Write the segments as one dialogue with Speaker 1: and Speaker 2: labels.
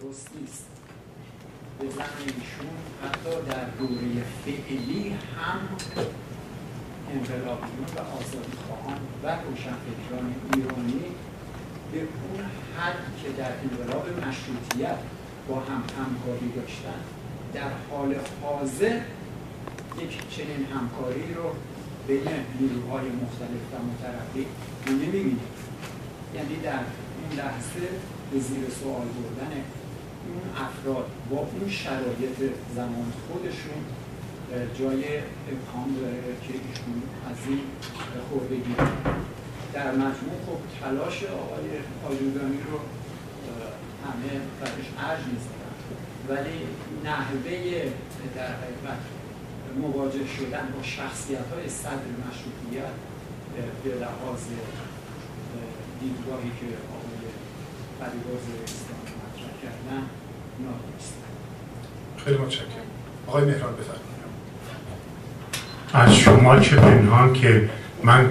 Speaker 1: درست نیست به زن ایشون حتی در دوره فعلی هم انقلابیون و آزادی خواهان و روشنفکران ایرانی به اون حد که در انقلاب مشروطیت با هم همکاری داشتن در حال حاضر یک چنین همکاری رو بین نیروهای مختلف و مترقی نمی‌بینیم. یعنی در این لحظه به زیر سوال بردن اون افراد با اون شرایط زمان خودشون جای ابهام داره که ایشون از این خوردگی در مجموع خب تلاش آقای آجودانی رو همه برش ارج نیستن ولی نحوه در حقیقت مواجه شدن با شخصیت های صدر مشروطیت به لحاظ دیدگاهی که آقای فریباز اسلام
Speaker 2: خیلی متشکرم. آقای مهران بفرمایید.
Speaker 3: از شما چه پنهان که من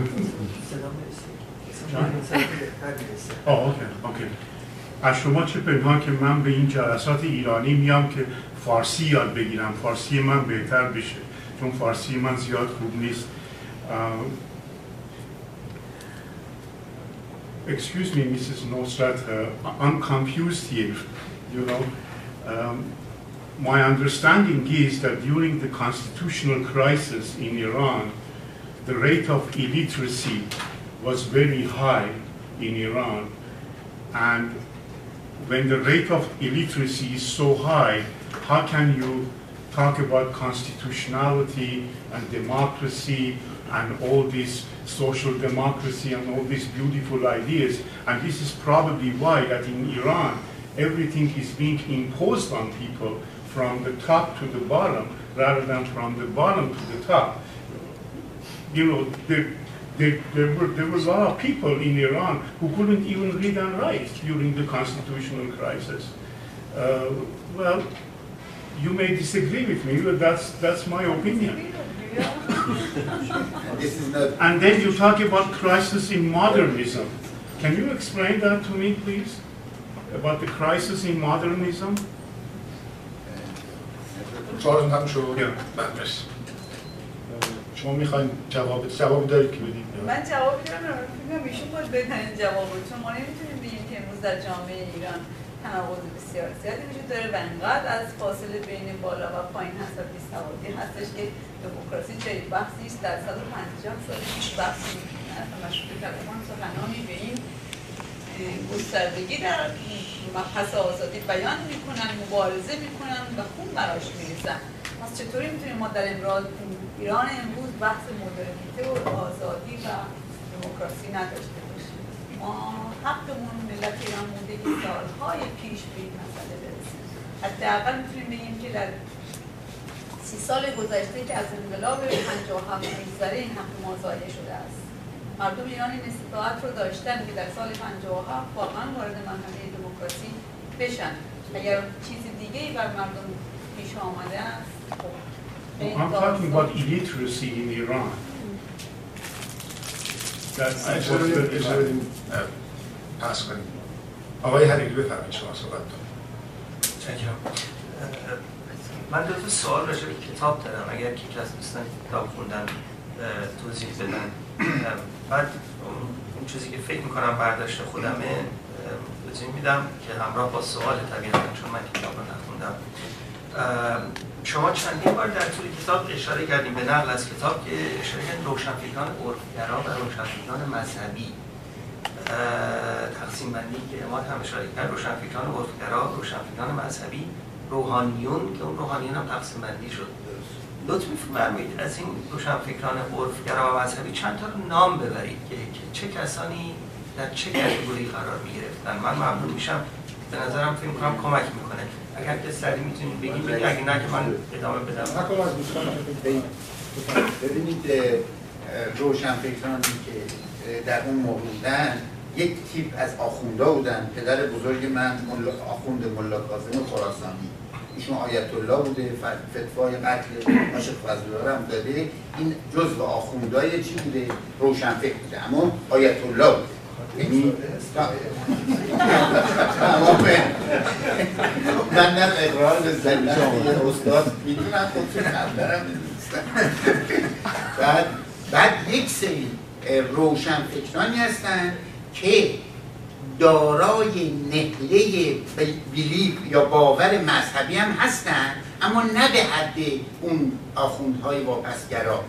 Speaker 3: آه اوکی اوکی. از شما چه پنهان که من به این جلسات ایرانی میام که فارسی یاد بگیرم. فارسی من بهتر بشه چون فارسی من زیاد خوب نیست. excuse me Mrs. Nostrat uh, I'm confused here. You know um, my understanding is that during the constitutional crisis in Iran the rate of illiteracy was very high in Iran and when the rate of illiteracy is so high how can you talk about constitutionality and democracy and all this social democracy and all these beautiful ideas. And this is probably why that in Iran, everything is being imposed on people from the top to the bottom rather than from the bottom to the top. You know, there, there, there, were, there were a lot of people in Iran who couldn't even read and write during the constitutional crisis. Uh, well, you may disagree with me, but that's, that's my opinion.
Speaker 4: this is not...
Speaker 3: And then you talk about crisis in modernism. Can you explain that to me, please? About the crisis in modernism?
Speaker 2: سوالتون هم شد؟ مرسی شما می‌خواین جواب جوابی دارید که بدید
Speaker 5: من جوابی دارم فکر ایشون باید بدن جواب چون ما نمی‌تونیم بگیم که امروز در جامعه ایران تناقض بسیار زیادی وجود داره و انقدر از فاصله بین بالا و پایین هست و بیسوادی هستش که دموکراسی چه بحثی است. در 150 سال پیش بحثی اصلا مشروط سخنانی به این گستردگی در مبحث آزادی بیان می‌کنن مبارزه می‌کنن و خون براش میریزن. پس چطوری می‌تونیم ما در امروز ایران امروز بحث مدرنیته و آزادی و دموکراسی نداشته باشیم؟ ما حقمون ملت ایران مونده که سالهای پیش به این مسئله برسیم. حداقل می‌تونیم بگیم که در سی سال گذشته که از انقلاب 57 میگذره این حق ما ضایع شده است. مردم ایران این استطاعت رو داشتن که در سال 57 واقعا وارد مرحله دموکراسی بشن. اگر چیز دیگه ای بر مردم پیش آمده است خب
Speaker 3: I'm talking about illiteracy in Iran.
Speaker 2: پس کنیم. آقای حریری بفرمایید شما صحبت
Speaker 6: من دو تا سوال راجع به کتاب دارم. اگر که کس دوستان کتاب خوندن توضیح بدن. بعد اون چیزی که فکر می‌کنم برداشت خودمه توضیح میدم که همراه با سوال طبیعتا چون من کتاب رو نخوندم. شما چندین بار در طول کتاب اشاره کردیم به نقل از کتاب که اشاره کردیم روشنفکران عرفگرا و روشنفکران مذهبی. تقسیم بندی که اماد هم اشاره کرد روشنفکران عرفگرا روشنفکران مذهبی روحانیون که اون روحانیون هم تقسیم بندی شد. لطف میفرمایید. از این روشنفکران عرفگرا و مذهبی چند تا نام ببرید که چه کسانی در چه کاتگوری قرار می‌گرفتن. من ممنون میشم. به نظرم فکر کنم کمک می‌کنه. اگر که سری می‌تونید بگیم بگید. اگه نه که من ادامه بدم.
Speaker 4: ببینید روشنفکرانی که در اون موقع بودن یک تیپ از آخوندا بودن. پدر بزرگ من آخوند ملا کاظم خراسانی. ایشون آیت الله بوده فتوای قتل عاشق فضل هم داده. این جزء آخوندای چی بوده؟ روشنفکر بوده. اما آیت الله بوده. یعنی من نه اقرار به زلیشان استاد می‌دونم خودتون دارم بعد بعد یک سری روشن فکرانی هستن که دارای نهله بیلیف یا باور مذهبی هم هستن اما نه به حد اون آخوندهای واپسگرا.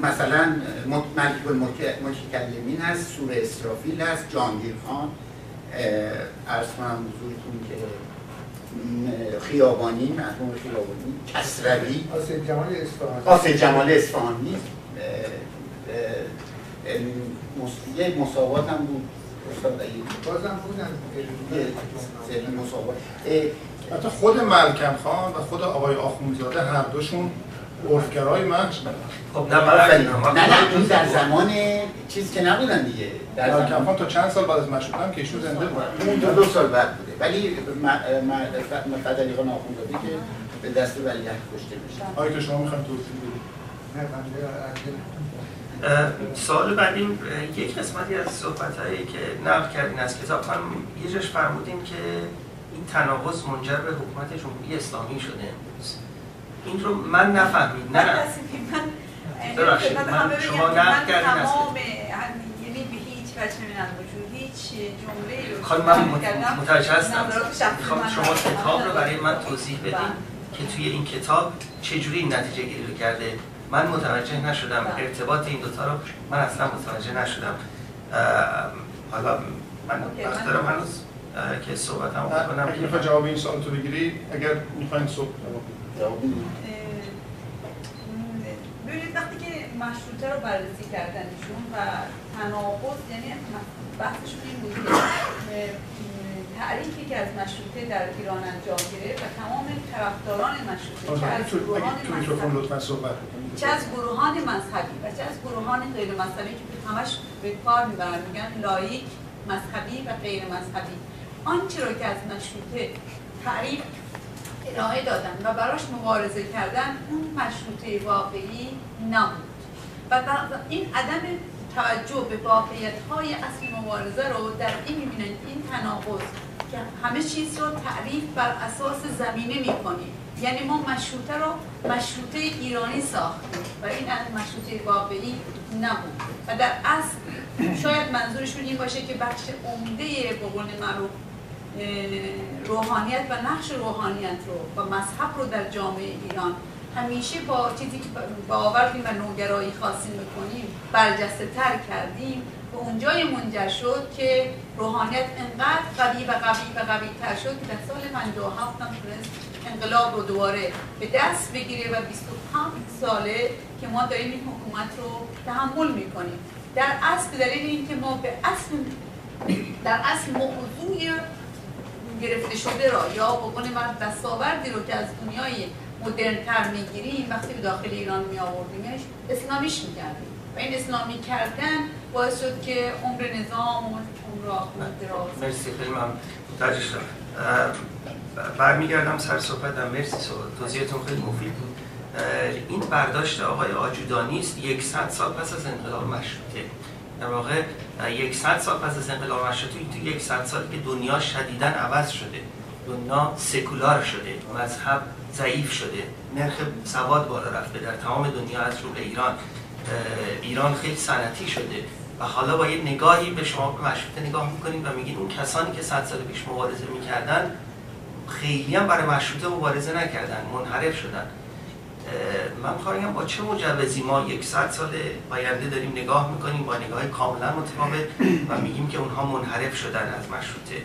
Speaker 4: مثلا ملک المتکلمین هست سور اسرافیل هست جانگیر خان. ارز کنم حضورتون که خیابانی مرحوم خیابانی. کسروی.
Speaker 7: آسید جمال اصفهانی.
Speaker 4: آسید جمال اصفهانی. یه مساوات هم بود. استاد
Speaker 7: بازم بودن.
Speaker 4: سری مساوات.
Speaker 2: حتی خود ملکم خان و خود آقای آخوندزاده هر دوشون عرفگرای من
Speaker 6: خب نه
Speaker 4: نه نه این در زمان چیز که نبودن دیگه.
Speaker 2: در ملکم خان تا چند سال بعد از مشروط هم که ایشون زنده بود.
Speaker 4: اون تا دو سال بعد بوده. ولی فدلی خان آخوندزاده که به دست ولیعهد کشته میشه.
Speaker 2: آیا که شما می‌خواید توضیح بدید.
Speaker 6: سوال بعدی یک قسمتی از صحبت هایی که نقل کردین از کتاب خانم یه جاش فرمودیم که این تناقض منجر به حکومت جمهوری اسلامی شده امروز. این رو من نفهمید نه. ببخشید من شما نقل کردین از
Speaker 5: یعنی به هیچ وجه من وجود هیچ جمله
Speaker 6: خانم من متوجه هستم. شما کتاب رو برای من توضیح بدین که توی این کتاب چجوری این نتیجه گیری کرده. من متوجه نشدم ارتباط این دوتا رو. من اصلا متوجه نشدم. حالا من وقت دارم هنوز که صحبت هم
Speaker 2: کنم اگه می‌خوای جواب این سوال تو بگیری اگر می‌خواین صحبت جواب
Speaker 5: ببینید وقتی که مشروطه رو بررسی کردن ایشون و تناقض یعنی بحثشون این بود که تعریفی که از مشروطه در ایران انجام گرفت و تمام طرفداران مشروطه چه از گروهان مذهبی؟ چه از گروهان مذهبی و چه از گروهان غیر مذهبی که همش به کار می‌برن. میگن لایک مذهبی و غیر مذهبی. آنچه رو که از مشروطه تعریف ارائه دادن و براش مبارزه کردن اون مشروطه واقعی نبود. و این عدم توجه به واقعیت های اصل مبارزه رو در این می‌بینن این تناقض که همه چیز رو تعریف بر اساس زمینه می‌کنیم. یعنی ما مشروطه رو مشروطه ایرانی ساختیم و این مشروطه واقعی نبود. و در اصل شاید منظورشون این باشه که بخش عمده به قول معروف روحانیت و نقش روحانیت رو و مذهب رو در جامعه ایران همیشه با چیزی که باور و نوگرایی خاصی می‌کنیم برجسته تر کردیم. به اونجای منجر شد که روحانیت انقدر قوی و قوی و قوی تر شد که در سال 57 هم تونست انقلاب رو دوباره به دست بگیره و 25 ساله که ما داریم این حکومت رو تحمل می‌کنیم. در اصل دلیل این که ما به اصل در اصل موضوع گرفته شده را یا به قول من دستاوردی رو که از دنیای مدرن تر می‌گیریم وقتی به داخل ایران می آوردیمش اسلامیش می‌کردیم. و این اسلامی کردن باعث شد که عمر نظام و عمر آخوند دراز
Speaker 6: مرسی خیلی من متوجه شدم برمیگردم سر صحبتم مرسی توضیحتون خیلی مفید بود. این برداشت آقای آجودانی است یکصد سال پس از انقلاب مشروطه. در واقع یکصد سال پس از انقلاب مشروطه تو یکصد سالی که دنیا شدیدا عوض شده. دنیا سکولار شده. مذهب ضعیف شده. نرخ سواد بالا رفته. در تمام دنیا از رو ایران. ایران خیلی صنعتی شده و حالا با یه نگاهی به شما مشروطه نگاه می‌کنیم و میگین اون کسانی که صد سال پیش مبارزه می‌کردن خیلی هم برای مشروطه مبارزه نکردن منحرف شدن. من می‌خوام با چه مجوزی ما یک سال آینده داریم نگاه می‌کنیم با نگاه کاملا متفاوت و میگیم که اونها منحرف شدن از مشروطه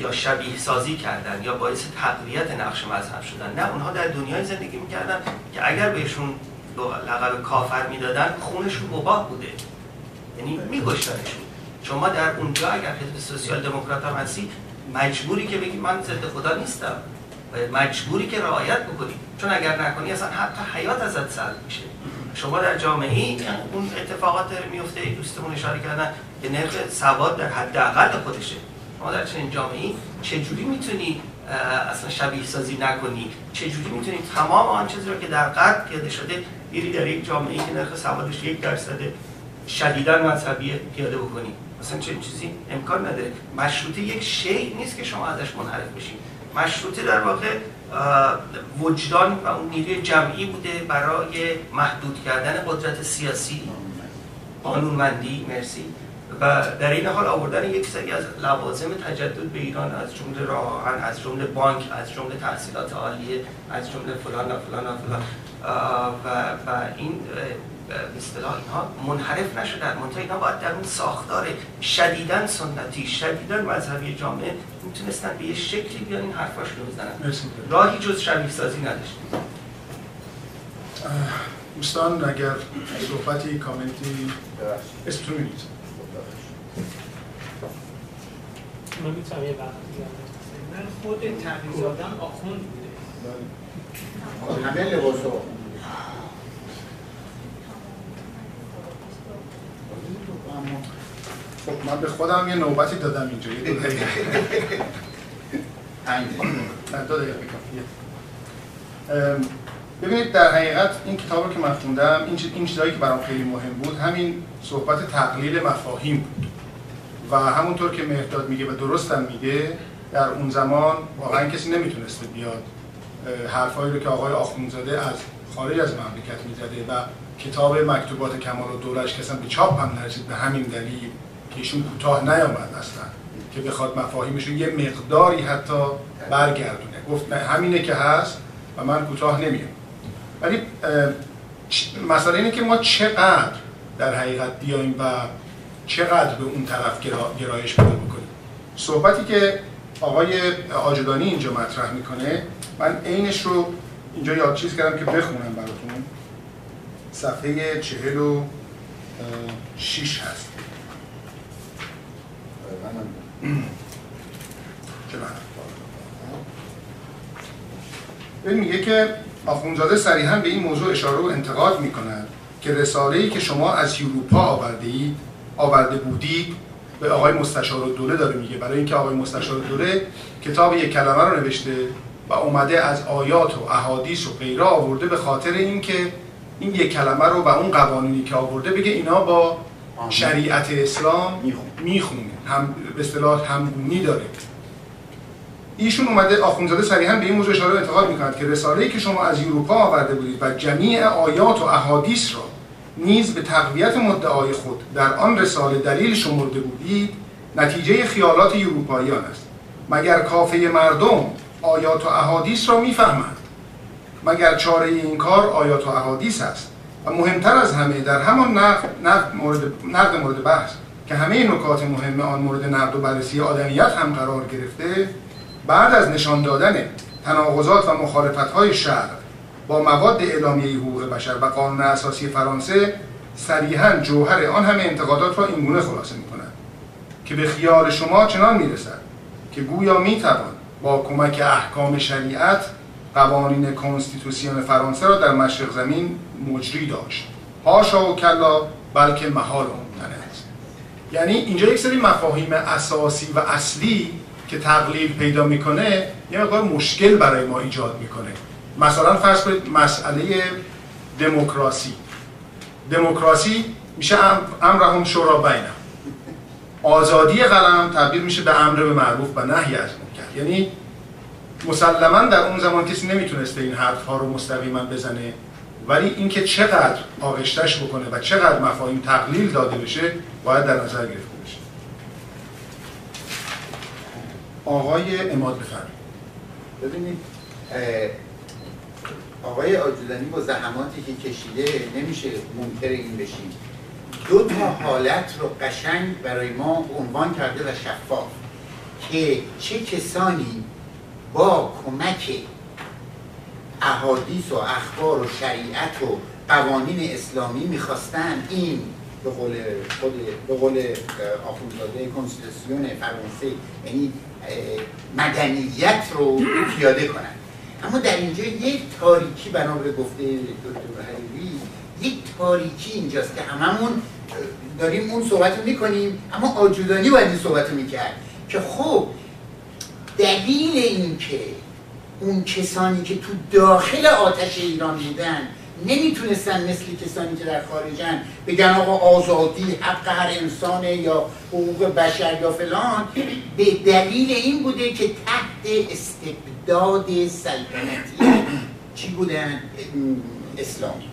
Speaker 6: یا شبیه سازی کردن یا باعث تقویت نقش مذهب شدن. نه اونها در دنیای زندگی می‌کردن که اگر بهشون لقب کافر می‌دادن خونشون مباه بوده. یعنی میگشتنشون. شما در اونجا اگر حزب سوسیال دموکرات هم هستی مجبوری که بگی من ضد خدا نیستم. مجبوری که رعایت بکنی. چون اگر نکنی اصلا حتی حیات ازت سلب میشه. شما در جامعه ای اون اتفاقات میفته دوستمون اشاره کردن که نرخ سواد در حداقل خودشه. شما در چنین جامعه چجوری می‌تونی اصلا شبیه سازی نکنی؟ چجوری می‌تونی تمام آن چیزی رو که در غرب پیاده شده بیری در یک جامعه که نرخ سوادش یک درصده شدیدا مذهبی پیاده بکنی. مثلا چه چیزی؟ امکان نداره. مشروطه یک شی نیست که شما ازش منحرف بشین مشروطه در واقع وجدان و اون نیروی جمعی بوده برای محدود کردن قدرت سیاسی. قانونمندی مرسی. و در این حال آوردن یک سری از لوازم تجدد به ایران از جمله راهن از جمله بانک از جمله تحصیلات عالیه از جمله فلان و فلان و فلان. و, و این به اصطلاح اینها منحرف نشدن منتها اینا باید در اون ساختار شدیدن سنتی شدیدن مذهبی جامعه می‌تونستن به یه شکلی بیان این حرفاش رو بزنن. راهی جز شبیه سازی نداشت.
Speaker 2: دوستان اگر صحبتی کامنتی اسمتون میگید
Speaker 8: من می‌تونم یه من خود تمیزادم آخوند
Speaker 4: بوده. همه لباس
Speaker 2: خب من به خودم یه نوبتی دادم اینجا یه دو دقیقه. دو دقیقه ببینید در حقیقت این کتاب که من خوندم این این چیزایی که برام خیلی مهم بود همین صحبت تقلیل مفاهیم بود. و همونطور که مهداد میگه و درستم میگه در اون زمان واقعا کسی نمی‌تونسته بیاد حرفایی رو که آقای آخوندزاده از خارج از مملکت می‌زده و کتاب مکتوبات کمال و دورش که به چاپ هم نرسید به همین دلیل که ایشون کوتاه نیامد اصلا که بخواد مفاهیمش یه مقداری حتی برگردونه. گفت همینه که هست و من کوتاه نمیام. ولی مسئله اینه که ما چقدر در حقیقت بیایم و چقدر به اون طرف گرایش پیدا بکنیم. صحبتی که آقای آجدانی اینجا مطرح می‌کنه من عینش رو اینجا یاد چیز کردم که بخونم براتون. صفحه چهل و شیش هست. این میگه که آخونزاده صریحا به این موضوع اشاره و انتقاد می‌کند که رساله‌ای که شما از اروپا آورده اید آورده بودید به آقای مستشار دوله داره میگه. برای اینکه آقای مستشار دوله کتاب یک کلمه رو نوشته و اومده از آیات و احادیث و غیره آورده به خاطر اینکه این یک کلمه رو و اون قوانینی که آورده بگه اینا با شریعت اسلام می‌خونه. هم به اصطلاح همگونی داره. ایشون اومده آخونزاده صریحا به این موضوع اشاره انتقاد می‌کند که رساله‌ای که شما از اروپا آورده بودید و جمیع آیات و احادیث را نیز به تقویت مدعای خود در آن رساله دلیل شمرده بودید نتیجه خیالات اروپاییان است. مگر کافه مردم آیات و احادیث را می‌فهمند. مگر چاره این کار آیات و احادیث است؟ و مهمتر از همه در همان نقد, نقد, مورد, نقد مورد بحث که همه نکات مهم آن مورد نقد و بررسی آدمیت هم قرار گرفته بعد از نشان دادن تناقضات و مخالفت های شهر با مواد اعلامیه حقوق بشر و قانون اساسی فرانسه صریحا جوهر آن همه انتقادات را اینگونه خلاصه می کند که به خیال شما چنان می رسد که گویا می توان با کمک احکام شریعت قوانین کنستیتوسیون فرانسه را در مشرق زمین مجری داشت. هاشا و کلا بلکه محال ممتنه است. یعنی اینجا یک سری مفاهیم اساسی و اصلی که تقلیل پیدا می‌کنه یه مقدار مشکل برای ما ایجاد می‌کنه. مثلا فرض کنید مسئله دموکراسی. دموکراسی میشه امرهم شورا بینم. آزادی قلم تبدیل میشه به امر به معروف و نهی از یعنی مسلما در اون زمان کسی نمی‌تونسته این حرف ها رو مستقیما بزنه. ولی اینکه چقدر آغشتش بکنه و چقدر مفاهیم تقلیل داده بشه باید در نظر گرفته بشه. آقای اماد بفرمایید.
Speaker 4: ببینید آقای آجودانی با زحماتی که کشیده نمیشه منکر این بشیم دو تا حالت رو قشنگ برای ما عنوان کرده و شفاف. که چه کسانی با کمک احادیث و اخبار و شریعت و قوانین اسلامی می‌خواستن این به قول خود به قول آخوندزاده کنستیتوسیون فرانسه یعنی مدنیت رو پیاده کنن. اما در اینجا یک تاریکی بنا گفته دکتر حریری یک تاریکی اینجاست که هممون داریم اون صحبت رو می‌کنیم اما آجودانی باید این صحبت رو می‌کرد. که خب دلیل این که اون کسانی که تو داخل آتش ایران بودن نمی‌تونستن مثل کسانی که در خارجن بگن آقا آزادی حق هر انسانه یا حقوق بشر یا فلان به دلیل این بوده که تحت استبداد سلطنتی. چی بودن اسلامی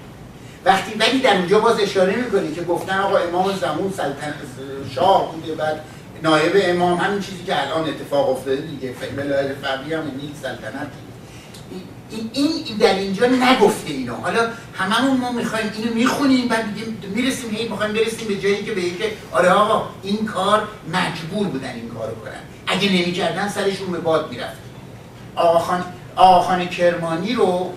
Speaker 4: وقتی ولی در اونجا باز اشاره می‌کنه که گفتن آقا امام زمان سلطنت شاه بوده بعد نایب امام همین چیزی که الان اتفاق افتاده دیگه. ولایت فقیه هم نیک سلطنت. این, این در اینجا نگفته اینو حالا هممون ما می‌خوایم اینو می‌خونیم بعد می‌رسیم هی می‌خوایم برسیم به جایی که به که آره آقا این کار مجبور بودن این کارو کنن. اگه نمی‌کردن سرشون به باد می‌رفت. آقا خان آقا خان کرمانی رو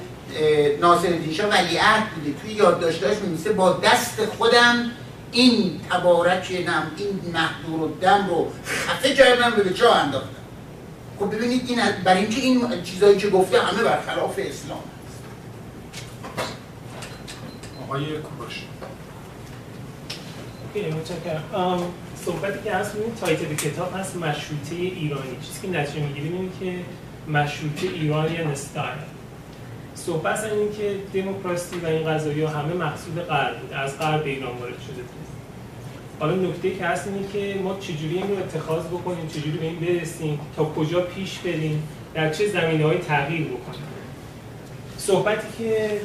Speaker 4: ناصر شاه ولیعهد بوده. توی یادداشتاش میمیسه با دست خودم این تبارک نم این محدور و دم رو خفه کردم به جا انداختم. خب ببینید این برای اینکه این چیزایی که گفته همه برخلاف اسلام هست
Speaker 2: آقای کوباش
Speaker 8: متشکرم. صحبتی که هست این تایتل کتاب هست مشروطه ایرانی. چیزی که نتیجه می‌گیریم اینه که مشروطه ایرانی استایل صحبت این که دموکراسی و این قضایی همه محصول غرب بود از غرب ایران وارد شده بود. حالا نکته که هست اینه که ما چجوری این رو اتخاذ بکنیم چجوری به این برسیم تا کجا پیش بریم در چه زمینه های تغییر بکنیم. صحبتی که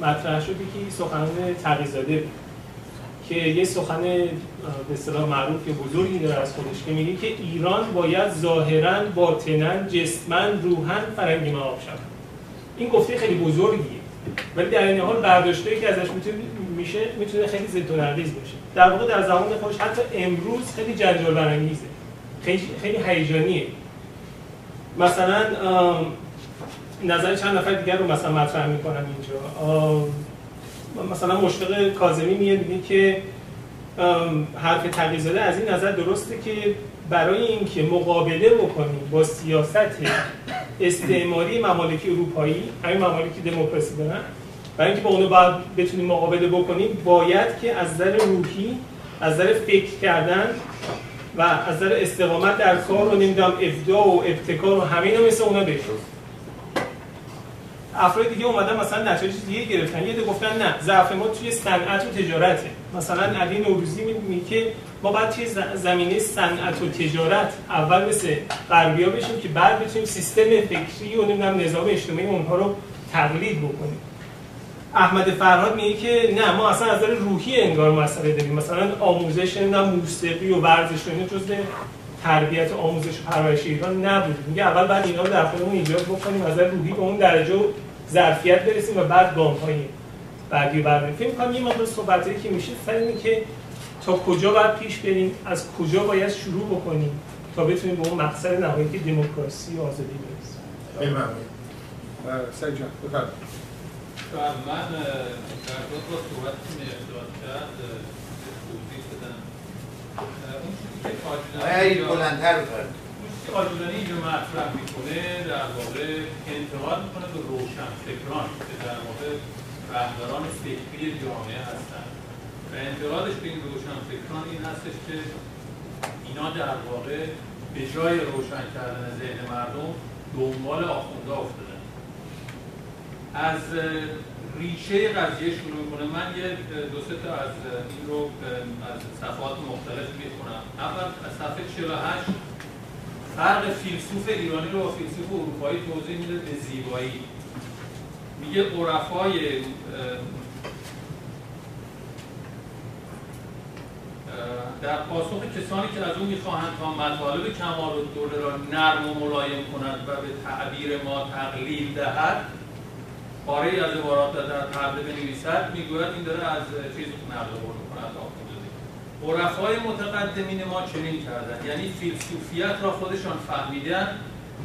Speaker 8: مطرح شده که سخنان تغییزاده بود که یه سخن به اصطلاح معروف که بزرگی داره از خودش که میگه که ایران باید ظاهرا باطنا جسمن روحا فرنگی ما شود. این گفته خیلی بزرگیه. ولی در این حال برداشته که ازش میشه می‌تونه خیلی ضد و نقیض باشه. در واقع در زمان خودش حتی امروز خیلی جنجال برانگیزه خیلی خیلی هیجانیه. مثلا نظر چند نفر دیگر رو مثلا مطرح می‌کنم اینجا. مثلا مشفق کاظمی میاد میگه که حرف تقیزاده از این نظر درسته که برای اینکه مقابله بکنیم با سیاست استعماری ممالک اروپایی همین ممالک دموکراسی دارن. برای اینکه با اونو باید بتونیم مقابله بکنیم باید که از نظر روحی از نظر فکر کردن و از نظر استقامت در کار رو نمی‌دونم ابداع و ابتکار و همه اینا مثل اونا بشیم افراد دیگه اومدن مثلا نتایج دیگه گرفتن. یه گفتن نه ضعف ما توی صنعت و تجارته. مثلا علی نوروزی میگه ما باید توی زمینه صنعت و تجارت اول مثل غربیا بشیم که بعد بتونیم سیستم فکری و نمی‌دونم نظام اجتماعی اونها رو تقلید بکنیم. احمد فرهاد میگه که نه ما اصلا از نظر روحی انگار مسئله داریم. مثلا آموزش نمی‌دونم موسیقی و ورزش و اینا جزء تربیت آموزش و پرورش ایران نبود. میگه اول بعد اینا رو در خودمون ایجاد بکنیم از روحی به اون درجه و ظرفیت برسیم و بعد گام های بعدی برداریم فکر کنم یه مقدار صحبتی که میشه سر که تا کجا باید پیش بریم؟ از کجا باید شروع بکنیم تا بتونیم به اون مقصد نهایی که دموکراسی و آزادی برسیم؟
Speaker 2: خیلی ممنون سعید جان بفرمایید.
Speaker 9: من در دو تا کرد توضیح بدم. اون
Speaker 4: چیزی که بلندتر بفرمایید
Speaker 9: که آجورانی اینجا مطرح می‌کنه در واقع انتقاد می‌کنه به روشن فکران که در واقع رهبران فکری جامعه هستن. و انتقادش به این روشن فکران این هستش که اینا در واقع به جای روشن کردن ذهن مردم دنبال آخونده افتادن. از ریشه قضیه شروع کنه من یه دو سه تا از این رو از صفحات مختلف می‌خونم. اول از صفحه 48 فرق فیلسوف ایرانی رو با فیلسوف اروپایی توضیح میده به زیبایی. میگه عرفای در پاسخ کسانی که از اون می‌خواهند تا مطالب کمال و دوله را نرم و ملایم کند و به تعبیر ما تقلیل دهد پاره از عبارات در پرده بنویسد می‌گوید این داره از چیز نقل قول عرفای متقدمین ما چنین کردن یعنی فیلسوفیت را خودشان فهمیدن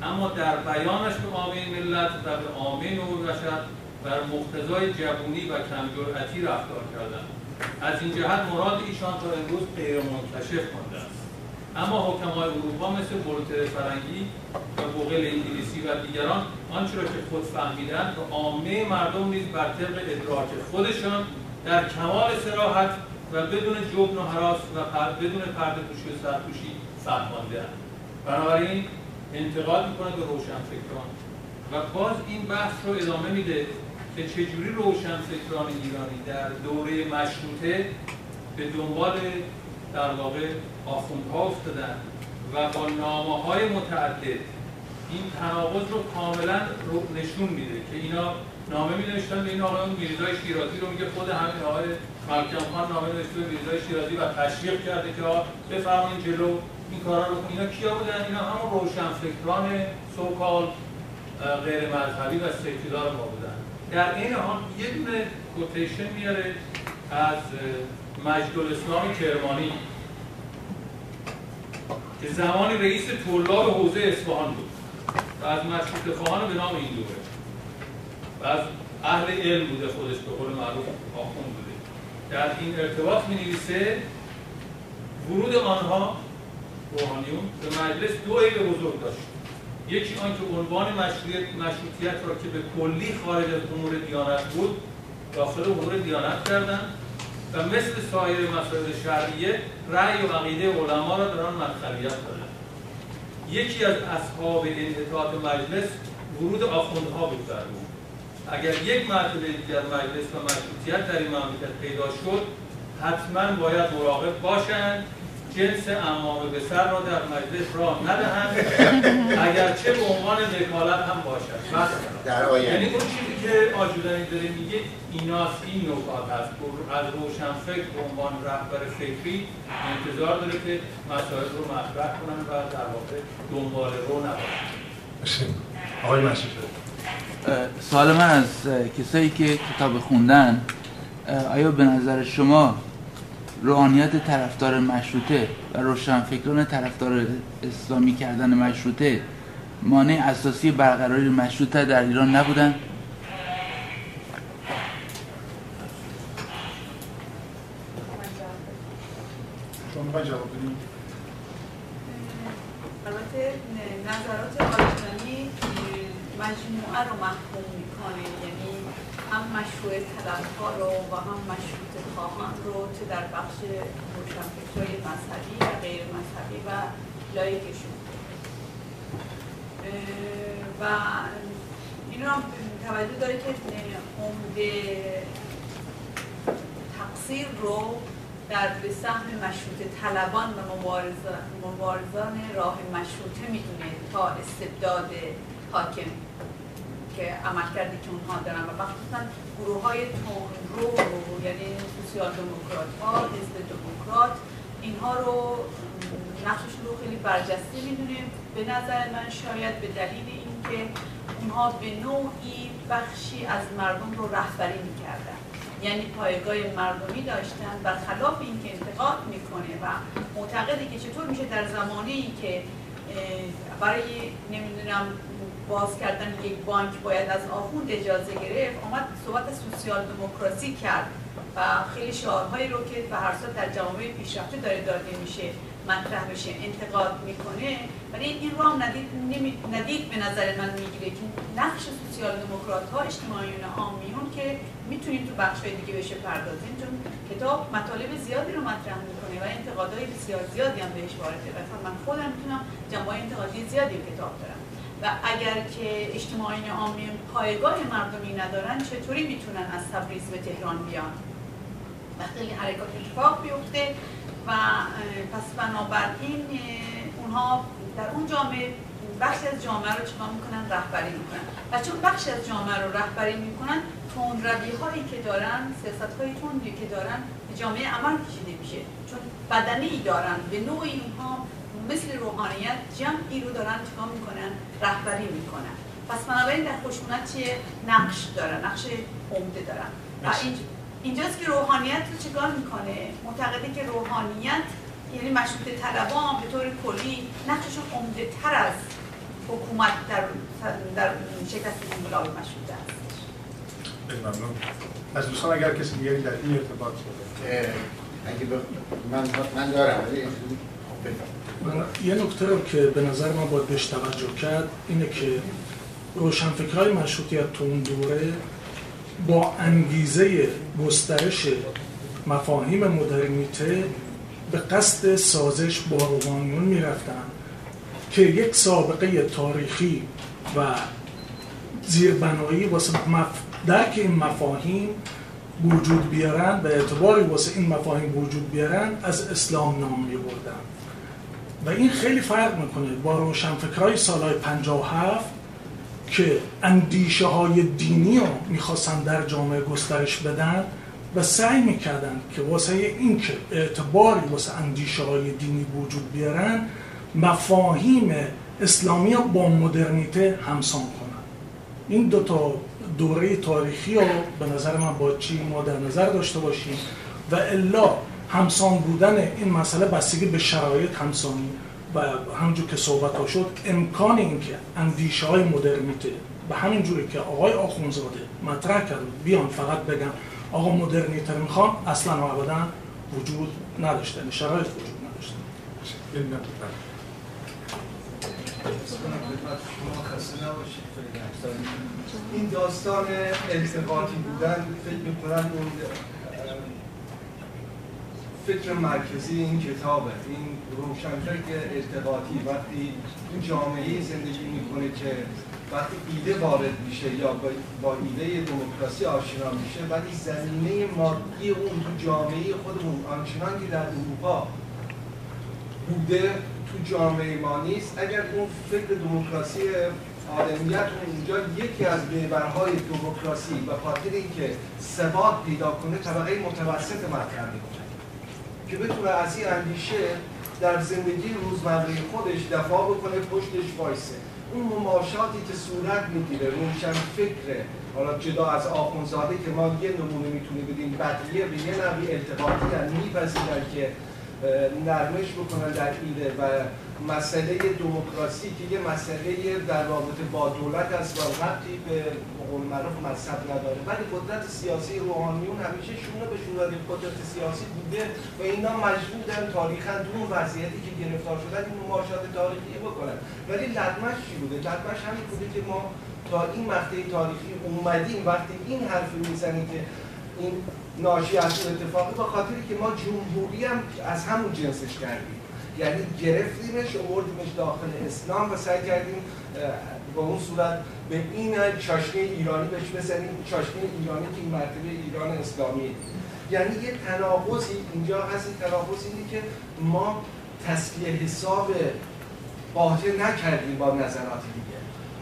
Speaker 9: اما در بیانش به عامه ملت و به عامه نور بشر بر مقتضای جوونی و کمجرأتی رفتار کردند. از این جهت مراد ایشان تا امروز غیر منکشف مانده است. اما حکمای اروپا مثل ولتر فرنگی و بوغل انگلیسی و دیگران آنچه را که خود فهمیدند به عامه مردم نیز بر طبق ادراک خودشان در کمال سراحت و بدون جبن و حراس و بدون پرده پوشی و سرپوشی فهمانده بنابراین انتقاد می‌کنه به روشن فکران و باز این بحث رو ادامه میده که چجوری روشنفکران ایرانی در دوره مشروطه به دنبال در واقع آخوندها افتادن و با نامه های متعدد این تناقض رو کاملا رو نشون میده که اینا نامه می نوشتن به این آقایون میرزای شیرازی رو میگه خود همین آقای ملکم خان نامه نوشته به میرزای شیرازی و تشویق کرده که بفرمایید جلو این کارا رو اینا کیا بودن؟ اینا همون روشنفکران سوکال غیر مذهبی و سکولار ما بودن. در این حال یه دونه کوتیشن میاره از مجد الاسلام کرمانی که زمانی رئیس طلاب حوزه اصفهان بود. و از مشروط خواهان به نام این دوره. و از اهل علم بوده خودش به قول معروف آخون بوده. در این ارتباط می نویسه ورود آنها روحانیون به مجلس دو عیب بزرگ داشت. یکی آنکه عنوان مشروطیت را که به کلی خارج از امور دیانت بود داخل امور دیانت کردند و مثل سایر مسائل شرعیه رأی و عقیده علما را در آن مدخلیت دادند یکی از اصحاب انحطاط مجلس ورود آخوندها بود در بود اگر یک مرتبه دیگر مجلس و مشروطیت در این مملکت پیدا شد حتما باید مراقب باشند جنس امامه به سر را در مجلس راه ندهند. اگرچه به عنوان وکالت هم باشد.
Speaker 4: در آینده.
Speaker 9: یعنی اون چیزی که آجودانی داره میگه ایناست این نکات هست. از روشن فکر به عنوان رهبر فکری انتظار داره که مسائل رو مطرح کنن و در واقع دنبال رو نباشن.
Speaker 2: آقای
Speaker 10: سوال من از کسایی که کتاب خوندن آیا به نظر شما روحانیت طرفدار مشروطه و روشنفکران طرفدار اسلامی کردن مشروطه مانع اساسی برقراری مشروطه در ایران نبودن؟
Speaker 2: شما می‌خواین جواب بدید
Speaker 5: البته نظرات مجموعه رو محکوم می‌کنه یعنی هم مشروع طلبها رو و هم مشروط خواهان رو چه در بخش روشنفکرهای مذهبی و غیر مذهبی و لایکشون و این رو هم توجه داره که عمده تقصیر رو در به سهم مشروط طلبان و مبارزان, مبارزان راه مشروطه می‌دونه تا استبداد حاکم. که عمل کردی که اونها دارن. و مخصوصا گروه های رو یعنی سوسیال دموکرات ها حزب دموکرات اینها رو نقششون رو خیلی برجسته می‌دونیم. به نظر من شاید به دلیل اینکه اونها به نوعی بخشی از مردم رو رهبری می‌کردن. یعنی پایگاه مردمی داشتن برخلاف اینکه انتقاد می‌کنه و معتقده که چطور میشه در زمانی که برای نمی‌دونم باز کردن یک بانک باید از آخوند اجازه گرفت آمد صحبت سوسیال دموکراسی کرد و خیلی شعارهایی رو که به هر در جامعه پیشرفته داره داده میشه مطرح بشه انتقاد می‌کنه. ولی این رو هم ندید, ندید به نظر من می‌گیره که نقش سوسیال دموکرات ها اجتماعیون عامیون که می‌تونیم تو بخش دیگه بشه پردازیم چون کتاب مطالب زیادی رو مطرح می‌کنه و انتقادهای بسیار زیادی هم بهش وارده مثلا من خودم می‌تونم جنبه انتقادی زیادی کتاب دارم. اگر که اجتماعیون عامیون پایگاه مردمی ندارن چطوری می‌تونن از تبریز به تهران بیان؟ وقتی حرکات اتفاق بیفته و پس بنابراین اونها در اون جامعه بخشی از جامعه رو چیکار می‌کنن؟ رهبری می‌کنن. و چون بخشی از جامعه رو رهبری می‌کنن تون هایی که دارن سیاست های تندی که دارن جامعه عمل کشیده میشه. چون بدنه ای دارن. به نوعی اونها مثل روحانیت جمعی رو دارن چیکار می‌کنن؟ رهبری می‌کنن. پس بنابراین در خشونت چیه نقش دارن؟ نقش عمده دارن. و اینجاست که روحانیت رو چیکار می‌کنه؟ معتقده که روحانیت یعنی مشروط طلبان به طور کلی نقششون عمده تر از حکومت در در شکست انقلاب مشروطه
Speaker 2: ممنون. از دوستان اگر کسی دیگری در این ارتباط
Speaker 4: اگه من من دارم
Speaker 11: یه نکته رو که به نظر من باید بهش توجه کرد اینه که روشنفکرهای مشروطیت تو اون دوره با انگیزه گسترش مفاهیم مدرنیته به قصد سازش با روحانیون می‌رفتن که یک سابقه تاریخی و زیربنایی واسه درک این مفاهیم وجود بیارن به اعتباری واسه این مفاهیم وجود بیارن از اسلام نام میبردن. و این خیلی فرق می‌کنه با روشنفکرهای سالهای 57 که اندیشه های دینی رو می‌خواستن در جامعه گسترش بدن و سعی می‌کردن که واسه این که اعتباری واسه اندیشه های دینی وجود بیارن مفاهیم اسلامی رو با مدرنیته همسان کنن. این دو تا دوره تاریخی رو به نظر من با چی ما در نظر داشته باشیم و الا همسان بودن این مسئله بستگی به شرایط همسانی و همجور که صحبت ها شد امکان اینکه اندیشه های مدرنیته به همین جوری که آقای آخونزاده مطرح کرد بیان فقط بگن آقا مدرنیته می‌خوام اصلا و ابدا وجود نداشته یعنی شرایط وجود نداشته.
Speaker 12: این داستان التقاطی بودن فکر می‌کنم اون فکر مرکزی این کتابه این روشنفکر ارتباطی. وقتی این جامعه زندگی می‌کنه که وقتی ایده وارد میشه یا با ایده دموکراسی آشنا میشه ولی زمینه مادی اون تو جامعه خودمون آنچنان که در اروپا بوده تو جامعه ما نیست. اگر اون فکر دموکراسی آدمیت اونجا یکی از بیبرهای دموکراسی به خاطر اینکه ثبات پیدا کنه طبقه متوسط مطرح می‌کنه. که بتونه از این اندیشه در زندگی روزمره خودش دفاع بکنه پشتش وایسه. اون مماشاتی که صورت می‌گیره روشن فکره. حالا جدا از آخونزاده که ما یه نمونه می‌تونیم بدیم بقیه به یه نوی التقاطی میپذیرن که نرمش بکنن در ایده و مسئله دموکراسی که یه مسئله در رابطه با دولت است و ربطی به قول معروف مذهب نداره. ولی قدرت سیاسی روحانیون همیشه شونه به شونه قدرت سیاسی بوده و اینا مجبورن تاریخا اون وضعیتی که گرفتار شدن این مماشات تاریخی بکنن. ولی لدمش چی بوده؟ لدمش همین بوده که ما تا این مقطع تاریخی اومدیم وقتی این حرف می‌زنیم که این ناشی از اون اتفاقی با خاطری که ما جمهوری هم از همون جنسش کردیم. یعنی گرفتیمش آوردیمش داخل اسلام و سعی کردیم با اون صورت به این چاشنی ایرانی بهش بزنیم چاشنی ایرانی که این مرتبه ایران اسلامی یعنی یه تناقضی اینجا هست این تناقض اینه که ما تسلیه حساب باطل نکردیم با نظرات دیگه.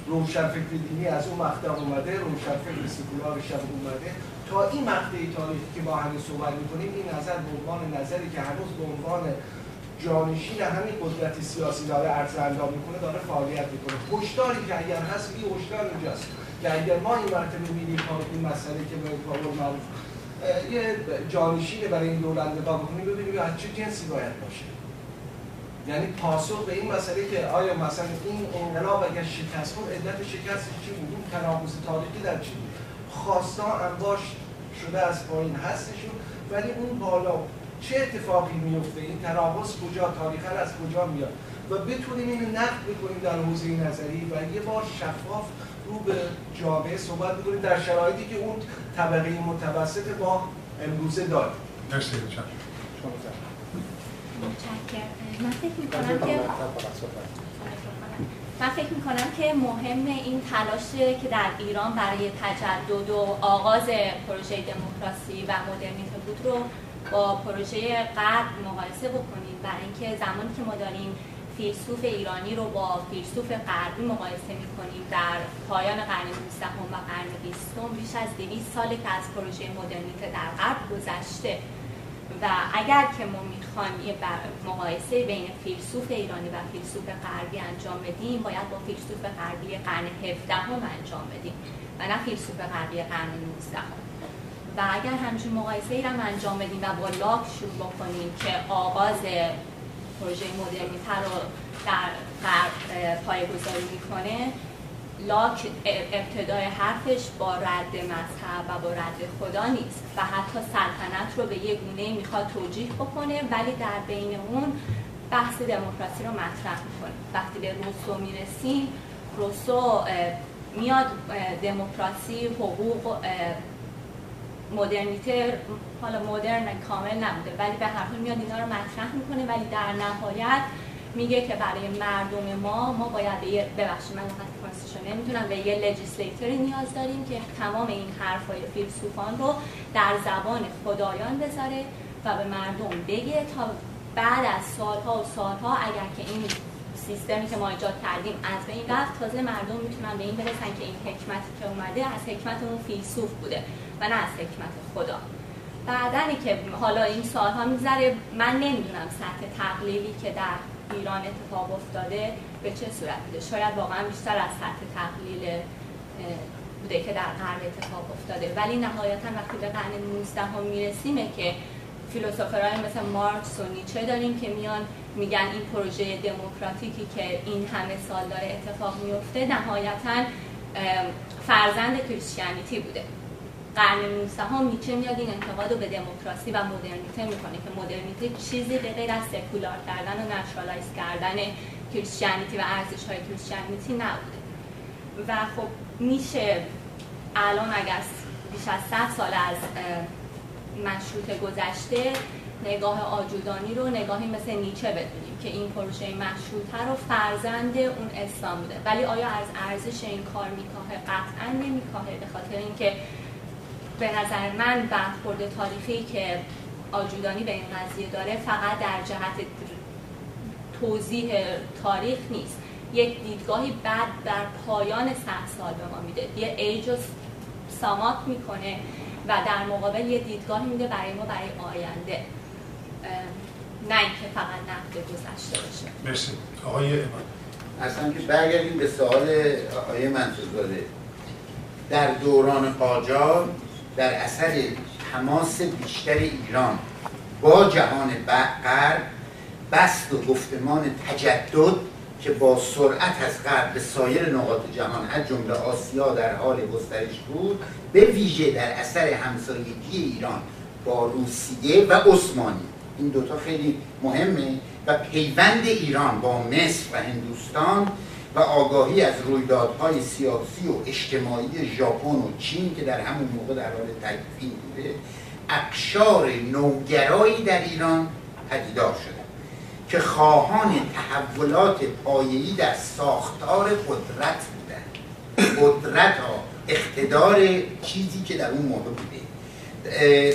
Speaker 12: روشنفکر دینی از اون مقطع اومده روشنفکر سکولارش هم اومده. این مقطع تاریخی که با همین صحبت می‌کنیم این نظر به عنوان نظری که هنوز به عنوان جانشین همین قدرت سیاسی داره عرض اندام می‌کنه داره فعالیت می‌کنه. هشداری که اگر هست این هشدار اینجاست. که اگر ما این مرتبه می‌بینیم این مسئله که به قول معروف یه جانشین برای این دولت نگاه بکنیم ببینیم از چه جنسی باید باشه. یعنی پاسخ به این مسئله که آیا مثلا این انقلاب اگر شکست خود علت شکست چی بود؟ تناقض تاریخی در چی بود؟ خواستا انباش شده از پایین هستشون ولی اون بالا چه اتفاقی میفته؟ این تناقض کجا؟ تاریخا از کجا میاد؟ و بتونیم اینو نقد بکنیم در حوزه نظری و یه بار شفاف رو به جامعه صحبت بکنیم در شرایطی که اون طبقه متوسط ما امروزه داره.
Speaker 2: مرسی
Speaker 13: من فکر می‌کنم که من فکر می‌کنم که مهم این تلاش که در ایران برای تجدد و آغاز پروژه دموکراسی و مدرنیته بود رو با پروژه غرب مقایسه بکنیم برای اینکه زمانی که ما داریم فیلسوف ایرانی رو با فیلسوف غربی مقایسه می‌کنیم در پایان قرن 19 و قرن 20 بیش از 200 ساله که از پروژه مدرنیته در غرب گذشته. و اگر که ما می‌خوایم یه مقایسه بین فیلسوف ایرانی و فیلسوف غربی انجام بدیم باید با فیلسوف غربی قرن 17 هم انجام بدیم و نه فیلسوف غربی قرن 19 هم. و اگر همچین مقایسه ای هم انجام بدیم و با لاک شروع بکنیم که آغاز پروژه مدرنیته رو در غرب پایگذاری می‌کنه لاک ابتدای حرفش با رد مذهب و با رد خدا نیست و حتی سلطنت رو به یه گونه می‌خواد توجیه بکنه ولی در بین اون بحث دموکراسی رو مطرح می‌کنه. وقتی به روسو می‌رسیم روسو میاد دموکراسی حقوق مدرنیته حالا مدرن کامل نبوده ولی به هر حال میاد اینا رو مطرح می‌کنه ولی در نهایت میگه که برای مردم ما ما باید به یه ببخشید من نمی‌تونم به یه لجیسلیتوری نیاز داریم که تمام این حرفای فیلسوفان رو در زبان خدایان بذاره و به مردم بگه تا بعد از سالها و سالها اگر که این سیستمی که ما ایجاد کردیم از بین رفت تازه مردم می‌تونن به این برسن که این حکمتی که اومده از حکمت اون فیلسوف بوده و نه از حکمت خدا. بعدنی که حالا این سالها می‌ذاره من نمی‌دونم سطح تقلیلی که در ایران اتفاق افتاده به چه صورت بوده شاید واقعا بیشتر از سطح تقلیل بوده که در غرب اتفاق افتاده. ولی نهایتا وقتی به قرن 19 هم میرسیمه که فیلسوفرهای مثل مارکس و نیچه داریم که میان میگن این پروژه دموکراتیکی که این همه سال داره اتفاق میفته نهایتا فرزند کریسچیانیتی بوده. قرن 19 هم نیچه میاد این انتقاد رو به دموکراسی و مدرنیته می‌کنه که مدرنیته چیزی به غیر از سکولار کردن و نشرالایز کردن کریسچیانیتی و ارزش های کریسچیانیتی نبوده. و خب میشه الان اگر بیش از 100 سال از مشروط گذشته نگاه آجودانی رو نگاهی مثل نیچه بدونیم که این پروژه مشروطه رو فرزند اون اسلام بوده. ولی آیا از ارزش این کار میکاهه؟ قطعا نمیکاهه به خاطر اینکه به نظر من برخورد تاریخی که آجودانی به این قضیه داره فقط در جهت توضیح تاریخ نیست. یک دیدگاهی بعد در پایان صد سال به ما میده. یه ایج رو سامات می‌کنه و در مقابل یه دیدگاهی میده برای ما برای آینده. نه اینکه فقط نقد گذشته باشه.
Speaker 2: مرسی. آقای ایمان.
Speaker 4: اصلا که برگردیم به سوال آقای منصورزاده. در دوران قاجار در اثر تماس بیشتر ایران با جهان غرب بست و گفتمان تجدد که با سرعت از غرب به سایر نقاط جهان از جمله آسیا در حال گسترش بود به ویژه در اثر همسایگی ایران با روسیه و عثمانی. این دوتا خیلی مهمه و پیوند ایران با مصر و هندوستان و آگاهی از رویدادهای سیاسی و اجتماعی ژاپن و چین که در همون موقع در حال تکفین بوده اقشار نوگرایی در ایران پدیدار شده که خواهان تحولات پایه‌ای در ساختار قدرت بودن قدرت ها اقتدار چیزی که در اون موقع بوده.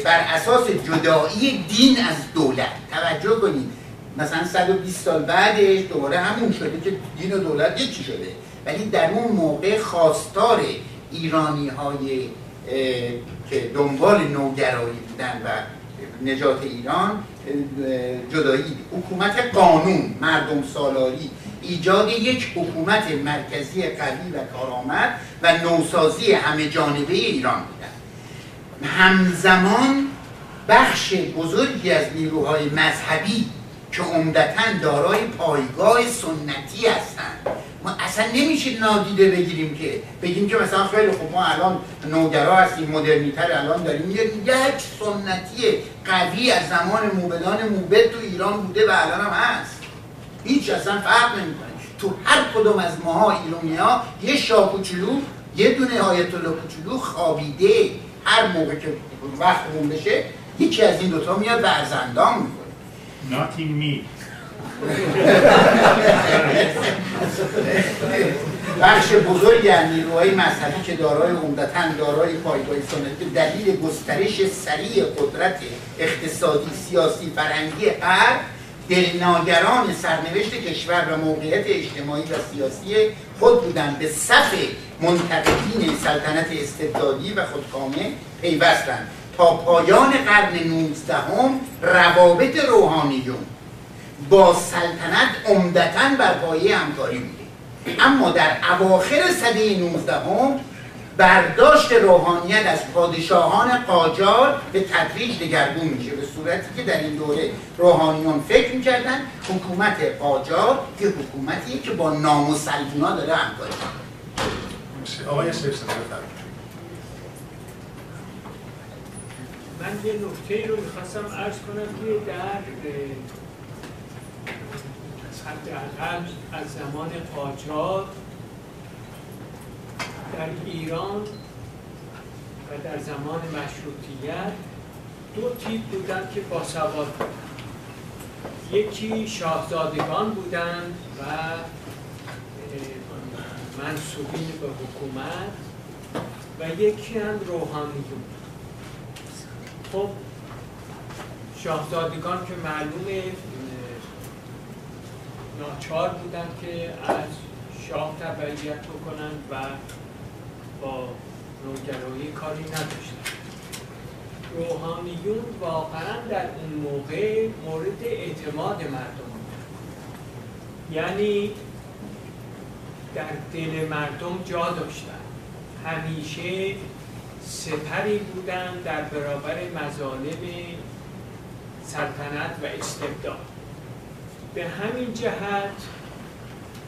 Speaker 4: بر اساس جدایی دین از دولت. توجه کنید مثلا 120 سال بعدش دوباره همون شده که دین و دولت یکی شده. ولی در اون موقع خواستار ایرانی های که دنبال نوگرایی بودن و نجات ایران جدایی حکومت قانون مردم سالاری ایجاد یک حکومت مرکزی قوی و کارآمد و نوسازی همه جانبه ایران بودن. همزمان بخش بزرگی از نیروهای مذهبی که عمدتا دارای پایگاه سنتی هستند. ما اصلا نمیشه نادیده بگیریم که بگیم که مثلا خیلی خوب ما الان نوگرا هستیم مدرنیتر الان داریم. یک سنتی قوی از زمان موبدان موبد تو ایران بوده و الان هم هست. هیچ اصلا فرق نمی‌کنه. تو هر کدوم از ماها ایرانی ها یه شاه کوچولو یه دونه آیت الله کوچولو خوابیده. هر موقع که وقتمون بشه یکی از این دوتا میاد ورزندان می‌کنه
Speaker 3: Not in me.
Speaker 4: بخش بزرگی از نیروهای مذهبی که دارای عمدتا دارای پایگاه سنتی دلیل گسترش سریع قدرت اقتصادی سیاسی فرهنگی غرب دلناگران سرنوشت کشور و موقعیت اجتماعی و سیاسی خود بودند به صف منتقدین سلطنت استبدادی و خودکامه پیوستند تا پایان قرن 19 هم روابط روحانیون با سلطنت عمدتا بر پایه همکاری بوده. اما در اواخر سده 19 هم برداشت روحانیت از پادشاهان قاجار به تدریج دگرگون میشه به صورتی که در این دوره روحانیون فکر می‌کردن حکومت قاجار که حکومتی که با نام و داره همکاری
Speaker 2: آقای
Speaker 14: من یه نکته رو می‌خواستم عرض کنم که در حداقل از زمان قاجار در ایران و در زمان مشروطیت دو تیپ بودن که باسواد یکی شاهزادگان بودند و منصوبین به حکومت و یکی هم روحانیون. خب شاهزادگان که معلومه ناچار بودن که از شاه تبعیت بکنن و با نوگرایی کاری نداشتن روحانیون واقعا در اون موقع مورد اعتماد مردم یعنی در دل مردم جا داشتن همیشه سپری بودن در برابر مظالم سلطنت و استبداد. به همین جهت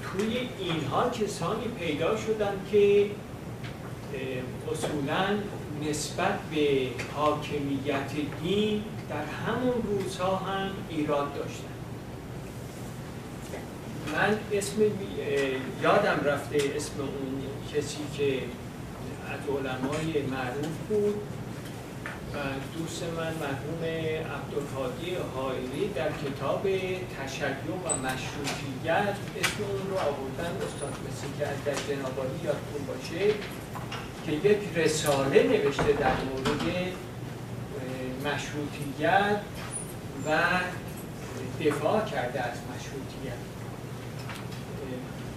Speaker 14: توی اینها کسانی پیدا شدن که اصولا نسبت به حاکمیت دین در همون روزها هم ایراد داشتن. من اسم یادم رفته اسم اون کسی که از علمای معروف بود. دوست من مرحوم عبدالهادی حائری در کتاب تشیع و مشروطیت اسم اون رو آوردن. استاد مثل که از در جنابالی یادتون باشه که یک رساله نوشته در مورد مشروطیت و دفاع کرده از مشروطیت.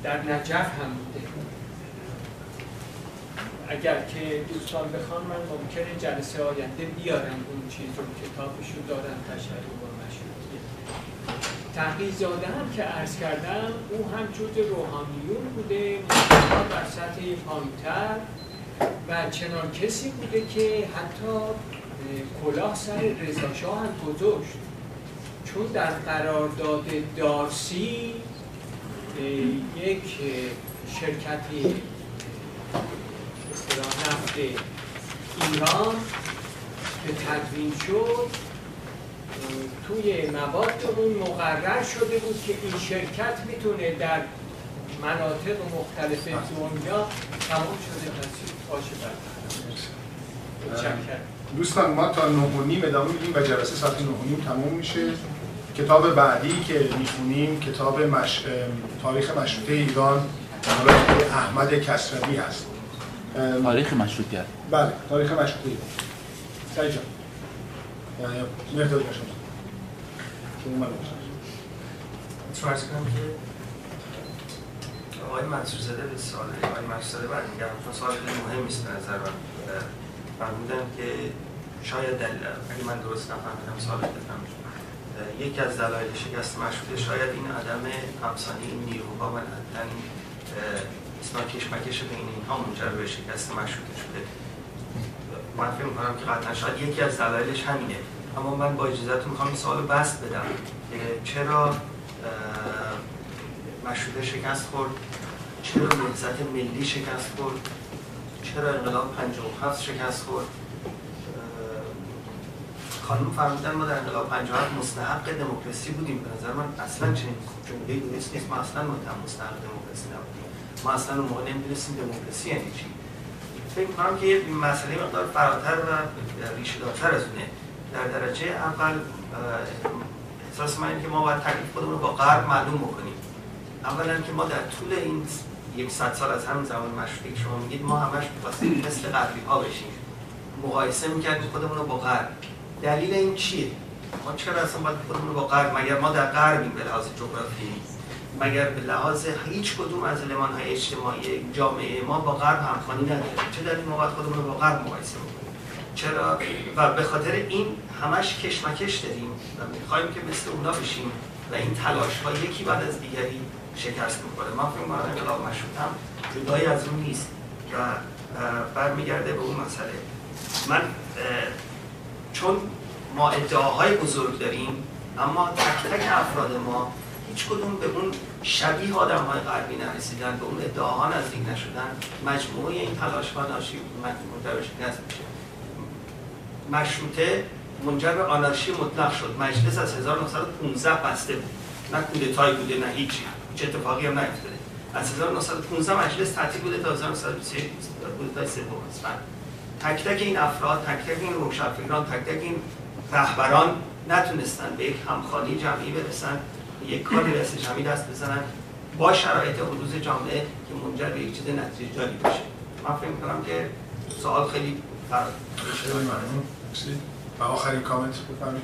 Speaker 14: در نجف هم بوده. اگر که دوستان بخوان من ممکنه جلسه آینده بیارم اون چیز رو کتابشو دارم تشریح و مشروطیت تحقیق هم که عرض کردم او هم جز روحانیون بوده در سطح پایینتر و چنان کسی بوده که حتی کلاه سر رضاشاه هم گذاشت. چون در قرارداد دارسی یک شرکتی ایران که تدوین شد توی مواد اون مقرر شده بود که این شرکت می‌تونه در مناطق مختلف دنیا تمام شده. باشه
Speaker 2: دوستان ما تا نه و نیم ادامه میدیم و جلسه ساعت نه و نیم تموم میشه. کتاب بعدی که می‌خونیم کتاب مش... تاریخ مشروطه ایران احمد کسروی هست.
Speaker 10: تاریخ مشروطیت.
Speaker 2: بله تاریخ مشروطه ایران سعی جان مهداد باشم. شما من
Speaker 6: باشم. کنم که آقای منصور زده به سال آقای منصور زده برمیگردم. چون سوال خیلی مهم است به نظر من. فرمودن که شاید دلیل اگه من درست نفهمیدم سوال بفهم یکی از دلایل شکست مشروطه شاید این عدم همسانی این نیروها و این اصلا کشمکش بین اینها منجر به شکست مشروطه شده. من فکر می‌کنم که قطعا شاید یکی از دلایلش همینه. اما من با اجازهتون می‌خوام این سوال بست بدم. چرا مشروطه شکست خورد؟ چرا نهضت ملی شکست خورد؟ چرا انقلاب 57 شکست خورد؟ خانم فرمودن ما در انقلاب 57 مستحق دموکراسی بودیم. به نظر من اصلا چنین جمله درست نیست. ما اصلا مستحق دموکراسی نبودیم. ما اصلا اون موقع نمی‌دونستیم دموکراسی یعنی چی. فکر کنم که مسئله مقدار فراتر و ریشه دارتر از اونه. در درجه اول احساس من که ما باید تکلیف خودمون رو با غرب معلوم بکنیم. اولا که ما در طول این یک صد سال از همین زمان مشروطه که شما میگید ما همش می‌خواستیم مثل غربی ها بشیم. مقایسه می‌کردیم خودمون رو با غرب. دلیل این چیه؟ ما چرا اصلا باید خودمون رو با غرب مگر ما در غربیم به لحاظ جغرافیایی مگر به لحاظ هیچ کدوم از های اجتماعی جامعه ما با غرب همخوانی نداره چه دلیل ما باید خودمون رو با غرب مقایسه بکنیم؟ چرا؟ و به خاطر این همش کشمکش داریم و می‌خوایم که مثل اونا بشیم و این تلاش ها یکی بعد از دیگری شکست می‌کنه من فکر می‌کنم انقلاب مشروط هم جدایی از اون نیست و برمیگرده به اون مسئله. من چون ما ادعاهای بزرگ داریم اما تک تک افراد ما هیچ کدوم به اون شبیه آدم های غربی نرسیدن به اون ادعاها نزدیک نشدن. مجموعه این تلاش ها ناشی به شکست میشه. مشروطه منجر به آنارشی مطلق شد. مجلس از 1915 بسته بود. نه کودتایی بوده نه هیچی. هیچ اتفاقی هم نیفتاده. از 1915 مجلس تعطیل بوده تا 1923 کودتای سوم تک تک این افراد تک تک این روشنفکران تک تک این رهبران نتونستن به یک همخانی جمعی برسن. یک کاری دست جمعی دست بزنن با شرایط حدوث جامعه که منجر به یک چیز نتیجه جاری باشه من فکر می‌کنم که سوال خیلی فرق
Speaker 2: و آخرین کامنت بفرمایید.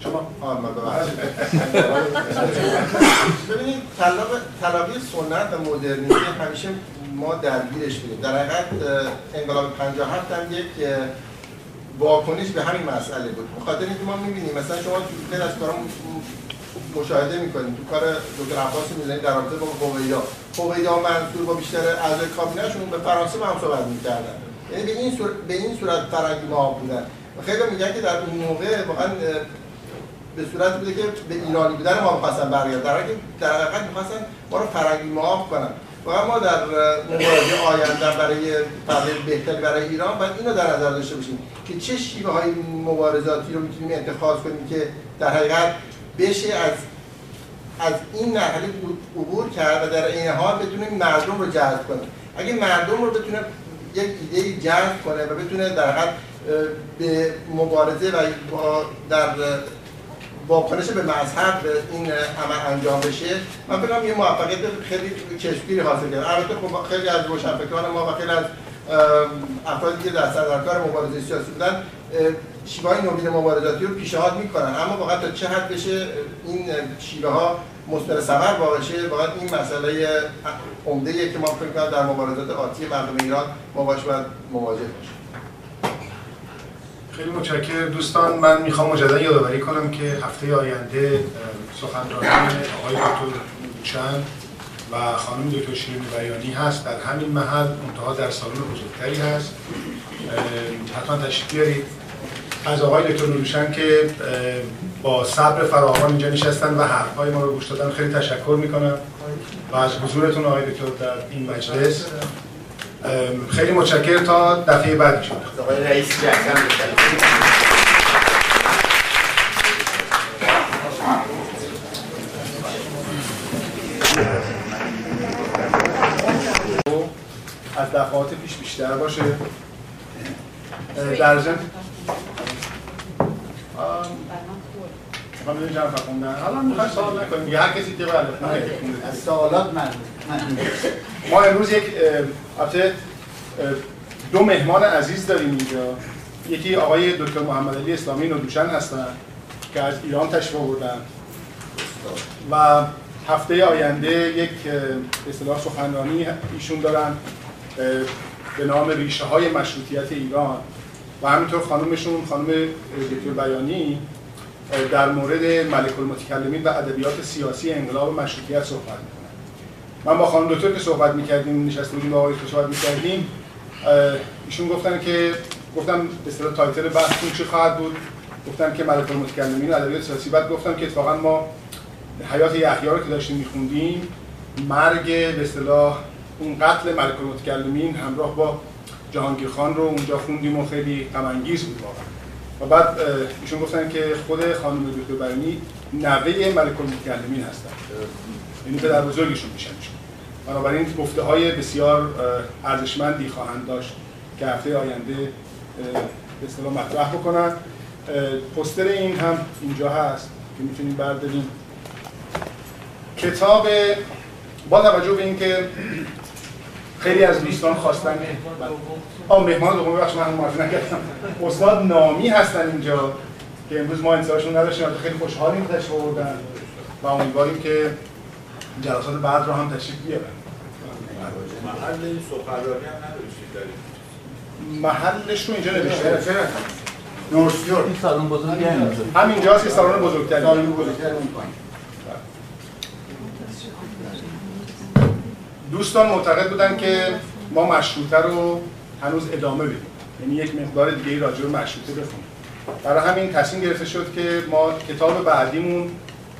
Speaker 2: شما
Speaker 15: من ببینید تلاقی سنت و مدرنیته همیشه ما درگیرش بودیم در حقیقت انقلاب 57 هم یک واکنش به همین مسئله بود. بخاطر اینکه ما می‌بینیم مثلا شما تو خیلی از کارا مشاهده می‌کنیم. تو کار دکتر عباس می‌زنید در رابطه با قویدا و منصور با بیشتر اعضای کابینهشون به فرانسه با هم صحبت می‌کردن. یعنی به این صورت به این صورت ما بودن. خیلی میگن که در اون موقع واقعا به صورت بوده که به ایرانی بودن ما می‌خواستن برگردن. در حالی در حقیقت می‌خواستن ما رو فرنگی معاف کنن. واقعا ما در مبارزه آینده برای تغییر بهتری برای ایران باید اینو در نظر داشته باشیم که چه شیوه های مبارزاتی رو می‌تونیم انتخاب کنیم که در حقیقت بشه از از این مرحله عبور کرد و در این حال بتونیم مردم رو جذب کنیم اگه مردم رو بتونه یک ایده جذب کنه و بتونه در حقیقت به مبارزه و در واکنش به مذهب این عمل انجام بشه من فکر یه موفقیت خیلی چشمگیری حاصل کرد. البته خب خیلی از روشنفکران ما و خیلی از افرادی که در سردرکار مبارزه سیاسی بودن شیوه نوین مبارزاتی رو پیشنهاد می‌کنن. اما واقعا تا چه حد بشه این شیوه ها مستر ثمر باشه واقعا این مسئله عمده که ما فکر کنم در مبارزات آتی مردم ایران ما باش باید مواجه باشیم.
Speaker 2: خیلی متشکرم. دوستان من می‌خوام مجددا یادآوری کنم که هفته آینده سخنرانی آقای دکتر چند و خانم دکتر شیرین بیانی هست. در همین محل منتها در سالن بزرگتری هست. حتما تشریف بیارید. از آقای دکتر نوروشن که با صبر فراوان اینجا نشستن و حرفهای ما رو گوش دادن خیلی تشکر می‌کنم. و از حضورتون آقای دکتر در این مجلس خیلی متشکر تا دفعه بعد شد
Speaker 4: آقای رئیس
Speaker 2: از دفعات پیش بیشتر باشه. در ضمن من حالا هر کسی ما امروز یک دو مهمان عزیز داریم اینجا. یکی آقای دکتر محمد علی اسلامی ندوشن هستن که از ایران تشریف آوردن و هفته آینده یک اصطلاح سخنرانی ایشون دارن به نام ریشه های مشروطیت ایران. و همینطور خانومشون خانم دکتر بیانی در مورد ملک المتکلمین و ادبیات سیاسی انقلاب مشروطیت صحبت می‌کنن. من با خانم دکتر که صحبت می‌کردیم نشسته بودیم با آقای صحبت می‌کردیم ایشون گفتن که گفتم به اصطلاح تایتل بحثتون چی خواهد بود؟ گفتن که ملک المتکلمین ادبیات سیاسی. بعد گفتم که اتفاقا ما حیات یحیی رو که داشتیم میخوندیم مرگ به اصطلاح اون قتل ملک المتکلمین همراه با جهانگیر خان رو اونجا خوندیم و خیلی غم بود واقعا. و بعد ایشون گفتن که خود خانم دکتر برنی نوه ملک المتکلمین هستن. یعنی پدر بزرگشون میشن بنابراین گفته های بسیار ارزشمندی خواهند داشت که هفته آینده به اصطلاح مطرح بکنن. پستر این هم اینجا هست که می‌تونیم برداریم. کتاب با توجه به اینکه خیلی از دوستان خواستن آه مهمان دوم بخش من معرفی نکردم. استاد نامی هستن اینجا که امروز ما انتظارشون نداشتیم خیلی خوشحالیم تشریف آوردن و امیدواریم که جلسات بعد رو هم تشریف بیارن.
Speaker 16: محل سخنرانی هم نداشتید
Speaker 2: محلش رو اینجا نوشته.
Speaker 1: چرا
Speaker 2: نورسیور
Speaker 10: این سالن بزرگی
Speaker 2: هم اینجاست که سالن بزرگتری.
Speaker 1: سالن بزرگتری
Speaker 2: دوستان معتقد بودن که ما مشروطه رو هنوز ادامه بدیم. یعنی یک مقدار دیگه راجع به مشروطه بخونیم. برای همین تصمیم گرفته شد که ما کتاب بعدیمون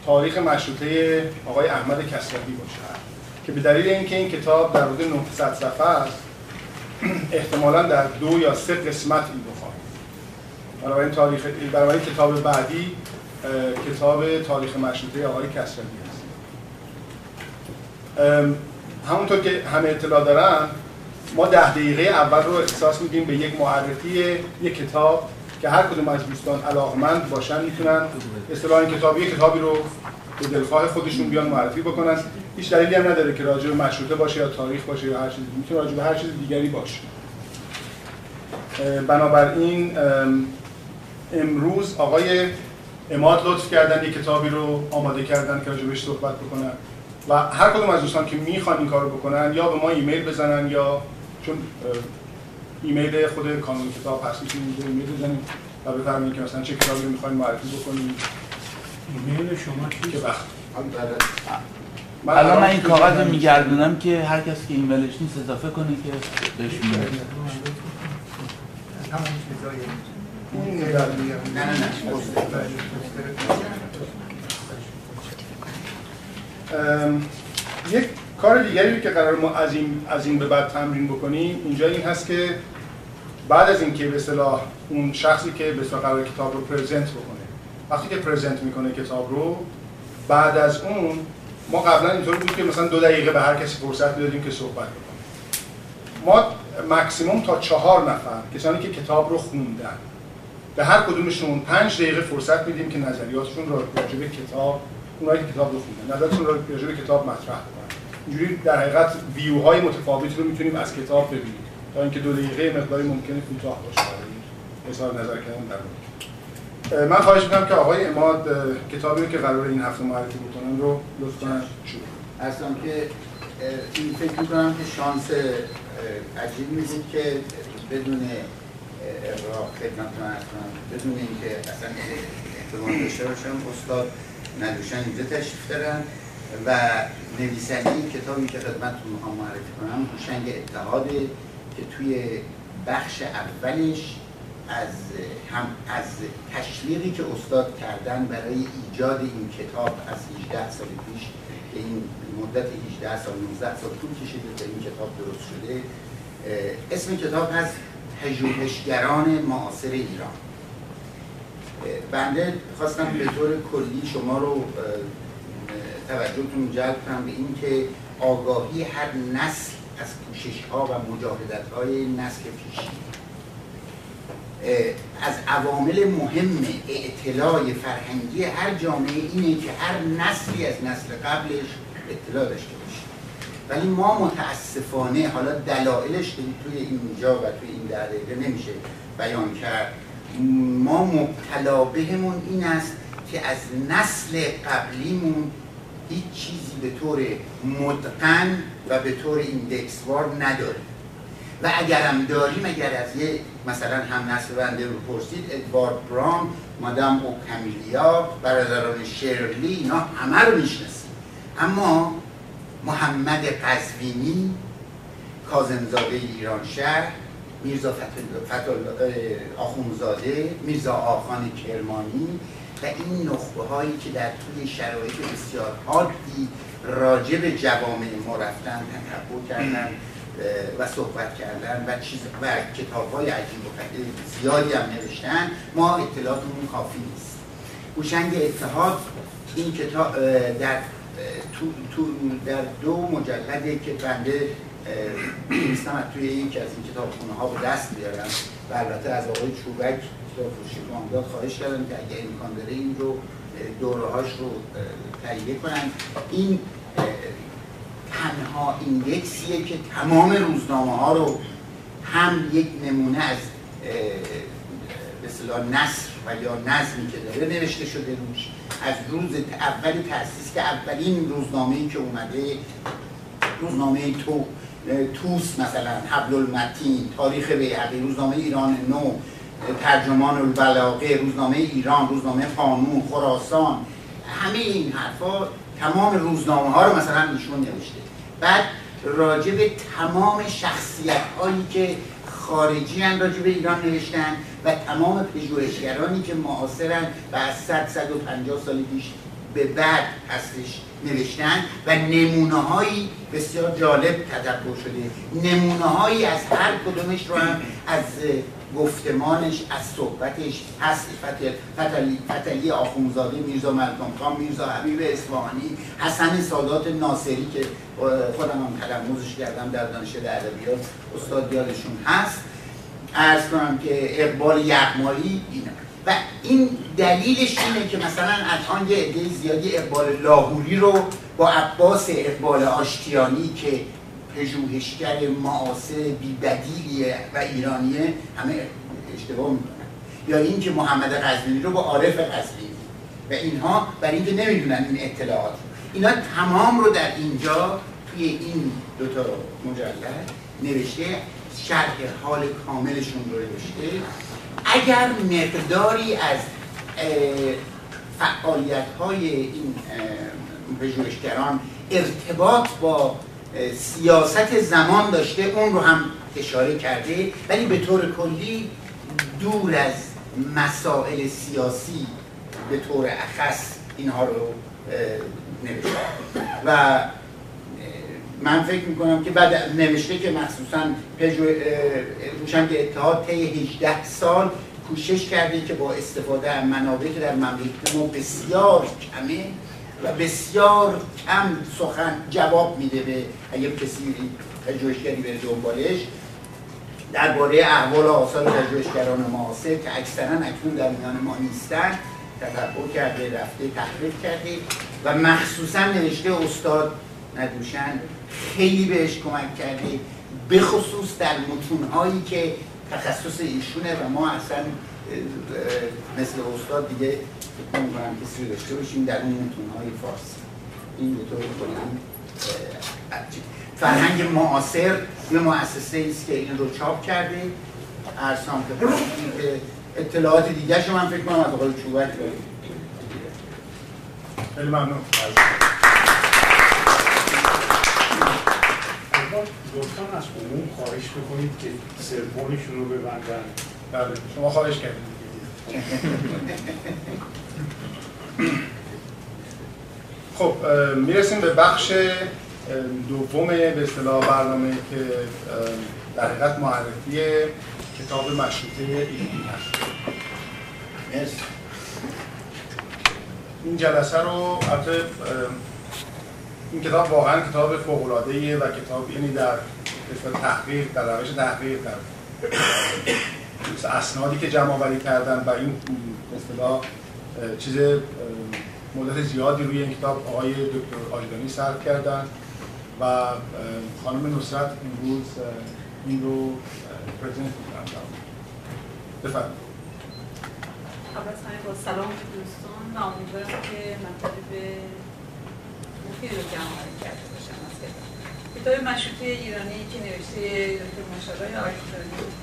Speaker 2: تاریخ مشروطه آقای احمد کسروی باشه. که به دلیل اینکه این کتاب در حدود 900 صفحه است احتمالا در دو یا سه قسمت این بخواهیم برای این تاریخ برای این کتاب بعدی کتاب تاریخ مشروطه آقای کسروی است. همونطور که همه اطلاع دارن ما ده دقیقه اول رو اختصاص میدیم به یک معرفی یک کتاب که هر کدوم از دوستان علاقمند باشن می‌تونن اصطلاحا این کتابی کتابی رو به دلخواه خودشون بیان معرفی بکنن. هیچ دلیلی هم نداره که راجع به مشروطه باشه یا تاریخ باشه یا هر چیزی. می‌تونه راجع به هر چیز دیگری باشه. بنابراین امروز آقای اماد لطف کردن یک کتابی رو آماده کردن که راجبش صحبت بکنن و هر کدوم از دوستان که می‌خوان این کار رو بکنن یا به ما ایمیل بزنن یا چون ایمیل خود کانون کتاب هست می‌تونید ایمیل بزنیم و بفرمایید که مثلا چه کتابی رو می‌خواین معرفی بکنیم.
Speaker 3: ایمیل شما
Speaker 2: که وقت
Speaker 10: الان من این کاغذ رو میگردونم که هر کس که ایمیلش نیست اضافه کنه که بهش میده
Speaker 2: یک کار دیگری که قرار ما از این از این به بعد تمرین بکنیم اینجا این هست که بعد از اینکه به اصطلاح اون شخصی که به قرار کتاب رو پرزنت بکنه وقتی که پرزنت می‌کنه کتاب رو بعد از اون ما قبلا اینطور بود که مثلا دو دقیقه به هر کسی فرصت می‌دادیم که صحبت بکنه. ما مکسیموم تا چهار نفر کسانی که کتاب رو خوندن به هر کدومشون پنج دقیقه فرصت میدیم که نظریاتشون رو راجع به کتاب اونایی که کتاب رو خوندن نظرتون رو راجع به کتاب مطرح کنن اینجوری در حقیقت ویو های متفاوتی رو می‌تونیم از کتاب ببینیم. تا اینکه دو دقیقه مقداری ممکنه کوتاه باشه. برای نظر کردن در مورد. من خواهش می‌کنم که آقای اماد کتابی رو که قرار این هفته معرفی بکنن رو لطفا شروع
Speaker 4: اصلا که این فکر می‌کنم که شانس عجیب می‌دید که بدون خدمتتون ارز کنم. بدون اینکه اصلا احتمال داشته باشم استاد ندوشن اینجا تشریف دارن و نویسنده کتابی که خدمتتون می‌خوام معرفی کنم هوشنگ اتحاده که توی بخش اولش از هم از تشویقی که استاد کردن برای ایجاد این کتاب از 18 سال پیش که این مدت 18 سال 19 سال طول کشیده تا این کتاب درست شده اسم کتاب هست پژوهشگران معاصر ایران. بنده خواستم به طور کلی شما رو توجهتون جلب کنم به اینکه آگاهی هر نسل از کوشش ها و مجاهدت های نسل پیشی از عوامل مهم اطلاع فرهنگی هر جامعه اینه که هر نسلی از نسل قبلش اطلاع داشته باشه. ولی ما متاسفانه حالا دلایلش توی اینجا و توی این در نمیشه بیان کرد. ما مبتلا بهمون این است که از نسل قبلیمون هیچ چیزی به طور متقن و به طور ایندکسوار نداریم. و اگرم داریم اگر از یه مثلا هم نسل بنده رو پرسید ادوارد برام مادام اوکمیلیا برادران شرلی اینا همه رو می‌شناسیم. اما محمد قزوینی کازمزاده ایران شهر میرزا آخونزاده میرزا آخان کرمانی و این نخبه هایی که در توی شرایط بسیار حادی راجع به جوامع ما رفتن تکبر کردن و صحبت کردن و چیز و کتاب های عجیب و زیادی هم نوشتن ما اطلاعاتمون کافی نیست. هوشنگ اتحاد این کتاب در تو, در دو مجلده که بنده نیستم توی یکی از این کتاب خونه ها به دست بیارم و البته از آقای چوبک کتاب فروشی بامداد خواهش کردم که اگه امکان داره این رو دوره هاش رو تهیه کنن. این تنها ایندکسیه که تمام روزنامه ها رو هم یک نمونه از به نصر و یا نظمی که داره نوشته شده روش از روز اول تاسیس که اولین روزنامه ای که اومده روزنامه تو توس مثلا حبل المتین تاریخ بیهقی روزنامه ایران نو ترجمان البلاغه روزنامه ایران روزنامه قانون خراسان همه این حرفا تمام روزنامه ها رو مثلا ایشون نوشته. بعد راجع به تمام شخصیت هایی که خارجی هم راجع به ایران نوشتن و تمام پژوهشگرانی که معاصرن و از 100 150 سال پیش به بعد هستش. نوشتن و نمونه هایی بسیار جالب تدبر شده. نمونه هایی از هر کدومش رو هم از گفتمانش از صحبتش هست فتلی, فتلی آخونزاده میرزا ملکم خان میرزا حبیب اصفهانی حسن سادات ناصری که خودم هم تلموزش کردم در دانشگاه ادبیات استاد یادشون هست. ارز کنم که اقبال یغمایی اینا و این دلیلش اینه که مثلا الان یه عده زیادی اقبال لاهوری رو با عباس اقبال آشتیانی که پژوهشگر معاصر بیبدیلیه و ایرانیه همه اشتباه می‌کنن. یا اینکه محمد غزنوی رو با عارف غزنوی. و اینها برای اینکه نمی‌دونن این اطلاعات. اینا تمام رو در اینجا توی این دوتا مجلد نوشته شرح حال کاملشون رو نوشته. اگر مقداری از فعالیت های این پژوهشگران ارتباط با سیاست زمان داشته اون رو هم اشاره کرده ولی به طور کلی دور از مسائل سیاسی به طور اخص اینها رو نوشته. و من فکر می‌کنم که بعد نوشته که مخصوصا روشن که اتحاد طی 18 سال کوشش کرده که با استفاده از منابعی که در مملکت ما بسیار کمه و بسیار کم سخن جواب میده به اگه کسی پژوهشگری بره دنبالش درباره احوال آثار پژوهشگران معاصر که اکثرا اکنون در میان ما نیستن کرده رفته تحقیق کرده و مخصوصا نوشته استاد ندوشن. خیلی بهش کمک کرده. به خصوص در متونهایی که تخصص ایشونه و ما اصلا مثل استاد دیگه فکر کنم کسی داشته باشیم در اون متونهای فارسی. این به طور فرهنگ معاصر یه مؤسسه است که این رو چاپ کرده. ارسام که اطلاعات دیگه شما من فکر کنم از آقای چوبک
Speaker 2: خیلی ممنون.
Speaker 3: لطفا از عموم خواهش بکنید که سرپونشون رو ببندن.
Speaker 2: بله شما خواهش کردید. خب می‌رسیم به بخش دوم به اصطلاح برنامه که در حقیقت معرفی کتاب مشروطه ایرانی هست این جلسه رو البته این کتاب واقعا کتاب فوق العاده و کتاب یعنی در تحقیق در روش تحقیق در اسنادی که جمع آوری کردن و این اصطلاح چیز مدت زیادی روی این کتاب آقای دکتر آجدانی صرف کردن و خانم نصرت امروز این رو پرزنت می‌کنم بفرمایید.
Speaker 5: اول با سلام دوستان. و امیدوارم که مطالب رو جمع کرده باشم از کتاب مشروطه ایرانی که نوشته دکتر مشاور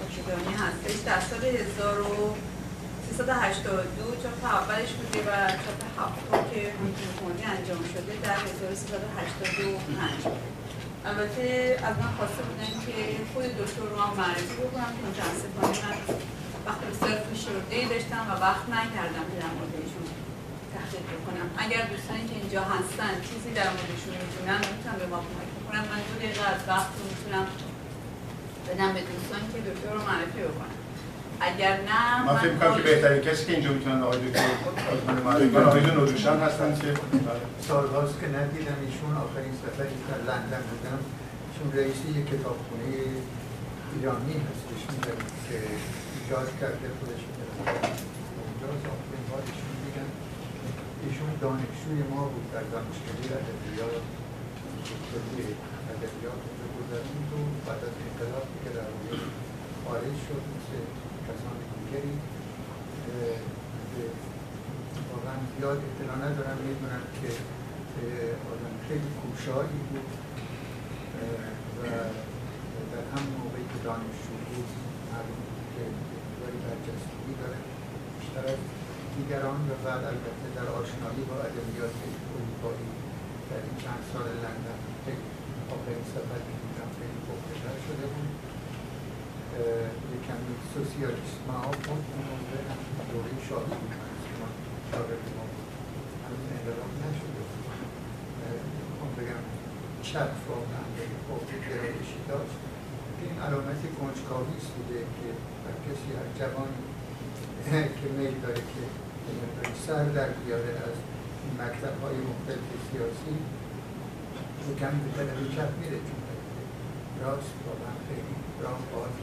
Speaker 5: آشدانی هستش در سال 1382 چاپ اولش بوده و چاپ هفتم که حکومتی انجام شده در 1385 البته از من خواسته بودن که خود دکتر رو هم معرفی بکنم که متاسفانه من وقت بسیار فشرده داشتم و وقت نکردم که در مورد ایشون تحقیق بکنم. اگر دوستانی که اینجا هستن چیزی در موردشون می‌تونن می‌تونم به ما کمک بکنم من دو دقیقه از وقت رو می‌تونم بدم به دوستانی که دکتر رو معرفی بکنم اگر نه
Speaker 2: من فکر می‌کنم که بهترین کسی که اینجا می‌تونن آقای دکتر معرفی کنن آقای نوروشان هستن که
Speaker 7: سالهاست که ندیدم ایشون آخرین سفری که لندن بودم. چون رئیس یک کتابخونه ایرانی هستش که ایجاد کرده خودش اونجا آخرین بار ایشون دیدم ایشون دانشجوی ما بود در دانشکده ادبیات دکتری ادبیات رو گذرون و بعد از انقلابی که در خارج شد مثل کسان دیگری واقعا زیاد اطلاع ندارم. می‌دونم که آدم خیلی کوشایی بود و در همون موقعی که دانشجو بود معلوم که داری برجستگی داره. بیشتر از دیگران و بعد البته در آشنایی با ادبیات اروپایی در این چند سال لندن خیلی سفر که بودم خیلی پخته‌تر شده بود. یک کمی سوسیالیست ها بود اون موقع دوره شاهی بود. شاگرد ما بود. هنوز انقلاب نشده بود. می‌خوام بگم چپ واقعا به گرایشی داشت. این علامت کنجکاویست بوده که در کسی هر جوانی که میل داره که سر در بیاره از مکتب های مختلف سیاسی و کمی به طرف چپ میره چون راست واقعا خیلی راه باز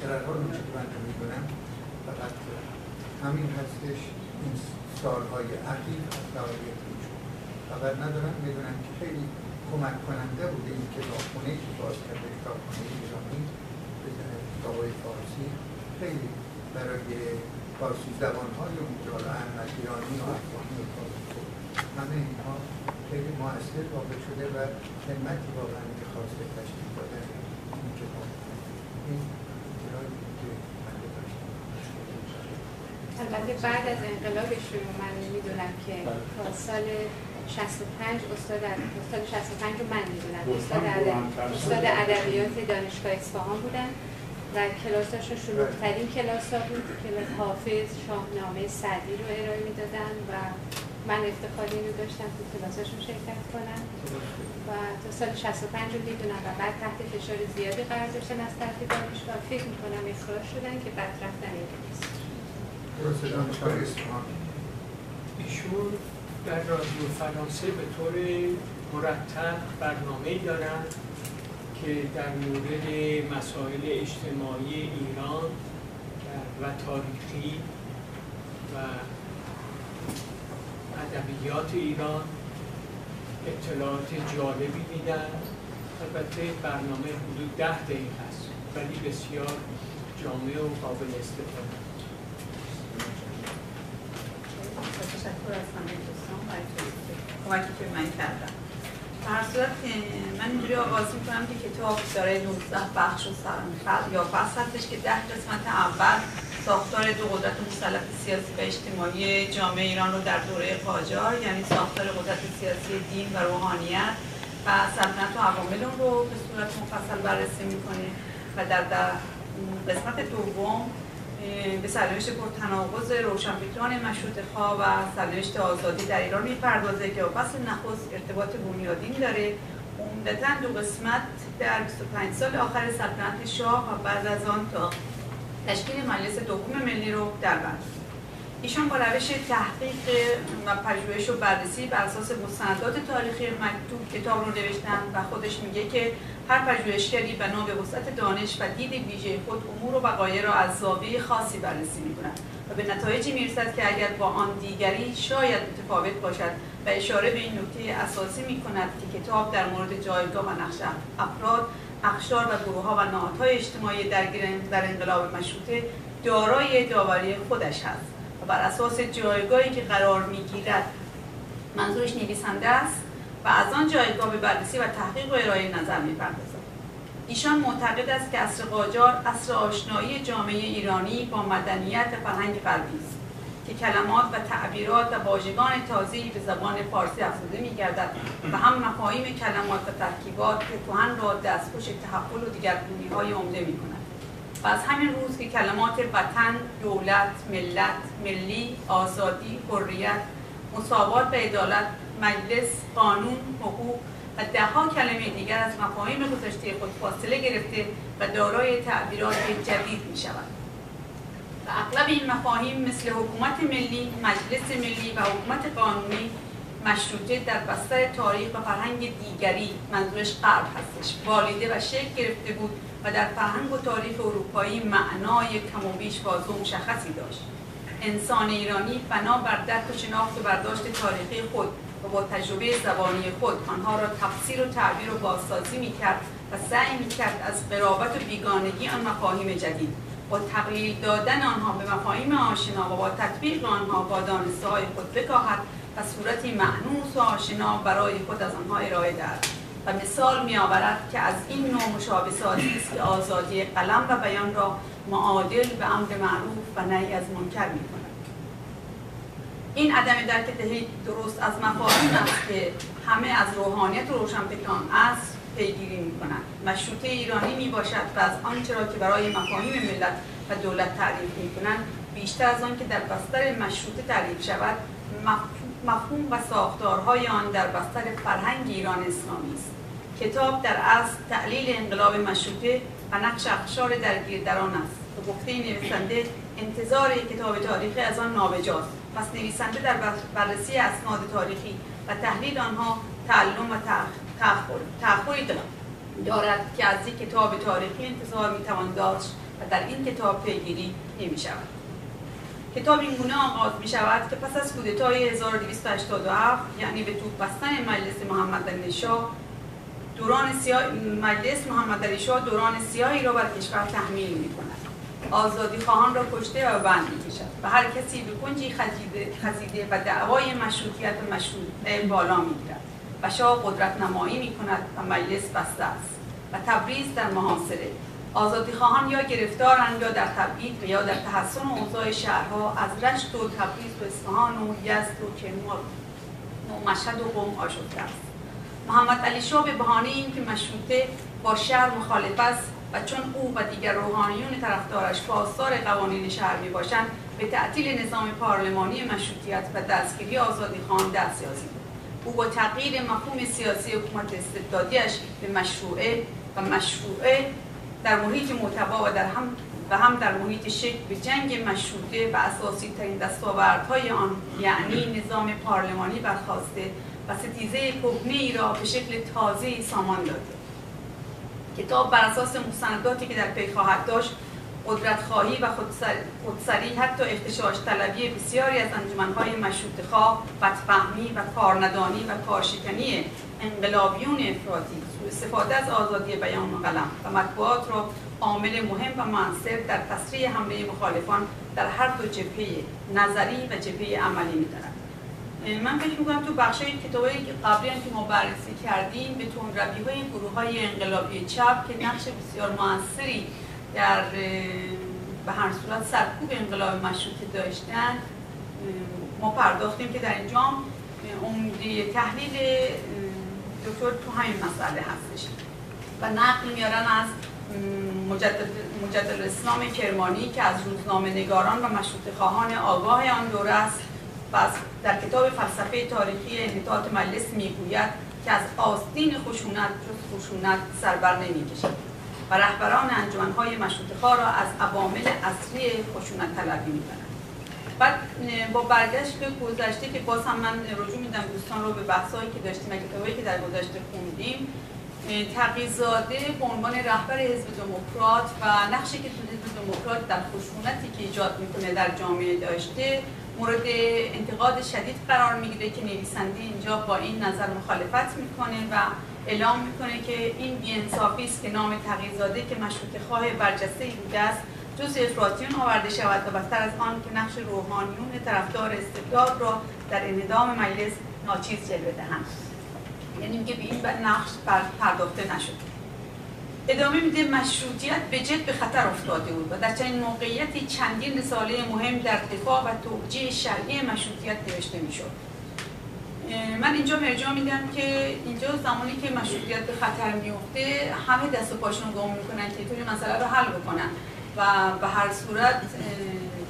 Speaker 7: در حال اونچه که من می‌دونم فقط همین هستش این سالهای اخیر برای خبر ندارم می‌دونم که خیلی کمک کننده بوده این کتابخونه که باز کرده کتابخونه ایرانی کتابای فارسی خیلی برای فارسی زبان های اونجا احمد ایرانی و افغانی و همه اینها خیلی موثر واقع شده و خدمتی واقعا که خواسته تشکیل دادن این کتاب این که
Speaker 17: البته بعد از انقلابش رو من می‌دونم که تا سال 65 استاد استاد 65 رو من می‌دونم. استاد استاد ادبیات دانشگاه اصفهان بودن. و کلاساشون شلوغترین کلاس ها بود که حافظ شاهنامه سعدی رو ارائه می‌دادن و من افتخاری رو داشتم تو کلاساشون شرکت کنم. و تا سال 65 رو می‌دونم و بعد تحت فشار زیادی قرار داشتن از طرف دانشگاه. فکر می‌کنم اخراج شدن که بعد رفتن انگلیس
Speaker 14: ایشون در رادیو فرانسه به طور مرتب برنامه دارن. که در مورد مسائل اجتماعی ایران و تاریخی و ادبیات ایران اطلاعات جالبی میدن. البته برنامه حدود ده دقیقه است ولی بسیار جامع و قابل استفاده.
Speaker 5: تشکر از در صورت من اینجوری آغاز می‌کنم که کتاب داره 19 بخش و یا فصل هستش که ده قسمت اول ساختار دو قدرت مسلط سیاسی و اجتماعی جامعه ایران رو در دوره قاجار یعنی ساختار قدرت سیاسی دین و روحانیت و سلطنت و عوامل رو به صورت مفصل بررسی می‌کنه. و در, در قسمت دوم به سرنوشت پرتناقض روشنفکران مشروط خواه و سرنوشت آزادی در ایران می‌پردازه که پس نخست ارتباط بنیادین داره. عمدتا دو قسمت در 25 سال آخر سلطنت شاه و بعد از آن تا تشکیل مجلس دوم ملی رو در بر. ایشان با روش تحقیق و پژوهش و بررسی بر اساس مستندات تاریخی مکتوب کتاب رو نوشتن و خودش میگه که هر پژوهشگری بنا به وسعت دانش و دید ویژه خود امور و وقایع را از زاویه خاصی بررسی می‌کنند و به نتایجی می‌رسد که اگر با آن دیگری شاید متفاوت باشد و اشاره به این نکته اساسی می‌کند که کتاب در مورد جایگاه و نقش افراد اخشار و گروه ها و نهادهای اجتماعی در انقلاب مشروطه دارای داوری خودش هست. و بر اساس جایگاهی که قرار می‌گیرد منظورش نویسنده است و از آن جایگاه به بررسی و تحقیق و ارائه نظر می‌پردازد. ایشان معتقد است که عصر قاجار عصر آشنایی جامعه ایرانی با مدنیت فرهنگ غربی است که کلمات و تعبیرات و واژگان تازه‌ای به زبان فارسی افزوده می‌گردد و هم مفاهیم کلمات و ترکیبات که کهن را دستخوش تحول و دیگرگونی‌های عمده می‌کند. و از همین روز که کلمات وطن، دولت، ملت، ملی، آزادی، حریت، مساوات و عدالت مجلس، قانون، حقوق و دهها کلمه دیگر از مفاهیم گذشته خود فاصله گرفته و دارای تعبیرات جدید می شود. و اغلب این مفاهیم مثل حکومت ملی، مجلس ملی و حکومت قانونی مشروطه در بستر تاریخ و فرهنگ دیگری منظورش غرب هستش والیده و شکل گرفته بود و در فرهنگ و تاریخ اروپایی معنای کم و بیش واضح و مشخصی داشت. انسان ایرانی بنا بر درک و شناخت و برداشت تاریخی خود و با تجربه زبانی خود آنها را تفسیر و تعبیر و بازسازی می‌کرد و سعی می‌کرد از قرابت و بیگانگی آن مفاهیم جدید. با تقلیل دادن آنها به مفاهیم آشنا و با تطبیق آنها با دانسته خود بکاهد و صورتی معنوس و آشنا برای خود از آنها ارائه دهد. و مثال می آورد که از این نوع مشابه است که آزادی قلم و بیان را معادل به امر معروف و نهی از منکر می کند. این عدم درک درست از مفاهیم است که همه از روحانیت و روشنفکران است پیگیری می کنند. مشروطه ایرانی می باشد و از آنچه را که برای مفاهیم ملت و دولت تعریف می کنند بیشتر از آن که در بستر مشروطه تعریف شود مفهوم و ساختارهای آن در بستر فرهنگ ایران اسلامی است کتاب در اصل تعلیل انقلاب مشروطه و نقش اخشار درگیر در آن است. و گفته نویسنده انتظار کتاب تاریخی از آن نابجاست. پس نویسنده در بررسی اسناد تاریخی و تحلیل آنها تعلم و تأخری دارد. که از یک کتاب تاریخی انتظار می‌توان داشت و در این کتاب پیگیری نمی شود کتاب این گونه آغاز می شود که پس از کودتای 1287 یعنی به توپ بستن مجلس محمد شاه دوران سیاه مجلس محمد علی شاه دوران سیاهی را بر کشور تحمیل می کند آزادی خواهان را کشته و بند می کشد و هر کسی به کنجی خزیده و دعوای مشروطیت و مشروط بالا می گیرد و شاه قدرت نمایی می کند و مجلس بسته است و تبریز در محاصره. آزادی خواهان یا گرفتارند یا در تبعید و یا در تحسن اوضاع شهرها از رشت و تبریز و اصفهان و یزد و کرمان و مشهد و قم آشفته است. محمد علی شاه به بهانه اینکه مشروطه با شهر مخالف است و چون او و دیگر روحانیون طرفدارش پاسدار قوانین شهر می باشند به تعطیل نظام پارلمانی مشروطیت و دستگیری آزادی خان دست یازید او با تغییر مفهوم سیاسی حکومت استبدادیش به مشروعه و مشروعه در محیط متوا و در هم و هم در محیط شکل به جنگ مشروطه و اساسی ترین دستاوردهای آن یعنی نظام پارلمانی برخواسته و ستیزه کهنه ای را به شکل تازه سامان داده کتاب بر اساس مستنداتی که در پی خواهد داشت قدرت خواهی و خودسری حتی اختشاش طلبی بسیاری از انجمنهای مشروط خواه بدفهمی و کارندانی و کارشکنی انقلابیون افراطی استفاده از آزادی بیان و قلم و مطبوعات را عامل مهم و موثر در تسریع حمله مخالفان در هر دو جبهه نظری و جبهه عملی میدارد. من فکر می‌کنم تو بخش کتابی که قبلی هم که ما بررسی کردیم به تون روی های گروه های انقلابی چپ که نقش بسیار موثری در به هر صورت سرکوب انقلاب مشروطه داشتن ما پرداختیم که در اینجا عمده تحلیل دکتر تو همین مسئله هستش و نقل میارن از مجدد, مجدد اسلام کرمانی که از روزنامه نگاران و مشروط خواهان آگاه آن دوره است. در کتاب فلسفه تاریخی انحطاط مجلس می‌گوید که از آستین خشونت جز خشونت سربر نمی‌کشد و رهبران انجمنهای مشروط خواه را از عوامل اصلی خشونت طلبی می‌کنند بعد با برگشت به گذشته که باز هم من رجوع میدم دوستان رو به بحثایی که داشتیم و کتابایی که در گذشته خوندیم تقیزاده به عنوان رهبر حزب دموکرات و نقشی که حزب دموکرات در خشونتی که ایجاد می‌کنه در جامعه داشته مورد انتقاد شدید قرار می‌گیره که نویسنده اینجا با این نظر مخالفت می‌کنه و اعلام می‌کنه که این بیانصافی است که نام تقیزاده که مشروط خواه برجسته بوده است جز افراطیون آورده شود. و بدتر از آن که نقش روحانیون طرفدار استبداد را در انهدام مجلس ناچیز جلوه دهند. یعنی میگه به این نقش پرداخته نشد. ادامه میده مشروطیت به جد به خطر افتاده بود و در چنین موقعیتی چندین رساله مهم در دفاع و توجیه شرعی مشروطیت نوشته می‌شد. من اینجا مرجع میدم که اینجا زمانی که مشروطیت به خطر میفته همه دست و پاشون گم می‌کنن که طوری مسئله رو حل بکنن و به هر صورت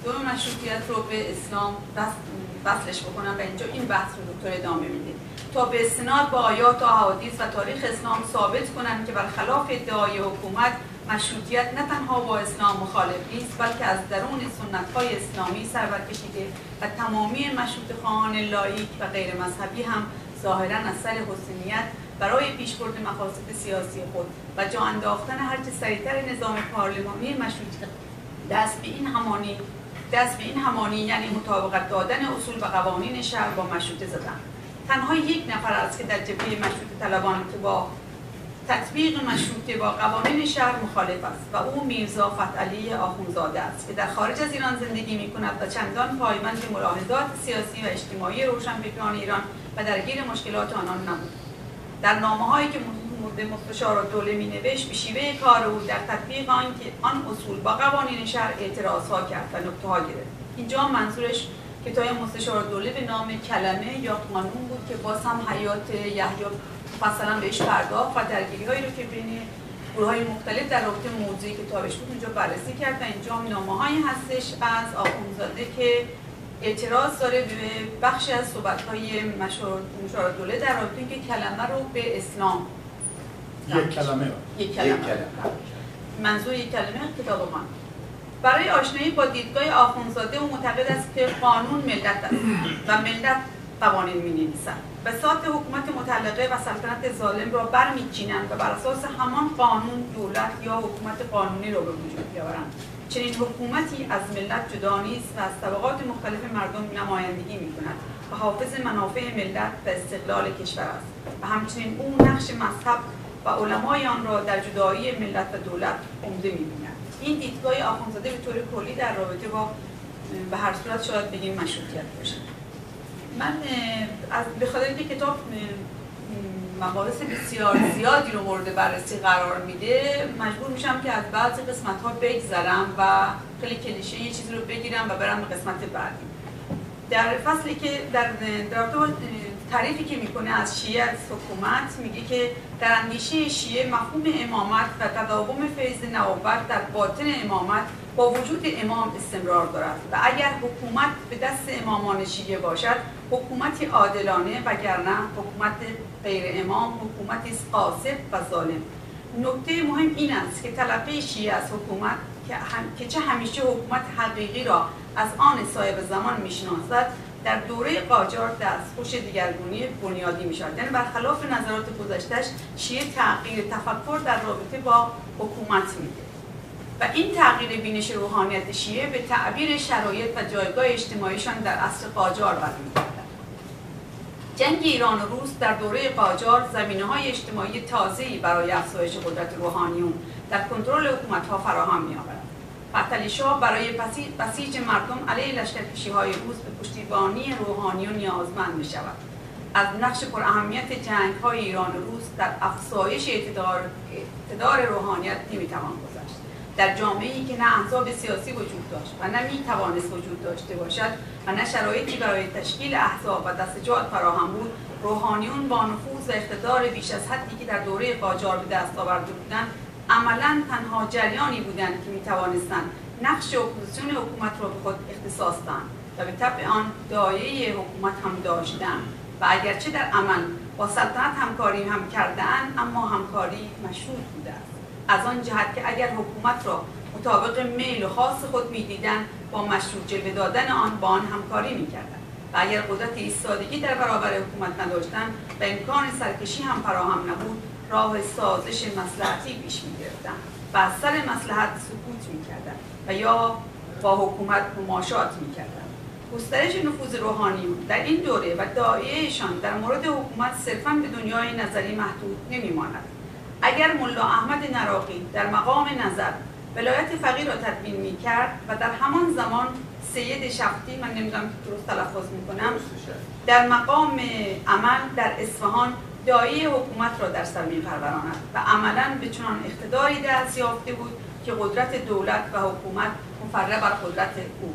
Speaker 5: دو مشروطیت رو به اسلام وصلش بکنن و اینجا این بحث رو دکتر ادامه میده. تا به استناد با آیات و احادیث و تاریخ اسلام ثابت کنند که برخلاف ادعای حکومت مشروطیت نه تنها با اسلام مخالف نیست بلکه از درون سنت های اسلامی سر برکشیده و تمامی مشروط خواهان لایک و غیر مذهبی هم ظاهرا از سر حسنیت برای پیشبرد مقاصد سیاسی خود و جا انداختن هرچه سریعتر نظام پارلمانی مشروطیت دست به این همانی دست به این همانی یعنی مطابقت دادن اصول و قوانین شهر با مشروطه زدن. تنها یک نفر است که در جبهه مشروطه طلبان که با تطبیق مشروطه با قوانین شهر مخالف است و او میرزا فتعلی آخونزاده است که در خارج از ایران زندگی می کند و چندان پایبند ملاحظات سیاسی و اجتماعی روشنفکران ایران و درگیر مشکلات آنان نبود. در نامه هایی که مورد مستشار دوله می نوشت به شیوه کار او در تطبیق آن که آن اصول با قوانین شهر اعتراض ها کرد و نکته ها گرفت. اینجا منظورش کتاب مستشار دوله به نام کلمه یا قانون بود که باز هم حیات یحیی مثلا بهش پرداخت و درگیری هایی رو که بین گروه های مختلف در رابطه موضوعی کتابش بود اونجا بررسی کرد و اینجا نامه هایی هستش از آخونزاده که اعتراض داره به بخشی از صحبت های مشار دوله در رابطه که کلمه رو به اسلام
Speaker 2: یک کلمه.
Speaker 5: یک کلمه. منظور یک کلمه کتاب من برای آشنایی با دیدگاه آخونزاده و معتقد است که قانون ملت است و ملت قوانین می نویسند بساط حکومت مطلقه و سلطنت ظالم را برمیچینند و بر اساس همان قانون دولت یا حکومت قانونی را به وجود بیاورند. چنین حکومتی از ملت جدا نیست و از طبقات مختلف مردم نمایندگی می کند و حافظ منافع ملت و استقلال کشور است. و همچنین او نقش مذهب و علمای آن را در جدایی ملت و دولت عمده می‌بینند این دیدگاه آخوندزاده به طور کلی در رابطه با به هر صورت شاید بگیم مشروطیت باشه. من از به خاطر اینکه کتاب مباحث بسیار زیادی رو مورد بررسی قرار میده مجبور میشم که از بعضی قسمت ها بگذرم و خیلی کلیشه یه چیزی رو بگیرم و برم به قسمت بعدی. در فصلی که در در تعریفی که می‌کنه از شیعه از حکومت میگه که در اندیشه شیعه مفهوم امامت و تداوم فیض نوبت در باطن امامت با وجود امام استمرار دارد و اگر حکومت به دست امامان شیعه باشد حکومتی عادلانه وگرنه حکومت غیر امام حکومتی قاسب و ظالم. نکته مهم این است که تلقی شیعه از حکومت که چه همیشه حکومت حقیقی را از آن صاحب زمان می‌شناسد در دوره قاجار خوش دیگرگونی بنیادی می شود یعنی برخلاف نظرات گذشتهش شیعه تغییر تفکر در رابطه با حکومت میده. و این تغییر بینش روحانیت شیعه به تعبیر شرایط و جایگاه اجتماعیشان در عصر قاجار برمیگردد جنگ ایران و روس در دوره قاجار زمینه های اجتماعی تازه‌ای برای افزایش قدرت روحانیون در کنترل حکومت ها فراهم می آورد. شاه برای بسیج مردم علیه لشکرکشی های روز به پشتیبانی روحانیون نیازمند می شود. از نقش پر اهمیت جنگ های ایران و روس در افزایش اعتدار, اعتدار روحانیت نمی‌توان گذشت. در جامعه ای که نه احزاب سیاسی وجود داشت و نه می توانست وجود داشته باشد و نه شرایطی برای تشکیل احزاب و دستجات فراهم بود روحانیون با نفوذ و اقتدار بیش از حدی که در دوره قاجار به دست آورده بودند عملا تنها جریانی بودند که می توانستند نقش اپوزیسیون حکومت را به خود اختصاص دهند و به طبع آن دایه حکومت هم داشتند و اگرچه در عمل با سلطنت همکاری هم کردن اما همکاری مشروط بوده است. از آن جهت که اگر حکومت را مطابق میل و خاص خود می‌دیدند با مشروط جلوه دادن آن با آن همکاری می‌کردند. و اگر قدرت ایستادگی در برابر حکومت نداشتند و امکان سرکشی هم فراهم نبود راه سازش مسلحتی پیش می‌گرفتن و از سر مسلحت سکوت می‌کردن و یا با حکومت مماشات می‌کردن گسترش نفوذ روحانیون در این دوره و دایهشان در مورد حکومت صرفا به دنیای نظری محدود نمیماند. اگر ملا احمد نراقی در مقام نظر ولایت فقیر را تدوین می کرد و در همان زمان سید شفتی من نمی‌دونم که درست تلفظ می‌کنم در مقام عمل در اصفهان دایی حکومت را در سر میپروراند و عملا به چنان اقتداری دست یافته بود که قدرت دولت و حکومت مفرق بر قدرت او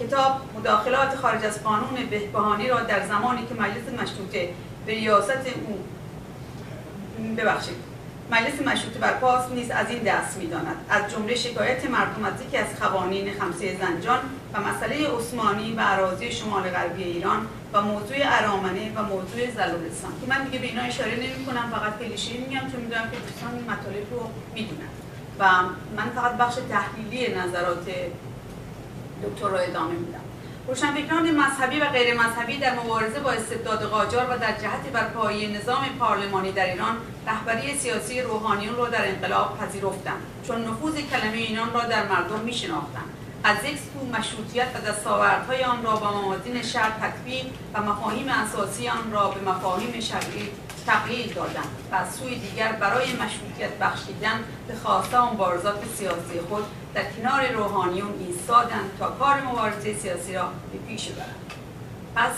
Speaker 5: کتاب مداخلات خارج از قانون بهبهانی را در زمانی که مجلس مشروطه به ریاست او ببخشید. مجلس مشروطه برپاس نیز از این دست می‌داند. از جمله شکایت مردم از یکی از قوانین خمسه زنجان و مسئله عثمانی و اراضی شمال غربی ایران و موضوع ارامنه و موضوع زلولستان که من دیگه به اینا اشاره نمی کنم فقط کلیشه میگم چون می‌دونم که دوستان این مطالب رو می‌دونن. و من فقط بخش تحلیلی نظرات دکتر رو ادامه میدم. روشنفکران مذهبی و غیر مذهبی در مبارزه با استبداد قاجار و در جهت برپایی نظام پارلمانی در ایران رهبری سیاسی روحانیون را در انقلاب پذیرفتند. چون نفوذ کلمه اینان را در مردم میشناختند. از یک سو مشروطیت و دستاوردهای آن را با موازین شرط تطبیق و مفاهیم اساسی آن را به مفاهیم شرعی تقلیل دادند و از سوی دیگر برای مشروطیت بخشیدن به خواسته مبارزات سیاسی خود در کنار روحانیون ایستادند تا کار مبارزه سیاسی را به پیش ببرند پس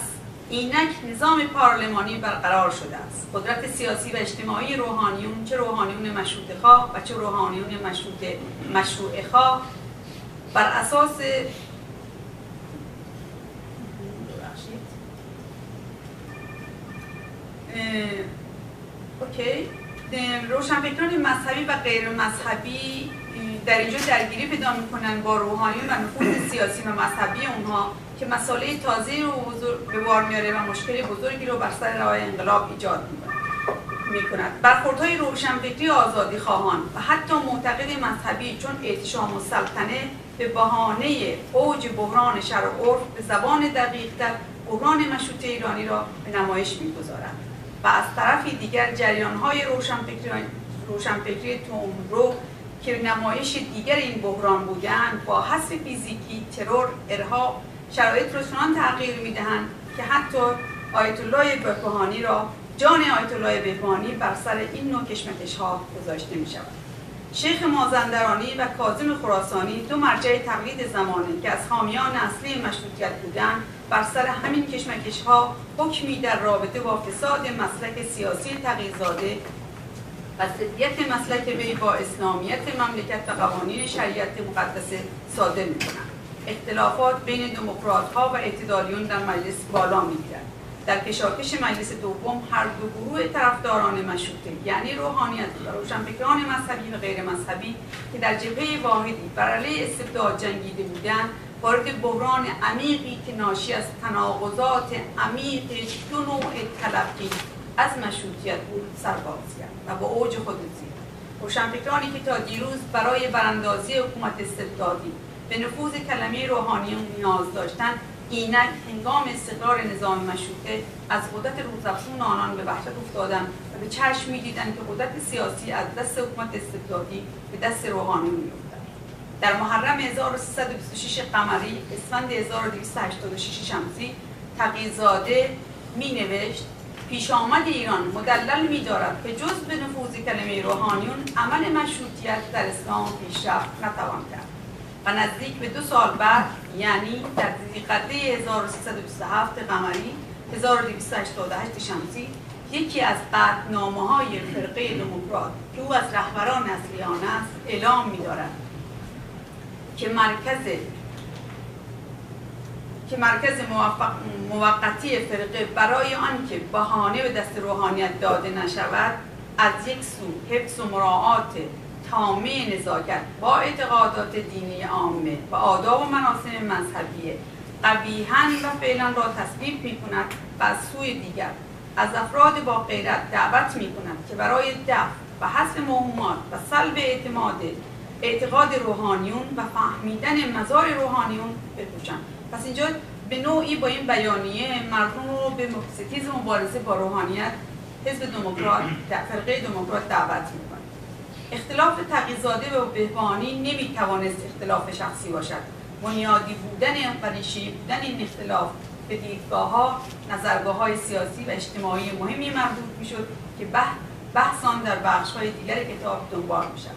Speaker 5: اینک نظام پارلمانی برقرار شده است. قدرت سیاسی و اجتماعی روحانیون چه روحانیون مشروط خواه و چه روحانیون مشروط مشروع خواه بر اساس اوکی. روشنفکران مذهبی و غیر مذهبی در اینجا درگیری پیدا می‌کنن با روحانیون و نفوذ سیاسی و مذهبی اونها که مسئله تازه رو به بار میاره و مشکل بزرگی رو بر سر راه انقلاب ایجاد می‌کند. برخوردهای روشنفکری آزادی خواهان و حتی معتقد مذهبی چون اعتشام السلطنه به بهانه اوج بحران شرع عرف به زبان دقیقتر بحران مشروطه ایرانی را به نمایش می‌گذارد و از طرفی دیگر جریانهای روشنفکری روشنفکری رو که نمایش دیگر این بحران بودند با حذف فیزیکی ترور ارهاب شرایط را چنان تغییر می‌دهند که حتی آیت الله بهبهانی را جان آیت الله بهبهانی بر سر این نوع کشمکش ها گذاشته می شود. شیخ مازندرانی و کاظم خراسانی دو مرجع تقلید زمانی که از حامیان اصلی مشروطیت بودند بر سر همین کشمکش ها حکمی در رابطه با فساد مسلک سیاسی تغییرزاده و ضدیت مسلک وی با اسلامیت مملکت و قوانین شریعت مقدس صادر می اختلافات بین دموکرات ها و اعتدالیون در مجلس بالا می در کشاکش مجلس دوم هر دو گروه طرفداران مشروطه یعنی روحانیت و روشنفکران مذهبی و غیر مذهبی که در جبهه واحدی بر علیه استبداد جنگیده بودند وارد بحران عمیقی که ناشی از تناقضات عمیق دو نوع تلقی از مشروطیت بود سرباز کرد و با اوج خود رسید روشنفکرانی که تا دیروز برای براندازی حکومت استبدادی به نفوذ کلمه روحانیون نیاز داشتند اینک هنگام استقرار نظام مشروطه از قدرت روزافزون آنان به وحشت افتادند و به چشم می‌دیدند که قدرت سیاسی از دست حکومت استبدادی به دست روحانی میافتد. در محرم 1326 قمری اسفند 1286 شمسی تقیزاده می نوشت پیش آمد ایران مدلل می دارد که جز به نفوذ کلمه روحانیون عمل مشروطیت در اسلام پیشرفت نتوان کرد. و نزدیک به دو سال بعد یعنی در قده 1327 قمری 1288 شمسی یکی از قطنامه های فرقه دموکرات که او از رهبران اصلی آن است اعلام می دارد که مرکز که مرکز موقتی فرقه برای آنکه بهانه به دست روحانیت داده نشود از یک سو حفظ و مراعات تامه نزاکت با اعتقادات دینی عامه و آداب و مناسم مذهبی قبیحا و فعلا را تصویب می کند و از سوی دیگر از افراد با غیرت دعوت می کند که برای دفع و حذف مهمات و سلب اعتماد اعتقاد روحانیون و فهمیدن مزار روحانیون بکوشند پس اینجا به نوعی با این بیانیه مردم رو به ستیز مبارزه با روحانیت حزب دموکرات فرقه دموکرات دعوت می‌کنه. اختلاف تقیزاده و بهبانی نمی‌توانست اختلاف شخصی باشد بنیادی بودن و بودن این اختلاف به دیدگاه ها نظرگاه های سیاسی و اجتماعی مهمی مربوط می‌شد که بحث آن در بخش های دیگر کتاب دنبال می شود.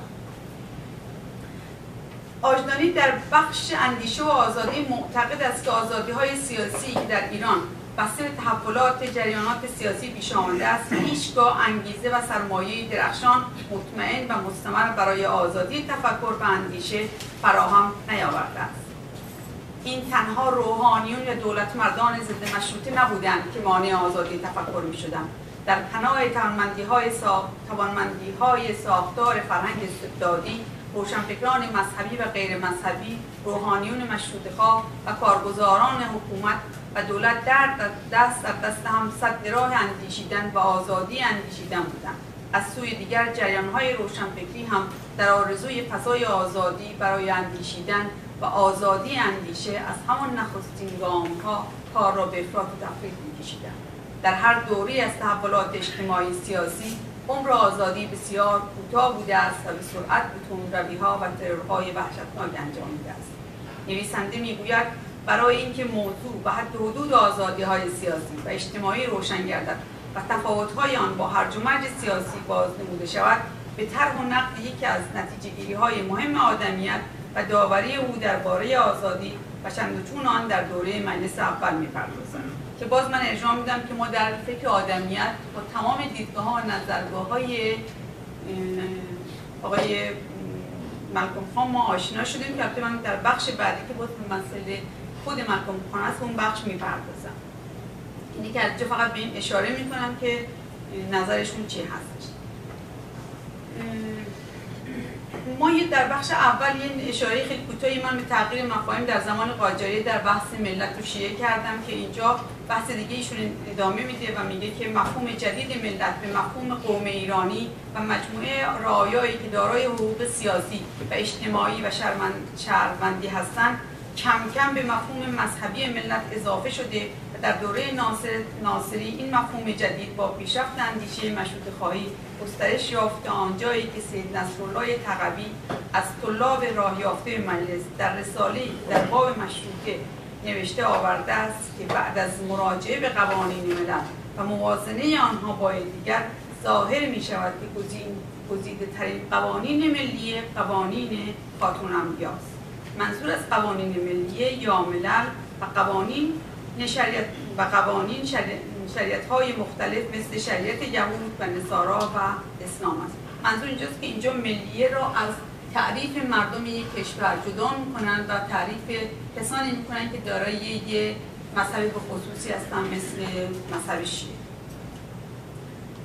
Speaker 5: آجدانی در بخش اندیشه و آزادی معتقد است که آزادی های سیاسی که در ایران بسته به تحولات جریانات سیاسی پیش آمده است. هیچگاه انگیزه و سرمایه درخشان مطمئن و مستمر برای آزادی تفکر و اندیشه فراهم نیاورده است. این تنها روحانیون یا دولت مردان ضد مشروطه نبودند که مانع آزادی تفکر می شدند در پناه توانمندی های, ساخت، های ساختار فرهنگ استبدادی روشنفکران مذهبی و غیر مذهبی روحانیون مشروطه و کارگزاران حکومت و دولت در دست در دست هم صد راه اندیشیدن و آزادی اندیشیدن بودند. از سوی دیگر جریان های روشنفکری هم در آرزوی فضای آزادی برای اندیشیدن و آزادی اندیشه از همان نخستین گام ها کار را به افراد و میکشیدند. در هر دوری از تحولات اجتماعی سیاسی عمر آزادی بسیار کوتاه بوده است و به سرعت به ها و ترورهای وحشتناک انجامیده است نویسنده می‌گوید برای اینکه موضوع و حد حدود آزادی های سیاسی و اجتماعی روشن گردد و تفاوت های آن با هر مرج سیاسی باز نموده شود به طرح و نقد یکی از نتیجه های مهم آدمیت و داوری او درباره آزادی و چند آن در دوره مجلس اول می‌پردازند که باز من ارجاع میدم که ما در فکر آدمیت با تمام دیدگاه ها و نظرگاه های آقای ملکم خان ما آشنا شدیم که من در بخش بعدی که باز مسئله خود ملکم خان است اون بخش می‌پردازم. اینی که از فقط به این اشاره می‌کنم که نظرشون چی هستش ما یه در بخش اول یه اشاره خیلی کوتاهی من به تغییر مفاهیم در زمان قاجاری در بحث ملت و شیعه کردم که اینجا بحث دیگه ایشون ادامه میده و میگه که مفهوم جدید ملت به مفهوم قوم ایرانی و مجموعه رعایایی که دارای حقوق سیاسی و اجتماعی و شهروندی هستند کم کم به مفهوم مذهبی ملت اضافه شده در دوره ناصر ناصری این مفهوم جدید با پیشرفت اندیشه مشروط خواهی گسترش یافته آنجایی که سید نصرالله تقوی از طلاب راه یافته مجلس در رساله در باب مشروطه نوشته آورده است که بعد از مراجعه به قوانین ملل و موازنه آنها با دیگر ظاهر می شود که گزیده ترین قوانین ملی قوانین خاتون انبیاست. منظور از قوانین ملی یا ملل و قوانین شریعت و قوانین شریعت های مختلف مثل شریعت یهود و نصارا و اسلام است. منظور اینجاست که اینجا ملیه را از تعریف مردم یک کشور جدا می‌کنن و تعریف کسانی می‌کنن که دارای یه مذهب خصوصی هستن مثل مذهب شیعه.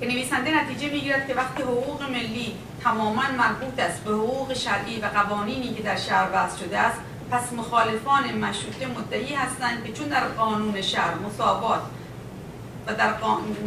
Speaker 5: که نویسنده نتیجه می‌گیرد که وقتی حقوق ملی تماما مربوط است به حقوق شرعی و قوانینی که در شهر وضع شده است. پس مخالفان مشروطه مدعی هستند که چون در قانون شهر مساوات و در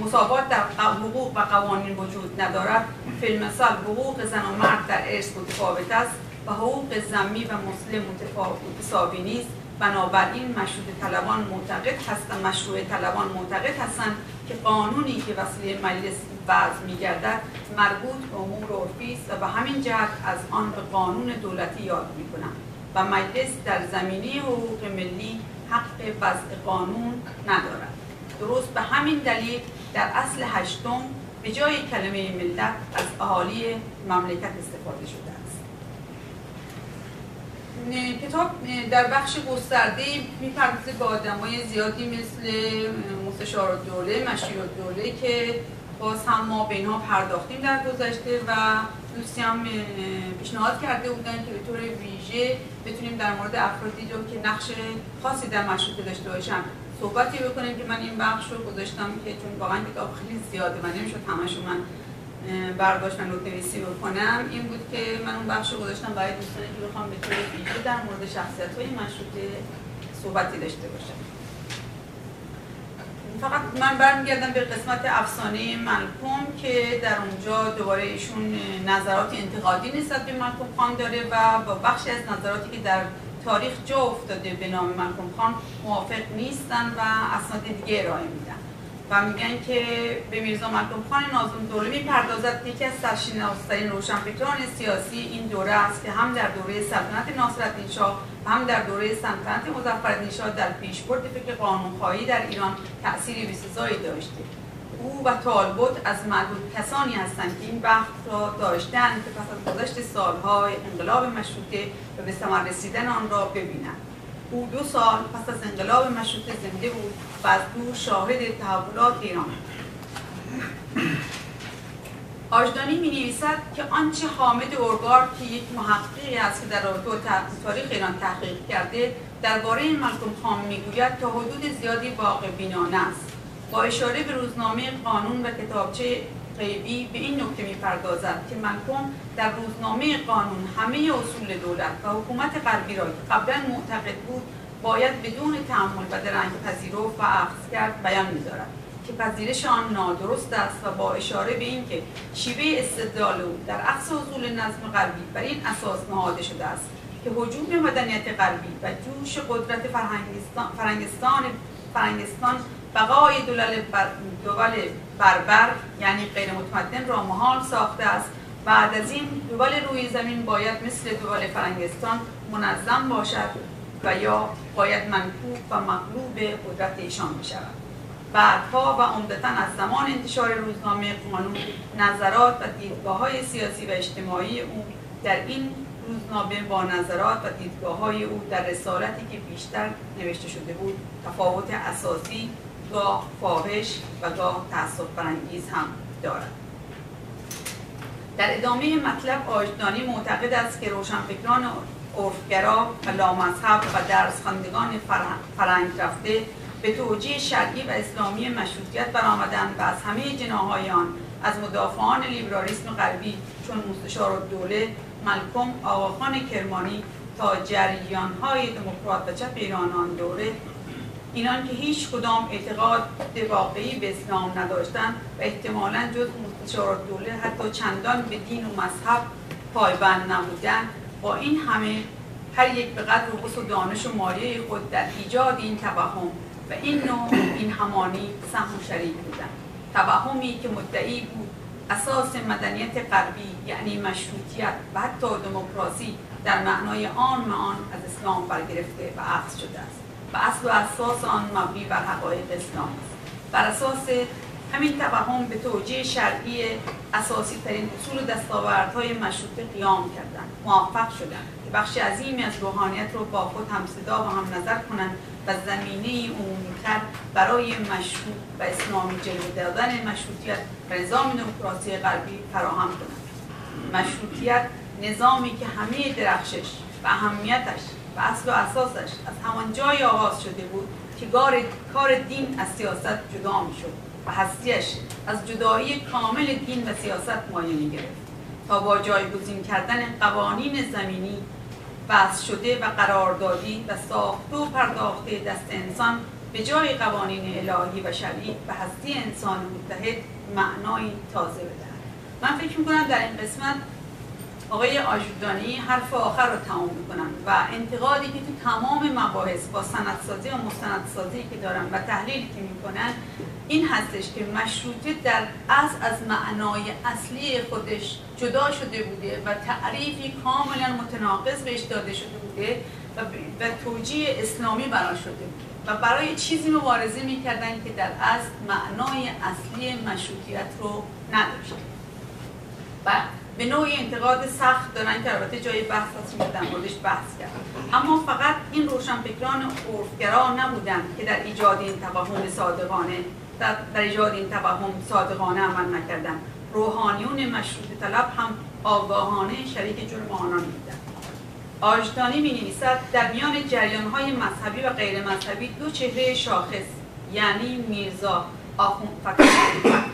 Speaker 5: مساوات در حقوق و قوانین وجود ندارد فیلمسال حقوق زن و مرد در ارث متفاوت است و حقوق زمی و مسلم متفاوت نیست. بنابراین مشروط طلبان معتقد هستند مشروع طلبان معتقد هستند که قانونی که وسیله مجلس وضع میگردد مربوط به امور عرفی و به همین جهت از آن به قانون دولتی یاد می‌کنند و مجلس در زمینه حقوق ملی حق وضع قانون ندارد. درست به همین دلیل در اصل هشتم به جای کلمه ملت از اهالی مملکت استفاده شده است. کتاب در بخش گسترده می‌پردازه به آدمای زیادی مثل مستشار دوله مشیر دوله که باز هم ما به اینها پرداختیم در گذشته و دوستی هم پیشنهاد کرده بودن که به طور ویژه بتونیم در مورد افرادی رو که نقش خاصی در مشروطه داشته باشن صحبتی بکنیم که من این بخش رو گذاشتم که چون واقعا کتاب خیلی زیاده من نمی‌شد همشو من برداشت و نوت بکنم این بود که من اون بخش رو گذاشتم برای دوستانی که بخوام به طور ویژه در مورد شخصیت های مشروطه صحبتی داشته باشم. فقط من برمیگردم به قسمت افسانه ملکم که در اونجا دوباره ایشون نظرات انتقادی نسبت به ملکم خان داره و با بخشی از نظراتی که در تاریخ جا افتاده به نام ملکم خان موافق نیستن و اسناد دیگه ارائه میدن. و میگن که به میرزا ملکم خان نازم دوره می‌پردازد. یکی از سرشناسترین روشنفکران سیاسی این دوره است که هم در دوره سلطنت ناصرالدین شاه و هم در دوره سلطنت مظفرالدین شاه در پیشبرد فکر قانونخواهی در ایران تأثیری بسزایی داشته. او و طالبوت از معدود کسانی هستند که این بخت را داشتند که پس از گذشت سالهای انقلاب مشروطه و به ثمر رسیدن آن را ببینند. او دو سال پس از انقلاب مشروطه زنده بود و از دور شاهد تحولات ایران آجدانی می نویسد که آنچه حامد اورگار که یک محققی است که در رابطه تاریخ ایران تحقیق کرده درباره ملکم خان می‌گوید تا حدود زیادی واقع بینانه است. با اشاره به روزنامه قانون و کتابچه غیبی به این نکته می‌پردازد که ملکم در روزنامه قانون همه اصول دولت و حکومت غربی را که قبلا معتقد بود باید بدون تعمل و درنگ پذیرفت و اخذ کرد بیان میدارد که پذیرش آن نادرست است و با اشاره به اینکه شیوه استدلال او در عکس اصول نظم غربی بر این اساس نهاده شده است که حجوم مدنیت غربی و جوش قدرت فرنگستان فرنگستان بقای دول بر دول بربر یعنی غیر متمدن را محال ساخته است بعد از این دول روی زمین باید مثل دول فرنگستان منظم باشد و یا باید منکوب و مغلوب قدرت ایشان بشود. بعدها و عمدتا از زمان انتشار روزنامه قانون نظرات و دیدگاه های سیاسی و اجتماعی او در این روزنامه با نظرات و دیدگاه های او در رسالتی که بیشتر نوشته شده بود تفاوت اساسی گاه فاحش و گاه تعصب برانگیز هم دارد. در ادامه مطلب آجدانی معتقد است که روشنفکران عرفگرا و لامذهب و درسخواندگان فرنگ رفته به توجیه شرعی و اسلامی مشروطیت برآمدند و از همه جناهای آن از مدافعان لیبرالیسم غربی چون مستشار و دوله ملکم آقاخان کرمانی تا جریانهای دموکرات و چپ ایران آن دوره اینان که هیچ کدام اعتقاد واقعی به اسلام نداشتند و احتمالا جز مستشار دوله حتی چندان به دین و مذهب پایبند نبودند با این همه هر یک به قدر و و دانش و مالیه خود در ایجاد این توهم و این نوع این همانی سهم و شریک بودن. توهمی که مدعی بود اساس مدنیت غربی یعنی مشروطیت و حتی دموکراسی در معنای آن معان از اسلام برگرفته و عکس شده است. و اصل و اساس آن مبنی بر حقایق اسلام است. بر اساس همین توهم به توجیه شرعی اساسی ترین اصول و دستاوردهای مشروطه قیام کردند. موفق شدند. که بخش عظیمی از روحانیت رو با خود هم صدا و هم نظر کنند و زمینه عمومیتر برای مشروط و اسلامی جلوه دادن مشروطیت و نظام دموکراسی غربی فراهم کنند. مشروطیت نظامی که همه درخشش و اهمیتش و اصل و اساسش از همان جای آغاز شده بود که کار دین از سیاست جدا می شد و هستیش از جدایی کامل دین و سیاست مایه گرفت تا با جایگزین کردن قوانین زمینی بحث شده و قراردادی و ساخته و پرداخته دست انسان به جای قوانین الهی و شرعی و هستی انسان متحد معنای تازه بدهد. من فکر می‌کنم در این قسمت آقای آجودانی حرف آخر رو تمام می‌کنن و انتقادی که تو تمام مباحث با سندسازی و مستندسازی که دارن و تحلیلی که می‌کنن این هستش که مشروطه در از از معنای اصلی خودش جدا شده بوده و تعریفی کاملا متناقض بهش داده شده بوده و, و توجیه اسلامی برای شده بوده. و برای چیزی مبارزه می‌کردن که در اصل معنای اصلی مشروطیت رو نداشت و به نوعی انتقاد سخت دارن که البته جای بحث هست در موردش بحث کرد اما فقط این روشنفکران عرفگرا نبودن که در ایجاد این توهم صادقانه در, در ایجاد این توهم صادقانه عمل نکردن روحانیون مشروط طلب هم آگاهانه شریک جرم آنان بودند. آجدانی می نویسد در میان جریان های مذهبی و غیر مذهبی دو چهره شاخص یعنی میرزا آخون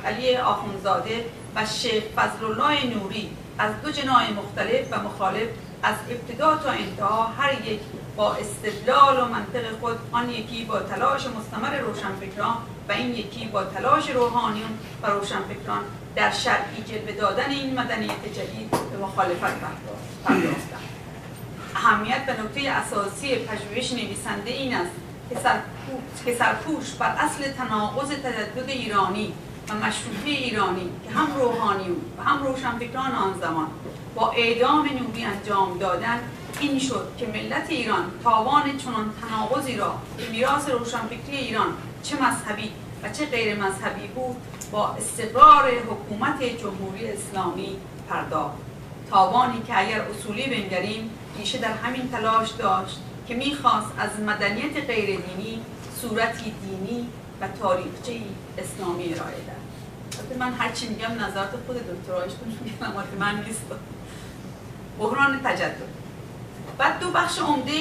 Speaker 5: علی آخونزاده و شیخ فضلالله نوری از دو جناح مختلف و مخالف از ابتدا تا انتها هر یک با استدلال و منطق خود آن یکی با تلاش مستمر روشنفکران و این یکی با تلاش روحانیون و روشنفکران در شرعی جلوه دادن این مدنیت جدید به مخالفت پرداختند. اهمیت و نکته اساسی پژوهش نویسنده این است که سرپوش بر اصل تناقض تجدد ایرانی و مشروطه ایرانی که هم روحانیون و هم روشنفکران آن زمان با اعدام نوری انجام دادن این شد که ملت ایران تاوان چنان تناقضی را به میراث روشنفکری ایران چه مذهبی و چه غیر مذهبی بود با استقرار حکومت جمهوری اسلامی پرداخت. تاوانی که اگر اصولی بنگریم ریشه در همین تلاش داشت که می‌خواست از مدنیت غیر دینی صورتی دینی و تاریخچه اسلامی ارائه داد من هرچی میگم نظرات خود دکترایشتون میگم من نیست. بحران تجدد. بعد دو بخش عمده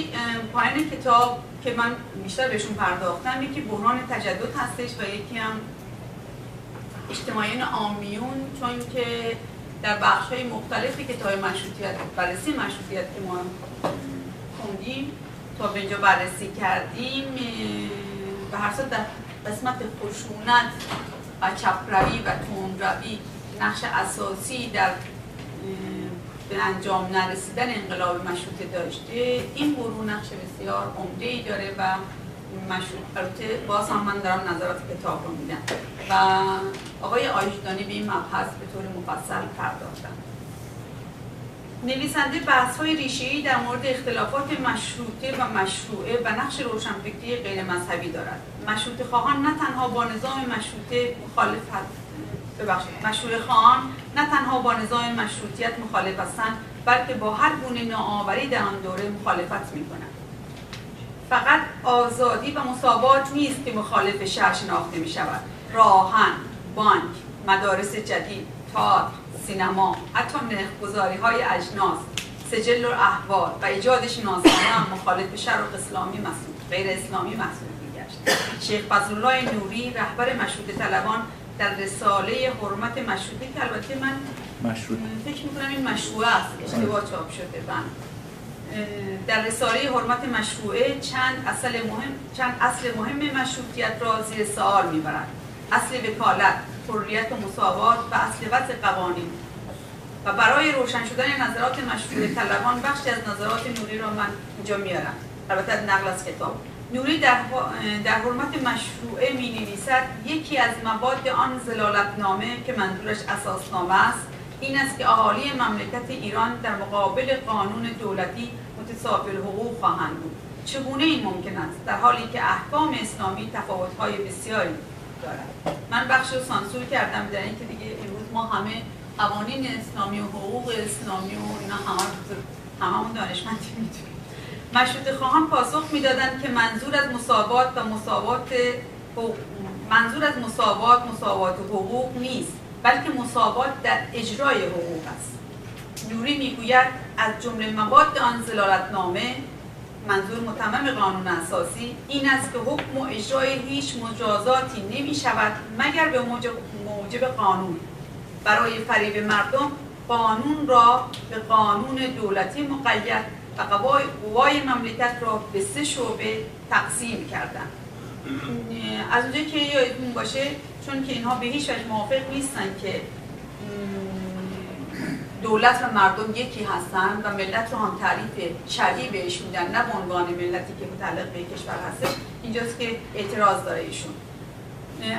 Speaker 5: پایین کتاب که من بیشتر بهشون پرداختم یکی بحران تجدد هستش و یکی هم اجتماعیان آمیون چون که در بخش های مختلفی که تا مشروطیت بررسی مشروطیت که ما خوندیم تا به اینجا بررسی کردیم به هر در قسمت خشونت و چپروی و تندروی نقش اساسی در به انجام نرسیدن انقلاب مشروطه داشته. این گروه نقش بسیار عمده ای داره و مشروط باز هم من دارم نظرات کتاب رو میدم. و آقای آیشدانی به این مبحث به طور مفصل پرداختن نویسنده بحث های ریشه در مورد اختلافات مشروطه و مشروعه و نقش روشنفکری غیر مذهبی دارد. مشروطه خواهان نه تنها با نظام مشروطه مخالفت ببخشید. مشروع خواهان نه تنها با نظام مشروطیت مخالف هستند بلکه با هر گونه ناآوری در آن دوره مخالفت می کنند فقط آزادی و مساوات نیست که مخالف شهر شناخته می شود راهن، بانک، مدارس جدید، تئاتر، سینما، حتی نرخگذاری های اجناس، سجل و احوال و ایجاد شناسنامه هم مخالف شرق اسلامی مسئول غیر اسلامی محسوب میگشت. شیخ فضلالله نوری رهبر مشروط طلبان در رساله حرمت مشروطه که البته من
Speaker 10: مشروط.
Speaker 5: فکر می‌کنم این مشروعه است اشتباه چاپ شده من در رساله حرمت مشروعه چند اصل مهم چند اصل مهم مشروطیت را زیر سوال می‌برند اصل وکالت حریت و مساوات و اصل وضع قوانین. و برای روشن شدن نظرات مشروع طلبان بخشی از نظرات نوری را من اینجا میارم. البته نقل از کتاب. نوری در, در حرمت مشروعه می نویسد یکی از مواد آن زلالتنامه که منظورش اساسنامه است. این است که اهالی مملکت ایران در مقابل قانون دولتی متساوی حقوق خواهند بود. چگونه این ممکن است؟ در حالی که احکام اسلامی تفاوت‌های بسیاری دارد من بخش رو سانسور کردم در اینکه دیگه امروز ما همه قوانین اسلامی و حقوق اسلامی و اینا همه هممون دانشمندی می‌دونیم. مشروط خواهان پاسخ می‌دادند که منظور از مساوات و مساوات منظور از مساوات مساوات حقوق نیست بلکه مساوات در اجرای حقوق است. نوری می‌گوید از جمله مواد آن زلالتنامه منظور متمم قانون اساسی این است که حکم و اجرای هیچ مجازاتی نمی شود مگر به موجب, قانون. برای فریب مردم قانون را به قانون دولتی مقید و قوای مملکت را به سه شعبه تقسیم کردن از اونجایی که یادتون باشه چون که اینها به هیچ وجه موافق نیستن که دولت و مردم یکی هستن و ملت رو هم تعریف شرعی بهش میدن نه عنوان ملتی که متعلق به کشور هستش. اینجاست که اعتراض داره ایشون.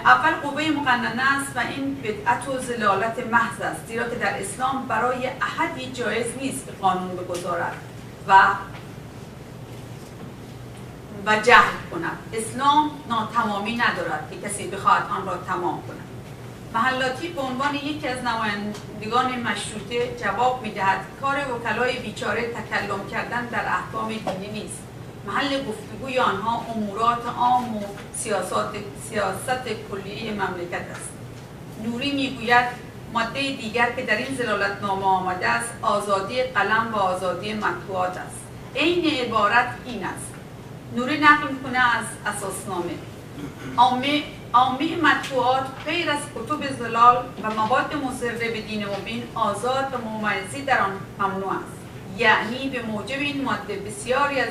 Speaker 5: اول قوه مقننه است و این بدعت و زلالت محض است. زیرا که در اسلام برای احدی جایز نیست که قانون بگذارد و و جهل کند. اسلام ناتمامی ندارد که کسی بخواهد آن را تمام کند. محلاتی به عنوان یکی از نمایندگان مشروطه جواب می‌دهد. کار وکلای بیچاره تکلم کردن در احکام دینی نیست. محل گفتگوی آنها امورات عام و سیاست, سیاست کلیه مملکت است. نوری می‌گوید ماده دیگر که در این زلالتنامه آمده است آزادی قلم و آزادی مطبوعات است. عین عبارت این است. نوری نقل می‌کنه از اساسنامه. عامه مطبوعات غیر از کتب زلال و مواد مصره به دین مبین آزاد و ممیزی در آن ممنوع است. یعنی به موجب این ماده بسیاری از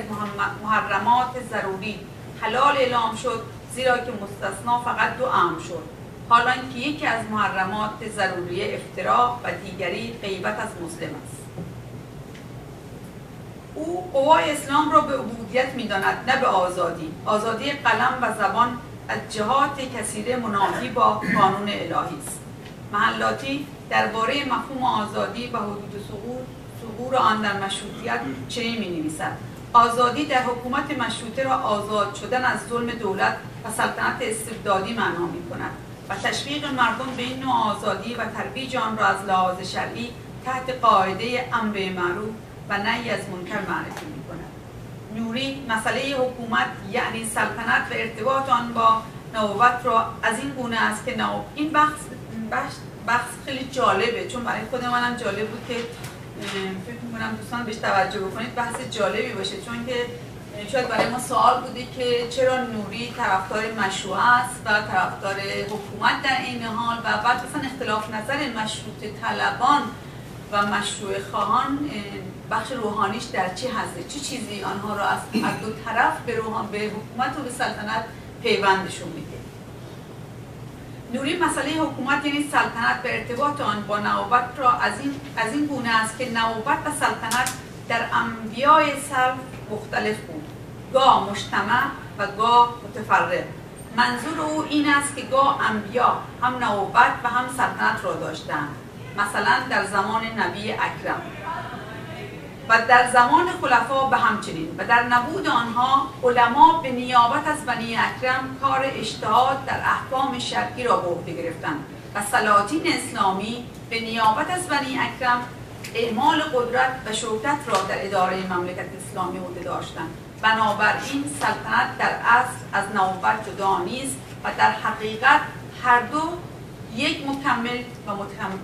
Speaker 5: محرمات ضروری حلال اعلام شد زیرا که مستثنا فقط دو عام شد. حالا اینکه یکی از محرمات ضروری افتراق و دیگری غیبت از مسلم است. او قوای اسلام را به عبودیت می‌داند نه به آزادی. آزادی قلم و زبان از جهات کثیره منافی با قانون الهی است. محلاتی درباره مفهوم آزادی و حدود سقور سقور آن در مشروطیت چنین می نویسد آزادی در حکومت مشروطه را آزاد شدن از ظلم دولت و سلطنت استبدادی معنا می کند و تشویق مردم به این نوع آزادی و ترویج آن را از لحاظ شرعی تحت قاعده امر معروف و نهی از منکر معرفی می کند نوری مسئله حکومت یعنی سلطنت و ارتباط آن با نوبت را از این گونه است که نوبت این بحث بحث خیلی جالبه چون برای خود منم جالب بود که فکر می‌کنم دوستان بهش توجه بکنید بحث جالبی باشه چون که شاید برای ما سوال بوده که چرا نوری طرفدار مشروع است و طرفدار حکومت در این حال و بعد مثلا اختلاف نظر مشروط طلبان و مشروع خواهان بخش روحانیش در چی هسته چه چی چیزی آنها را از دو طرف به روحان به حکومت و به سلطنت پیوندشون میده؟ نوری مسئله حکومت یعنی سلطنت به ارتباط آن با نوبت را از این, از این گونه است که نوبت و سلطنت در انبیای سلف مختلف بود. گاه مجتمع و گاه متفرق. منظور او این است که گاه انبیا هم نوبت و هم سلطنت را داشتند. مثلا در زمان نبی اکرم. و در زمان خلفا به همچنین. و در نبود آنها علما به نیابت از بنی اکرم کار اجتهاد در احکام شرعی را به عهده گرفتند و سلاطین اسلامی به نیابت از بنی اکرم اعمال قدرت و شوکت را در اداره مملکت اسلامی عهده داشتند. بنابراین سلطنت در اصل از نوبت جدا نیست و در حقیقت هر دو یک مکمل و متم...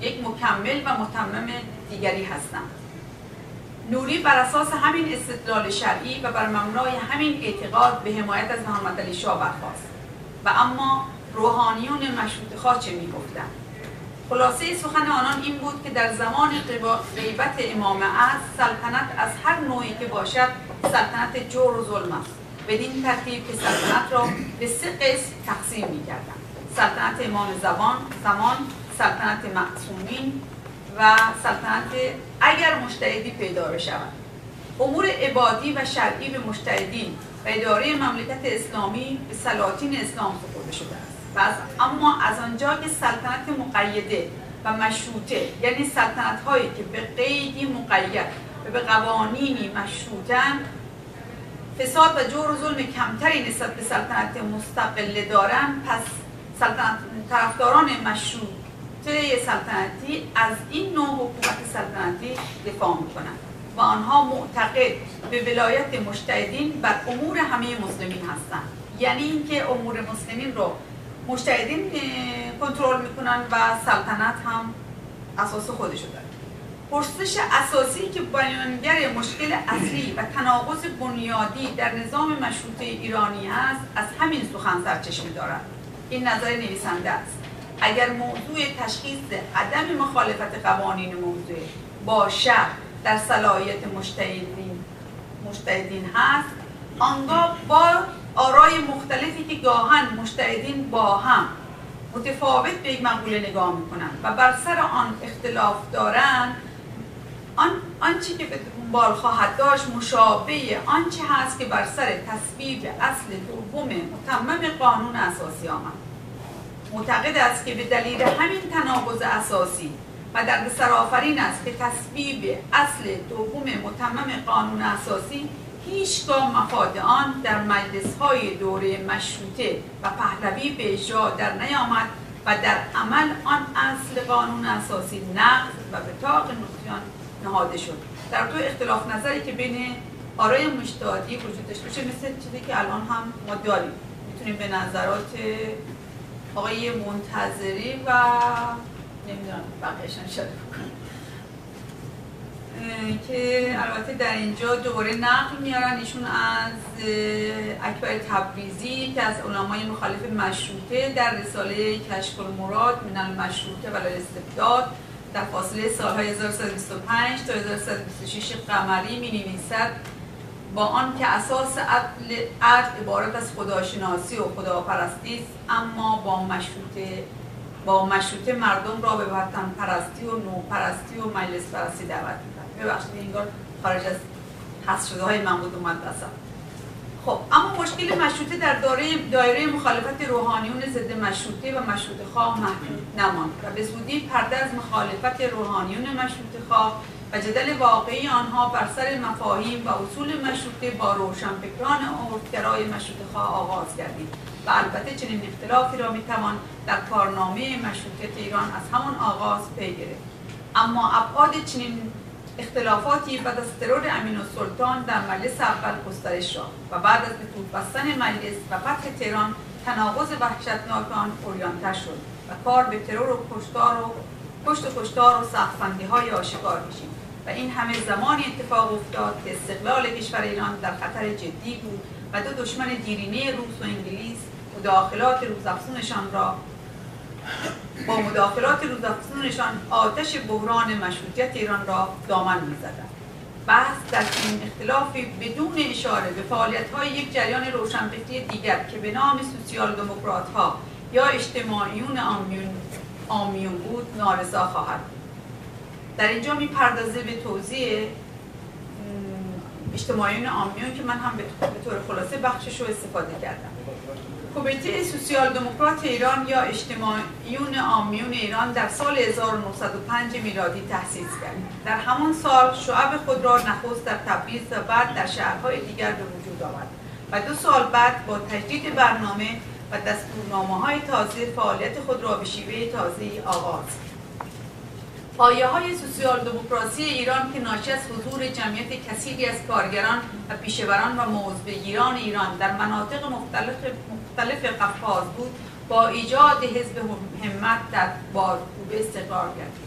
Speaker 5: یک مکمل و متمم دیگری هستند. نوری بر اساس همین استدلال شرعی و بر مبنای همین اعتقاد به حمایت از محمد علی شاه برخواست و اما روحانیون مشروط خواه چه می‌گفتند. خلاصه سخن آنان این بود که در زمان غیبت امام از سلطنت از هر نوعی که باشد سلطنت جور و ظلم است. بدین ترتیب که سلطنت را به سه قسم تقسیم می‌کردند. سلطنت امام زبان زمان سلطنت معصومین و سلطنت اگر مشتهدی پیدا بشود. امور عبادی و شرعی به مجتهدین و اداره مملکت اسلامی به سلاطین اسلام سپرده شده است. و از اما از آنجا که سلطنت مقیده و مشروطه یعنی سلطنت هایی که به قیدی مقید و به قوانینی مشروطن فساد و جور و ظلم کمتری نسبت به سلطنت مستقله دارند پس سلطنت طرفداران مشروطه سلطنتی از این نوع حکومت سلطنتی دفاع می‌کنند و آنها معتقد به ولایت مجتهدین بر امور همه مسلمین هستند یعنی اینکه امور مسلمین رو مجتهدین کنترل می‌کنن و سلطنت هم اساس خودشو داره. پرسش اساسی که بیانگر مشکل اصلی و تناقض بنیادی در نظام مشروطه ایرانی است از همین سخن سرچشمه دارد این نظر نویسنده است. اگر موضوع تشخیص عدم مخالفت قوانین موضوع با شهر در صلاحیت مجتهدین مجتهدین هست آنگاه با آرای مختلفی که گاهن مجتهدین با هم متفاوت به یک مقوله نگاه می‌کنند و بر سر آن اختلاف دارند آن آنچه که به بال خواهد داشت مشابه آنچه هست که بر سر تصویب اصل دوم متمم قانون اساسی آمد. معتقد است که به دلیل همین تناقض اساسی و در سرآفرین است که تصویب اصل دوم متمم قانون اساسی هیچگاه مفاد آن در مجلس های دوره مشروطه و پهلوی به اجرا در نیامد و در عمل آن اصل قانون اساسی نقض و به تاق نقیان نهاده شد. در تو اختلاف نظری که بین آرای مشتادی وجود داشته باشه مثل چیزی که الان هم ما داریم. می‌تونیم به نظرات آقای منتظری و نمی‌دونم بقیهشان شده که البته در اینجا دوباره نقل میارن. ایشون از اکبر تبریزی که از علمای مخالف مشروطه در رساله کشف المراد من المشروطه و استبداد در فاصله سالهای 1325 تا 1326 قمری می نویسد با آن که اساس عدل عبارت از خداشناسی و خداپرستی است اما با مشروطه با مشروطه مردم را به وطن پرستی و نو پرستی و مجلس پرستی دعوت می‌کنه ببخشید اینگار خارج از حس شده های من بود اومد خب اما مشکل مشروطه در دایره, دایره مخالفت روحانیون ضد مشروطه و مشروطه خواه محدود نماند و به زودی پرده از مخالفت روحانیون مشروطه خواه جدل واقعی آنها بر سر مفاهیم و اصول مشروطه با روشنفکران عرفگرای مشروطه خواه آغاز گردید و البته چنین اختلافی را می‌توان در کارنامه مشروطیت ایران از همان آغاز پی گرفت. اما ابعاد چنین اختلافاتی بعد از ترور امین السلطان در مجلس اول گسترش یافت و بعد از به بستن مجلس و فتح تهران تناقض وحشتناک آن اوریانتر شد و کار به ترور و کشتار و کشت و کشتار و سختفندی های آشکار کشید. و این همه زمانی اتفاق افتاد که استقلال کشور ایران در خطر جدی بود و دو دشمن دیرینه روس و انگلیس مداخلات روزافزونشان را با مداخلات روزافزونشان آتش بحران مشروطیت ایران را دامن می‌زدند. بحث در این اختلافی بدون اشاره به فعالیت های یک جریان روشنفکری دیگر که به نام سوسیال دموکرات ها یا اجتماعیون آمیون, آمیون بود نارضا خواهد در اینجا می‌پردازه به توضیح اجتماعیون آمیون که من هم به طور خلاصه بخشش رو استفاده کردم کمیته سوسیال دموکرات ایران یا اجتماعیون آمیون ایران در سال 1905 میلادی تأسیس کرد. در همان سال شعب خود را نخست در تبریز و بعد در شهرهای دیگر به وجود آورد و دو سال بعد با تجدید برنامه و دستورنامه های تازه فعالیت خود را به شیوه تازه آغاز پایه های سوسیال دموکراسی ایران که ناشی از حضور جمعیت کثیری از کارگران و پیشوران و موضبگیران ایران در مناطق مختلف, مختلف قفقاز بود با ایجاد حزب همت در بارکوبه استقرار گردید.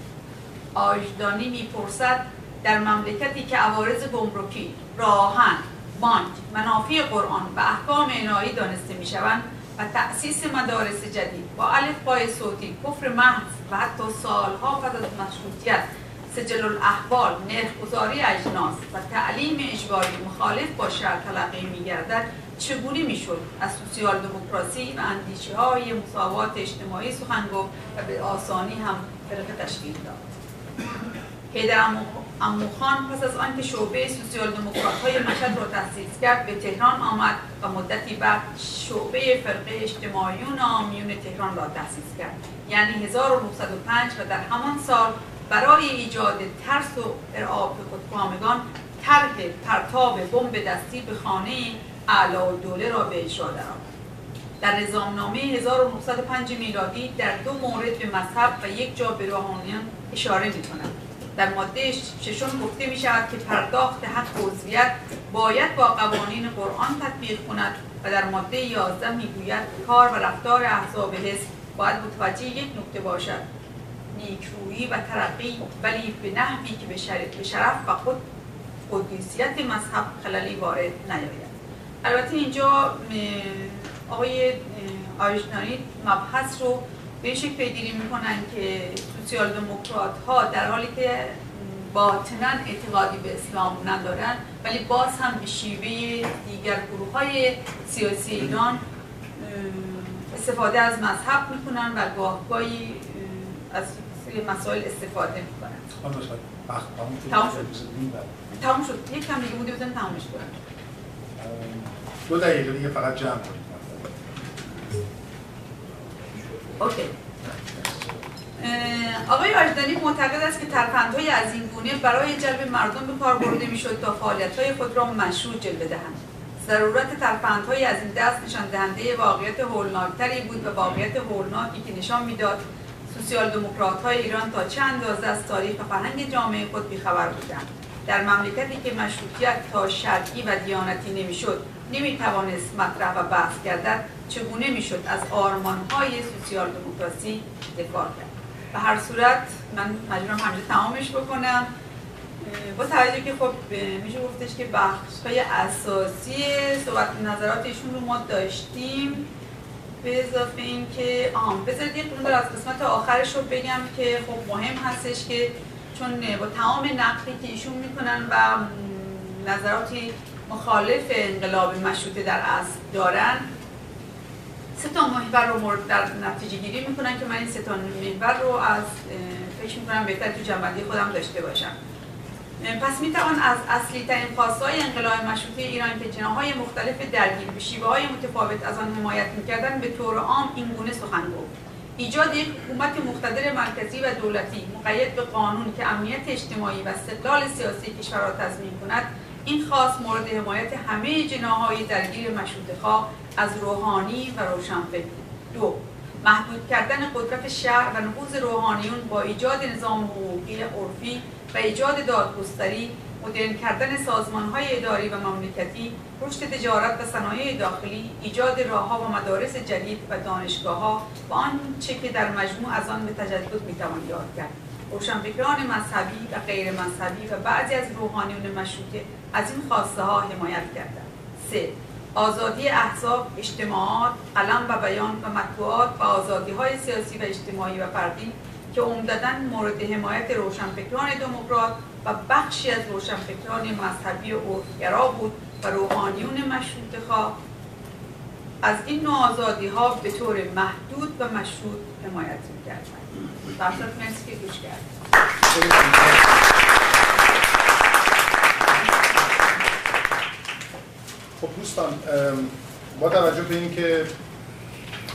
Speaker 5: آجدانی می‌پرسد در مملکتی که عوارض گمرکی راهن بانک منافع قرآن و احکام الهی دانسته می‌شوند و تأسیس مدارس جدید. با الف پای صوتی کفر محض و حتی سالها پس از مشروطیت سجل الاحوال نرخگذاری اجناس و تعلیم اجباری مخالف با شرط تلقی میگردد چگونه می‌شد؟ از سوسیال دموکراسی و اندیشه های مساوات اجتماعی سخن گفت و به آسانی هم فرق تشکیل داد. حیدر اموخان پس از آنکه شعبه سوسیال دموکرات های مشهد را تأسیس کرد به تهران آمد و مدتی بعد شعبه فرقه اجتماعیون آمیون تهران را تأسیس کرد یعنی 1905 و در همان سال برای ایجاد ترس و ارعاب خودکامگان طرح پرتاب بمب دستی به خانه اعلی دوله را به اجرا درآورد در نظامنامه 1905 میلادی در دو مورد به مذهب و یک جا به روحانیان اشاره می کند. در ماده ششم گفته می شود که پرداخت حق عضویت باید با قوانین قرآن تطبیق کند و در ماده 11 می گوید کار و رفتار احزاب حزب باید متوجه یک نکته باشد نیکرویی و ترقی ولی به نحوی که به شرف و خود قدیسیت مذهب خللی وارد نیاید. البته اینجا آقای آیشنانی مبحث رو به شکل پیگیری می‌کنن که سوسیال دموکرات ها در حالی که باطنا اعتقادی به اسلام ندارن ولی باز هم به شیوه دیگر گروه های سیاسی ایران استفاده از مذهب می‌کنن و گاهگاهی از مسائل استفاده می‌کنن. تمام شد. تمام شد. یک کم دیگه بوده بزن تمامش کنن
Speaker 2: دو دقیقه دیگه فقط جمع کنیم.
Speaker 5: اوکی. آقای آجدانی معتقد است که ترفندهای از این گونه برای جلب مردم به کار برده می‌شد تا فعالیت‌های خود را مشروع جلوه دهند. ضرورت ترفندهای از این دست نشان دهنده واقعیت هولناکتری بود و واقعیت هولناکی که نشان می‌داد سوسیال دموکرات های ایران تا چند اندازه از تاریخ فرهنگ جامعه خود بیخبر بودند. در مملکتی که مشروطیت تا شرعی و دیانتی نمی‌شد نمی‌توانست مطرح و بحث گردد چگونه می‌شد از های سوسیال دموکراسی دفاع کرد؟ به هر صورت من مجبورم همینجا تمامش بکنم. با توجه که خب میشه گفتش که بخش های اساسی صحبت نظرات ایشون رو ما داشتیم. به اضافه این که آم بذارید یک از قسمت آخرش رو بگم که خب مهم هستش که چون با تمام نقدی که ایشون می‌کنن و نظراتی مخالف انقلاب مشروطه در اصل دارن سه تا محور رو مورد در نتیجه گیری می‌کنن که من این سه تا محور رو از فکر می‌کنم بهتر تو جنبندی خودم داشته باشم. پس می‌توان از اصلی ترین های انقلاب مشروطه ایران که جناهای مختلف درگیر به شیوه های متفاوت از آن حمایت می‌کردن به طور عام این گونه سخن گفت. ایجاد یک حکومت مقتدر مرکزی و دولتی مقید به قانون که امنیت اجتماعی و استقلال سیاسی کشور را تضمین کند این خاص مورد حمایت همه جناهای درگیر مشروطه خواه از روحانی و روشنفکر. دو محدود کردن قدرت شهر و نفوذ روحانیون با ایجاد نظام حقوقی عرفی و ایجاد دادگستری مدرن کردن سازمان های اداری و مملکتی رشد تجارت و صنایع داخلی ایجاد راهها و مدارس جدید و دانشگاه ها و آنچه که در مجموع از آن به تجدد می‌توان یاد کرد. روشنفکران مذهبی و غیر مذهبی و بعضی از روحانیون مشروطه از این خواسته ها حمایت کردند. سه آزادی احزاب، اجتماعات، قلم و بیان و مطبوعات و آزادی های سیاسی و اجتماعی و فردی که عمدتا مورد حمایت روشنفکران دموکرات و بخشی از روشنفکران مذهبی عرفگرا بود و روحانیون مشروط خواه از این نوع آزادی ها به طور محدود و مشروط حمایت می‌کردند. برصورت مرسی که گوش کرد.
Speaker 2: خب دوستان با توجه به اینکه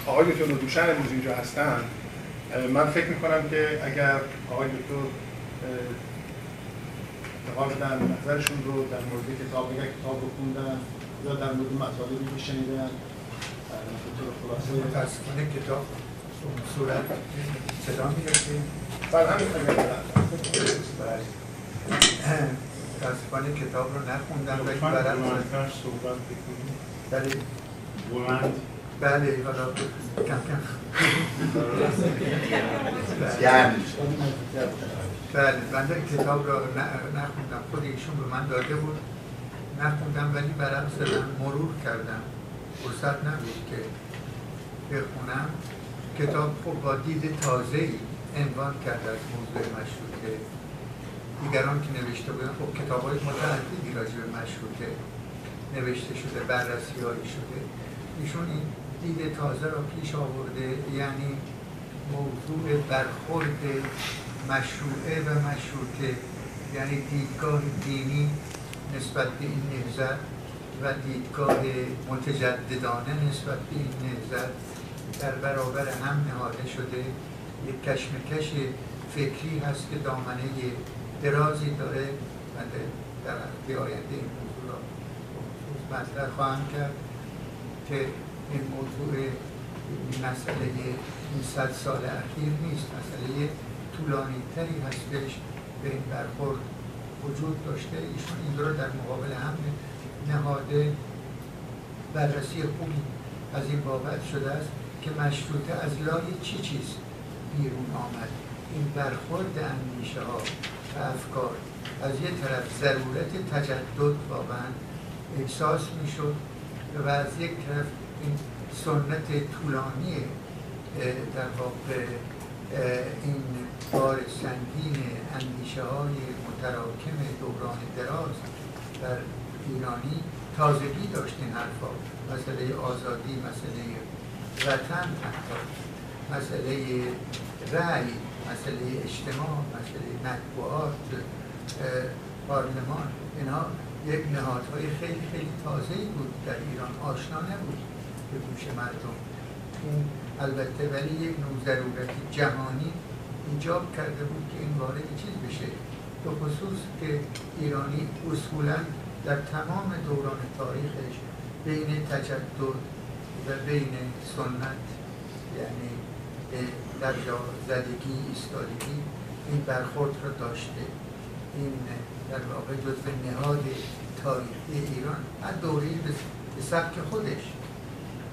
Speaker 2: آقای دکتر ندوشن امروز اینجا هستن من فکر می‌کنم که اگر آقای دکتر انتقال بدن نظرشون رو در مورد کتاب اگر کتاب رو خوندن یا در مورد مطالبی که شنیدن
Speaker 7: طور خلاصه متاسفانه کتاب صورت صدا می‌رسیم.
Speaker 2: بله همین
Speaker 7: متاسفانه کتاب رو نخوندم ولی برای
Speaker 3: صحبت بکنیم
Speaker 7: بله.
Speaker 3: بلند.
Speaker 7: بله حالا کم کم. بله من کتاب را نخوندم. خود ایشون به من داده بود. نخوندم ولی برعکس من مرور کردم. فرصت نبود که بخونم. کتاب خب با دید تازه ای عنوان کرده از موضوع مشروطه. دیگران که نوشته بودن خب کتاب های متعددی راجع به مشروطه نوشته شده بررسی هایی شده. ایشون این دید تازه را پیش آورده یعنی موضوع برخورد مشروعه و مشروطه یعنی دیدگاه دینی نسبت به این نهزت و دیدگاه متجددانه نسبت به این نهزت در برابر هم نهاده شده یک کشمکش فکری هست که دامنه درازی داره و در آینده این موضوع را مطرح خواهم کرد که این موضوع مسئله این صد سال اخیر نیست. مسئله طولانی تری هستش به این برخورد وجود داشته. ایشون این رو در مقابل هم نهاده بررسی خوبی از این بابت شده است. که مشروطه از لای چی چیز بیرون آمد؟ این برخورد اندیشه ها و افکار. از یه طرف ضرورت تجدد واقعا احساس می‌شد و از یک طرف این سنت طولانی در واقع این بار سنگین اندیشه های متراکم دوران دراز در ایرانی تازگی داشت این حرفا. مسئله آزادی مسئله وطن حتی. مسئله رأی مسئله اجتماع مسئله مطبوعات پارلمان اینا یک نهادهای خیلی خیلی تازه بود در ایران. آشنا نبود به گوش مردم. این البته ولی یک نوع ضرورت جهانی ایجاب کرده بود که این وارد چیز بشه. به خصوص که ایرانی اصولا در تمام دوران تاریخش بین تجدد و بین سنت یعنی در جا زدگی ایستادگی این برخورد را داشته. این در واقع جزو نهاد تاریخی ایران. از دوره به سبک خودش.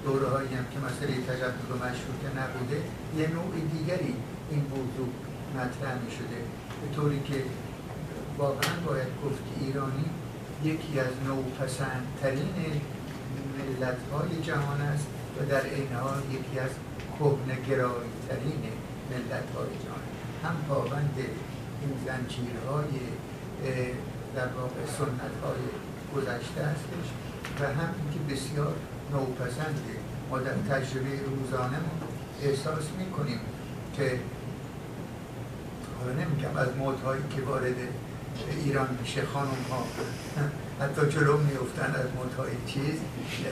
Speaker 7: دوره هایی هم که مسئله تجدد و مشروطه نبوده یه نوع دیگری این موضوع مطرح می شده به طوری که واقعا باید گفت که ایرانی یکی از نوپسندترین ملت های جهان است و در این حال یکی از کهنگرایی ترین ملت های جهان. هم پابند این زنجیرهای در واقع سنت های گذشته هستش و هم اینکه بسیار نوپسنده ما در تجربه روزانه احساس می‌کنیم که حالا نمیگم از مدهایی که وارد ایران میشه خانم ها. حتی جلو میفتن از مدهای چیز.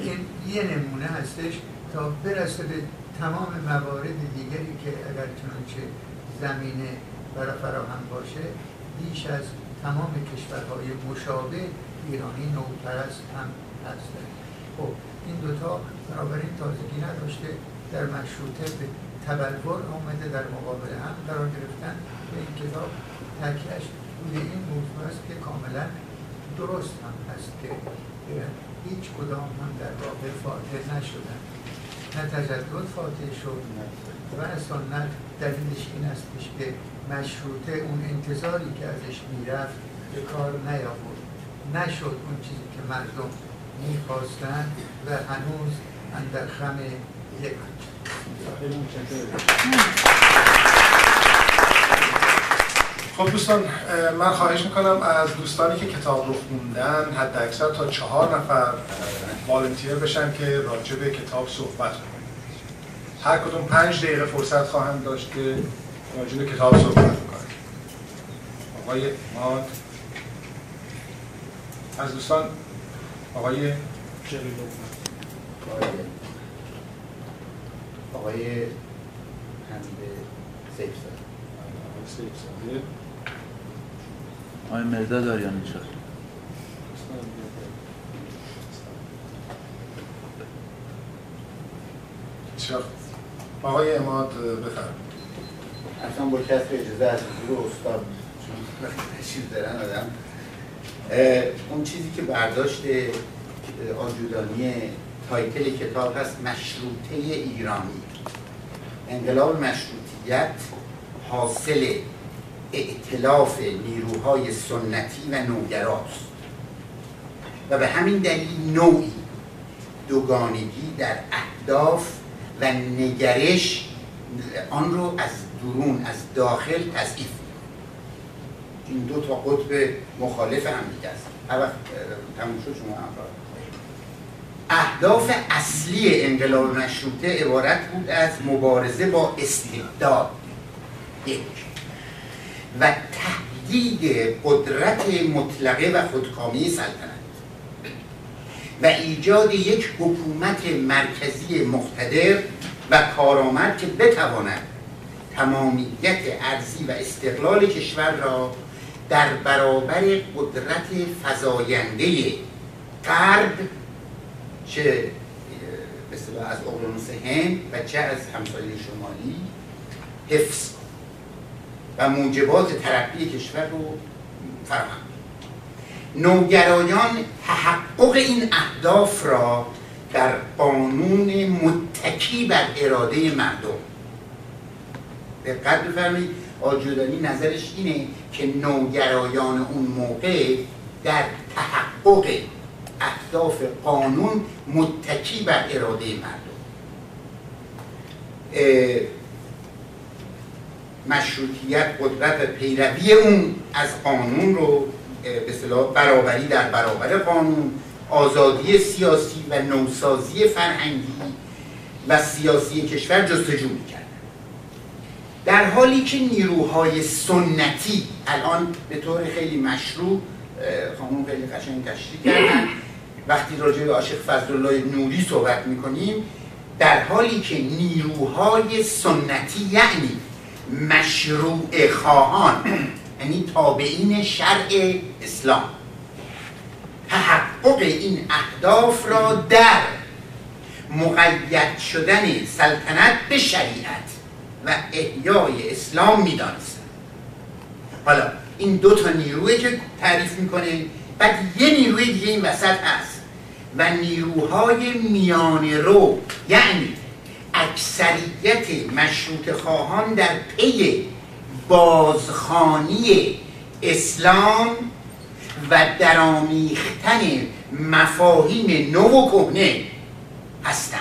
Speaker 7: این یه نمونه هستش تا برسه به تمام موارد دیگری که اگر چنانچه زمینه برای فراهم باشه بیش از تمام کشورهای مشابه ایرانی نوپرست هم هستن. خب این دوتا بنابراین تازگی نداشته در مشروطه به تبلور آمده در مقابل هم قرار گرفتن. به این کتاب تکیهش روی این موضوع است که کاملا درست هم هست که هیچ کدام هم در واقع فاتح نشدن نه تجدد فاتح شد و سنت دلیلش این استش که مشروطه اون انتظاری که ازش می‌رفت به کار نیاورد. نشد اون چیزی که مردم می‌خواستن و هنوز اندر خم یک.
Speaker 2: خب دوستان من خواهش می‌کنم از دوستانی که کتاب رو خوندن حد اکثر تا چهار نفر والنتیر بشن که راجع به کتاب صحبت کنیم هر کدوم پنج دقیقه فرصت خواهند داشت که راجع به کتاب صحبت کنیم آقای ماد. از دوستان آقای
Speaker 4: آقای حمید سیف
Speaker 10: آقای مرداد آریانی شد
Speaker 2: آقای اماد بفرمایید.
Speaker 4: اصلا با کسر اجازه از حضور استاد چیز دارن آدم. اون چیزی که برداشت آجودانی تایتل کتاب هست مشروطه ایرانی. انقلاب مشروطیت حاصل ائتلاف نیروهای سنتی و نوگراست. و به همین دلیل نوعی دوگانگی در اهداف و نگرش آن رو از درون از داخل تضعیف این دو تا قطب مخالف هم دیگه است. هر وقت تموم شد شما اهداف اصلی انقلاب مشروطه عبارت بود از مبارزه با استبداد. یک. و تهدید قدرت مطلقه و خودکامه سلطنت. و ایجاد یک حکومت مرکزی مقتدر و کارآمد که بتواند تمامیت ارزی و استقلال کشور را در برابر قدرت فزاینده غرب چه مثلا از اقیانوس هند و چه از همسایه شمالی حفظ و موجبات ترقی کشور رو فراهم نوگرایان تحقق این اهداف را در قانون متکی بر اراده مردم. دقت بفرمایید آجودانی نظرش اینه که نوگرایان اون موقع در تحقق اهداف قانون متکی بر اراده مردم. مشروطیت قدرت پیروی اون از قانون رو به صلاح برابری در برابر قانون آزادی سیاسی و نوسازی فرهنگی و سیاسی کشور جستجو می‌کرد. در حالی که نیروهای سنتی الان به طور خیلی مشروع خانون خیلی قشنگ تشریح کردن وقتی راجع به عاشق فضلالله نوری صحبت می‌کنیم در حالی که نیروهای سنتی یعنی مشروع خواهان یعنی تابعین شرع اسلام. تحقق این اهداف را در مقید شدن سلطنت به شریعت و احیای اسلام می‌دانستن حالا این دو تا نیروی که تعریف می‌کنه بعد یه نیروی دیگه این وسط هست و نیروهای میان رو یعنی اکثریت مشروط خواهان در پی بازخانی اسلام و درامیختن مفاهیم نو و کهنه هستند.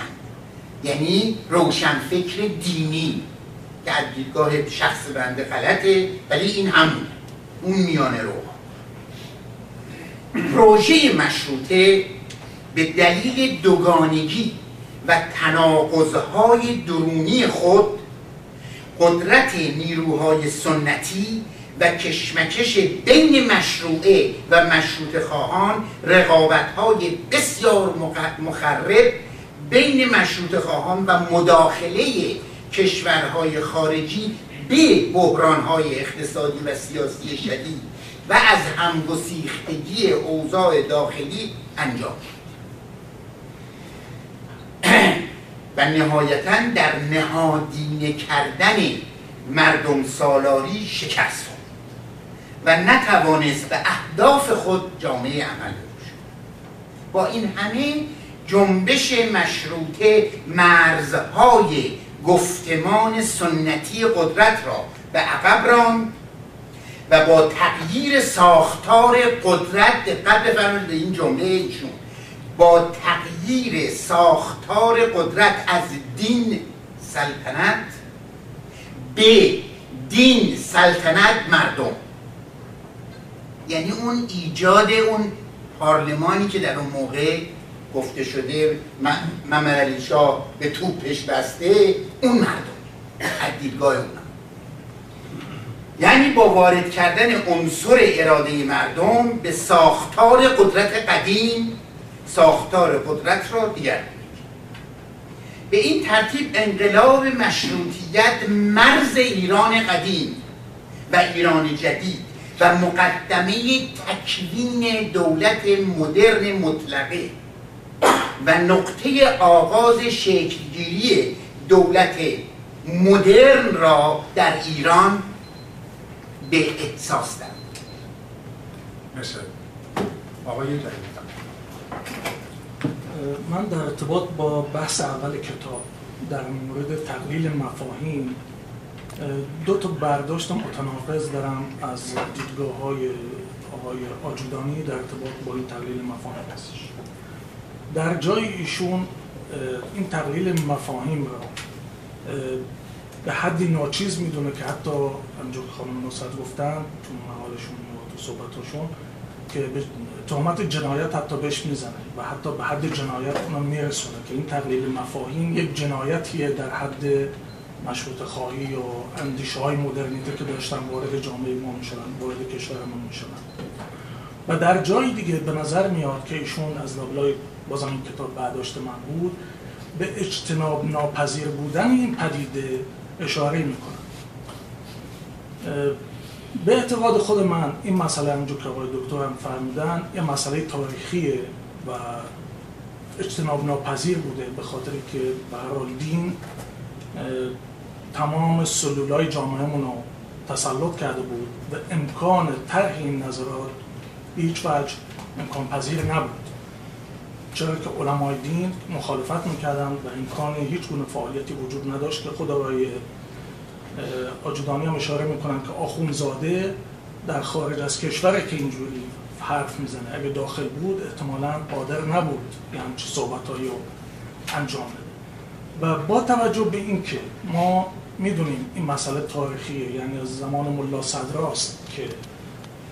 Speaker 4: یعنی روشنفکر دینی از دیدگاه شخص بنده غلطه ولی این همون اون میانه رو. پروژه مشروطه به دلیل دوگانگی و تناقضهای درونی خود قدرت نیروهای سنتی و کشمکش بین مشروعه و مشروط خواهان رقابت های بسیار مخرب بین مشروط خواهان و مداخله کشورهای خارجی به بحرانهای اقتصادی و سیاسی شدید و از همگسیختگی اوضاع داخلی انجام و نهایتا در نهادینه کردن مردم سالاری شکست خورد و نتوانست به اهداف خود جامعه عمل بکشد با این همه جنبش مشروطه مرزهای گفتمان سنتی قدرت را به عقب راند و با تغییر ساختار قدرت دقت بفرمایید به این جمله ایشون. با تغییر ساختار قدرت از دین سلطنت به دین سلطنت مردم. یعنی اون ایجاد اون پارلمانی که در اون موقع گفته شده محمد علی شاه به توپش بسته اون مردم از دیدگاه اون یعنی با وارد کردن عنصر اراده مردم به ساختار قدرت قدیم ساختار قدرت را دیگر به این ترتیب انقلاب مشروطیت مرز ایران قدیم و ایران جدید و مقدمه تکوین دولت مدرن مطلقه و نقطه آغاز شکلگیری دولت مدرن را در ایران به احساس داد
Speaker 2: مثل آقای
Speaker 11: من در ارتباط با بحث اول کتاب در مورد تقلیل مفاهیم دو تا برداشت متناقض دارم از دیدگاه های آقای آجودانی در ارتباط با این تقلیل مفاهیم هستش. در جای ایشون این تقلیل مفاهیم را به حدی ناچیز می‌دونه که حتی همجور خانم نصرت گفتن تو مقالشون و تو صحبتاشون که به تهمت جنایت حتی بهش می‌زنه و حتی به حد جنایت اونم میرسونه که این تقلیل مفاهیم یک جنایتیه در حد مشروط خواهی یا اندیشه های مدرنیته که داشتن وارد جامعه ما می‌شدن وارد کشور ما می‌شدن. و در جای دیگه به نظر میاد که ایشون از لابلای بازم این کتاب برداشت من بود به اجتناب ناپذیر بودن این پدیده اشاره می‌کنن. به اعتقاد خود من این مسئله همونجور که آقای دکتر هم فرمودن یه مسئله تاریخیه و اجتناب ناپذیر بوده به خاطر که به دین تمام سلولای جامعهمون رو تسلط کرده بود و امکان طرح این نظرات هیچ وجه امکان پذیر نبود. چرا که علمای دین مخالفت می‌کردن و امکان هیچ گونه فعالیتی وجود نداشت که خود آقای آجودانی هم اشاره می‌کنن که آخونزاده در خارج از کشور که اینجوری حرف می‌زنه. اگه داخل بود احتمالا قادر نبود یه همچه صحبتهایی رو انجام بده. و با توجه به اینکه ما می‌دونیم این مسئله تاریخیه یعنی از زمان ملا صدراست که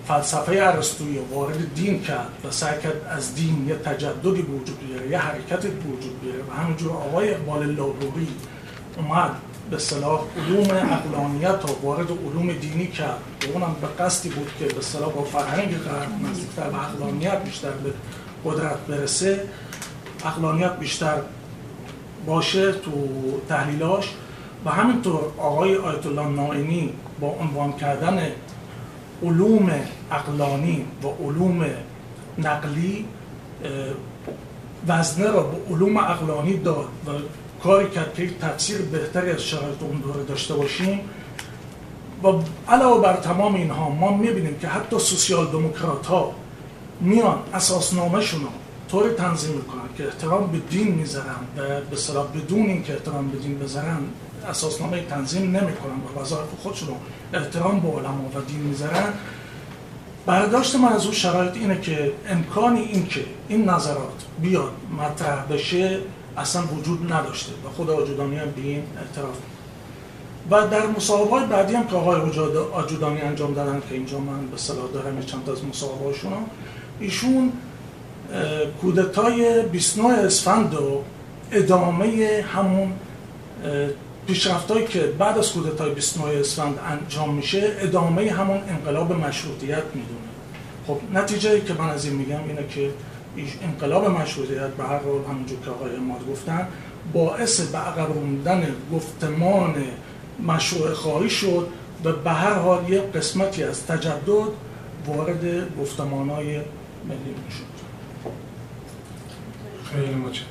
Speaker 11: فلسفه ارسطویی وارد دین کرد و سعی کرد از دین یه تجددی وجود بیاره یه حرکتی وجود بیاره و همینجور آقای اقبال لاهوری اومد به صلاح علوم اقلانیت رو وارد علوم دینی کرد. و اونم به قصدی بود که به صلاح با فرهنگ غرب نزدیکتر به اقلانیت بیشتر به قدرت برسه. اقلانیت بیشتر باشه تو تحلیلاش. و همینطور آقای آیت الله نائینی با عنوان کردن علوم اقلانی و علوم نقلی وزنه را به علوم اقلانی داد و کاری کرد که تفسیر بهتری از شرایط اون دوره داشته باشیم و علاوه بر تمام اینها ما می‌بینیم که حتی سوسیال دموکرات ها میان اساسنامه رو طوری تنظیم می‌کنن که احترام به دین می‌ذارن و به بدون اینکه احترام به دین بذارن اساسنامه تنظیم نمی‌کنن و وظایف خودشون احترام به علما و دین می‌ذارن. برداشت من از اون شرایط اینه که امکانی این که این نظرات بیاد مطرح بشه اصلا وجود نداشته. و خود آجودانی هم به این اعتراف. و در مصاحبه بعدی هم که آقای آجودانی انجام دادن که اینجا من به صلاح دارم چند از مصاحبه ایشون کودتای 29 اسفند و ادامه همون پیشرفتهایی که بعد از کودتای 29 اسفند انجام میشه ادامه همون انقلاب مشروطیت می‌دونه. خب نتیجه که من از این میگم اینه که انقلاب مشروطیت به هر حال همونجور که آقای اماد گفتن باعث به عقب روندن گفتمان مشروع خواهی شد و به هر حال یک قسمتی از تجدد وارد گفتمانهای ملی شد
Speaker 2: خیلی متشکرم.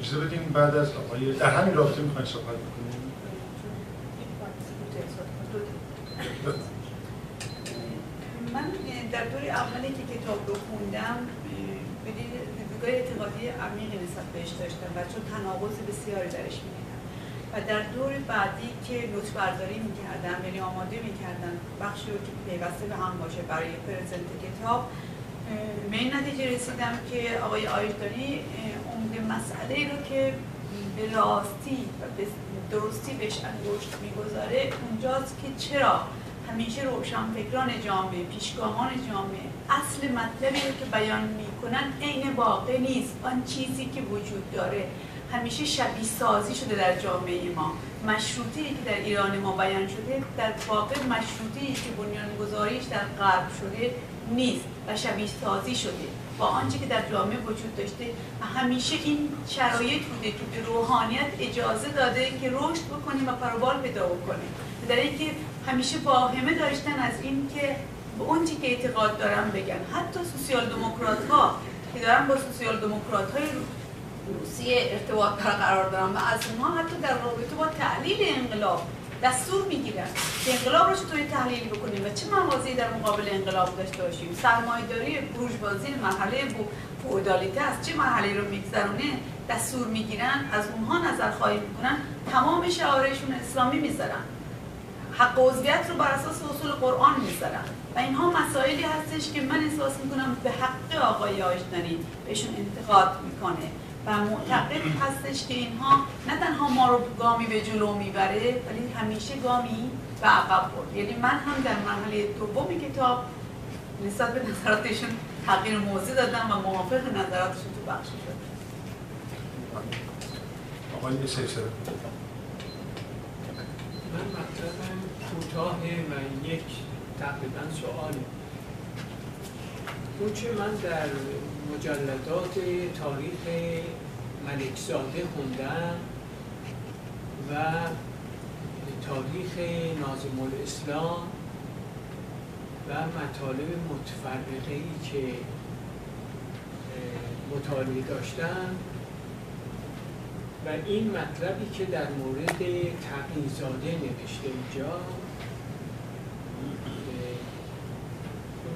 Speaker 2: اجازه بدین بعد از آقای در همین رابطه می‌خواین صحبت بکنیم؟
Speaker 5: در دور اولی که کتاب رو خوندم دیدگاه اعتقادی عمیقی نسبت بهش داشتم و چون تناقض بسیاری درش می‌دیدم و در دور بعدی که لطف برداری می‌کردم یعنی آماده می‌کردم بخشی رو که پیوسته به هم باشه برای پرزنت کتاب به این نتیجه رسیدم که آقای آیتانی عمده مسئله رو که به راستی و به درستی بهش انگشت می‌گذاره اونجاست که چرا همیشه روشنفکران جامعه پیشگامان جامعه اصل مطلبی رو که بیان می‌کنن عین واقع نیست. آن چیزی که وجود داره همیشه شبیه سازی شده در جامعه ما. مشروطی که در ایران ما بیان شده در واقع مشروطی که بنیانگذاریش در غرب شده نیست و شبیه سازی شده. با آنچه که در جامعه وجود داشته و همیشه این شرایط بوده که به روحانیت اجازه داده که رشد بکنیم و پروبال پیدا بکنیم در اینکه همیشه واهمه داشتن از این که به اون که اعتقاد دارن بگن. حتی سوسیال دموکرات ها که دارن با سوسیال دموکرات های روسیه ارتباط برقرار دارن و از اونها حتی در رابطه با تعلیل انقلاب دستور می‌گیرن که انقلاب رو چطوری تحلیل بکنیم و چه موازی در مقابل انقلاب داشته باشیم. سرمایه‌داری بورژوازی مرحله فئودالیته از چه مرحله رو میگذرونه دستور می‌گیرن از اونها نظر خواهی می‌کنن تمام شعارشون اسلامی می‌ذارن. حق عضویت رو بر اساس اصول قرآن می‌ذارن. و اینها مسائلی هستش که من احساس می‌کنم به حق آقای آشتانی بهشون انتقاد می‌کنه. و معتقد هستش که اینها نه تنها ما رو گامی به جلو می‌بره ولی همیشه گامی به عقب برد یعنی من هم در مرحله دوم کتاب نسبت به نظراتشون تغییر موضوع دادم و موافق نظراتشون تو بخش شد
Speaker 2: آقای
Speaker 14: من مطلبم کوتاه و یک تقریبا سواله. اون چه من در مجلدات تاریخ ملکزاده خوندم و تاریخ نازم الاسلام و مطالب متفرقه ای که مطالعه داشتم و این مطلبی که در مورد تقیزاده نوشته اینجا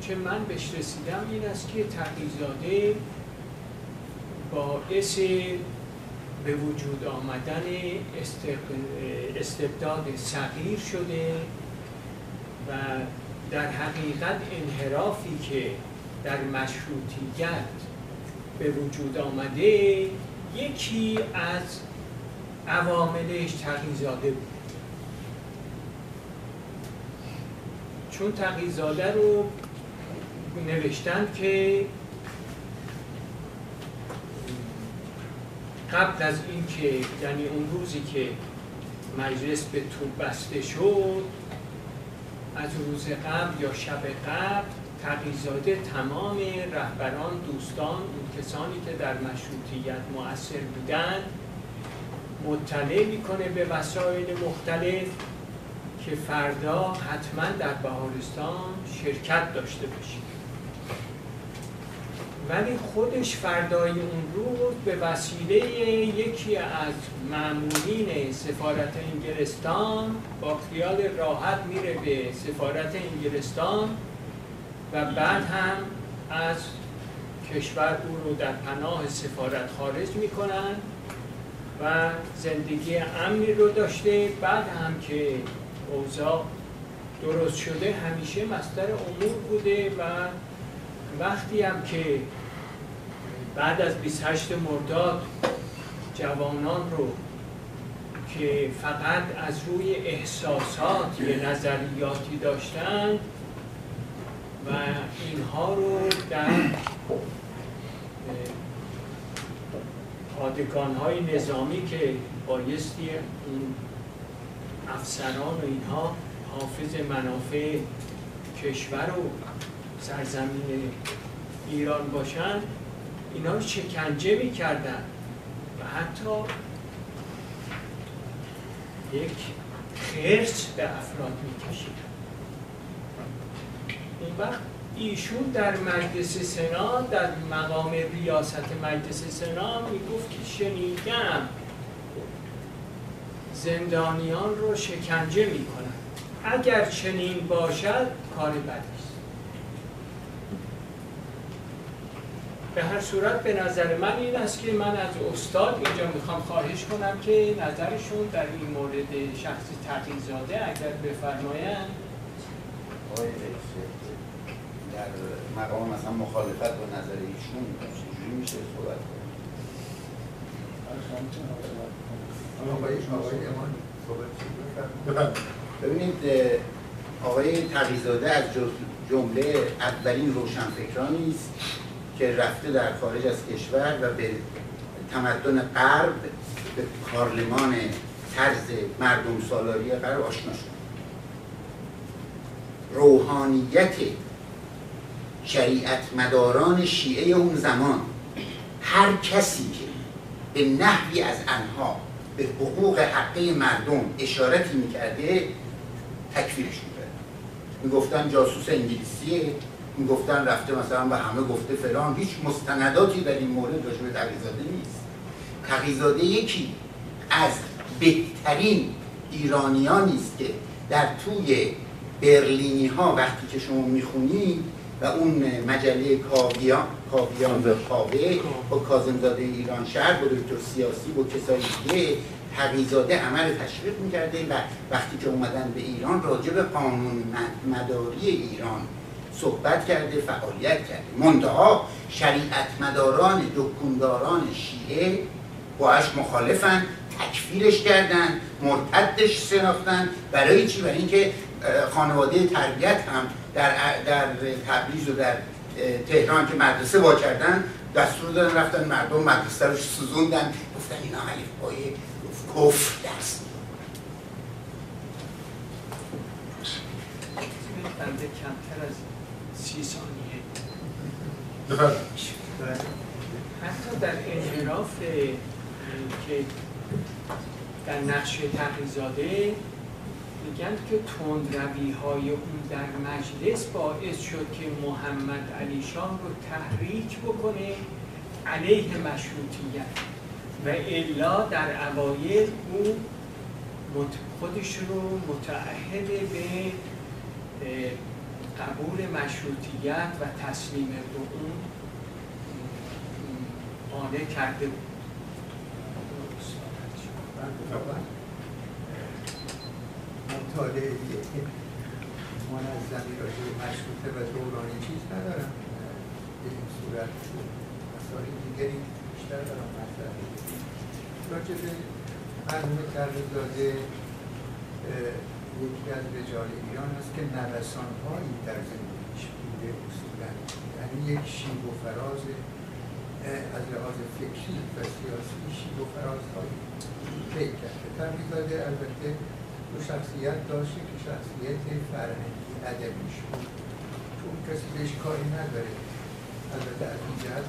Speaker 14: چه من بهش رسیدم این است که تقیزاده باعث به وجود آمدن استبداد صغیر شده و در حقیقت انحرافی که در مشروطیت به وجود آمده یکی از عواملش تقیزاده بود. چون تقیزاده رو نوشتن که قبل از اینکه یعنی اون روزی که مجلس به تو بسته شد از روز قبل یا شب قبل تقیزاده تمام رهبران دوستان اون کسانی که در مشروطیت مؤثر بودند مطلع می‌کنه به وسایل مختلف که فردا حتما در بهارستان شرکت داشته باشید ولی خودش فردای اون روز به وسیله یکی از معمولین سفارت انگلستان با خیال راحت میره به سفارت انگلستان و بعد هم از کشور او رو در پناه سفارت خارج می‌کنن و زندگی امنی رو داشته. بعد هم که اوضاع درست شده همیشه مستر امور بوده و وقتی هم که بعد از 28 مرداد جوانان رو که فقط از روی احساسات یه نظریاتی داشتند و اینها رو در پادگان های نظامی که بایستی اون افسران و اینها حافظ منافع کشور و سرزمین ایران باشن اینا رو شکنجه می‌کردن و حتی یک خرس به افراد میکشیدن. اون وقت ایشون در مجلس سنا در مقام ریاست مجلس سنا می‌گفت که شنیدم زندانیان رو شکنجه می‌کنن. اگر چنین باشد کار بدی است. به هر صورت به نظر من این است که من از استاد اینجا می‌خوام خواهش کنم که نظرشون در این مورد شخص تقیزاده اگر بفرمایند.
Speaker 4: در مقام مثلا مخالفت با نظر ایشون چجوری میشه صحبت ببینید آقای تقیزاده از جمله اولین روشنفکرانی است که رفته در خارج از کشور و به تمدن غرب به پارلمان طرز مردم سالاری غرب آشنا شد. روحانیت شریعت مداران شیعه اون زمان هر کسی که به نحوی از انها به حقوق حقه مردم اشارتی می‌کرده تکفیرش می‌کرد. می‌گفتن جاسوس انگلیسیه می‌گفتن رفته مثلا به همه گفته فلان. هیچ مستنداتی در این مورد راجع به تقیزاده نیست. تقیزاده یکی از بهترین ایرانیانی است که در توی برلینی ها وقتی که شما می‌خونید و اون مجله کاویان کاویان و کاوه با کازمزاده ایران شهر با دکتر سیاسی با کسایی دیگه تقیزاده همه رو تشویق می‌کرده و وقتی که اومدن به ایران راجع به قانون مداری ایران صحبت کرده فعالیت کرده منتها شریعت مداران دکونداران شیعه باش مخالفن تکفیرش کردن مرتدش شناختن برای چی؟ برای اینکه خانواده تربیت هم در, در تبریز و در تهران که مدرسه با کردن دستور دادن رفتن مردم مدرسه رو سوزوندن. گفتن اینا الفبای کفر درس.
Speaker 14: بنده کمتر از سی ثانیه. حتی در انحراف که در نقشه تقیزاده میگن که تندروی های اون در مجلس باعث شد که محمد علی شام رو تحریک بکنه علیه مشروطیت و الا در اوایل او خودش رو متعهد به قبول مشروطیت و تسلیم به اون قانع کرده بود.
Speaker 7: مطالعه منظمی راجع به مشروطه و دورانی چیز ندارم. به این صورت مسائل دیگری بیشتر دارم مطرح راجع به مرحوم تغییرزاده یکی از رجال ایران است که نوسانهایی در زندگیش بوده اصولا. یعنی یک شیب و فراز از لحاظ فکری و سیاسی شیب و فرازهایی طی کرده. تغییرزاده البته دو شخصیت داشته که شخصیت فرهنگی ادبیش بود. چون کسی بهش کاری نداره. البته از این جهت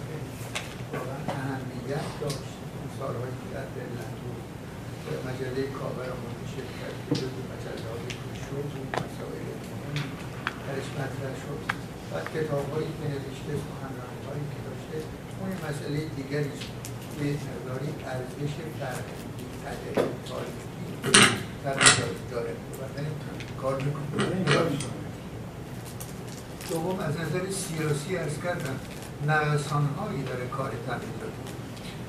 Speaker 7: واقعا اهمیت داشت. اون سالهایی که در دلت بود. مجله کابر منتشر کرد که جزو مجله های کشور بود مسائل مهمی درش مطرح شد. بعد کتاب هایی که نوشته سخنرانی هایی که داشته اون مسئله دیگری به مقداری ارزش فرهنگی ادبی تاریخی. داره کار دوم از نظر سیاسی ارز کردم نوسانهایی داره کار تغییراتی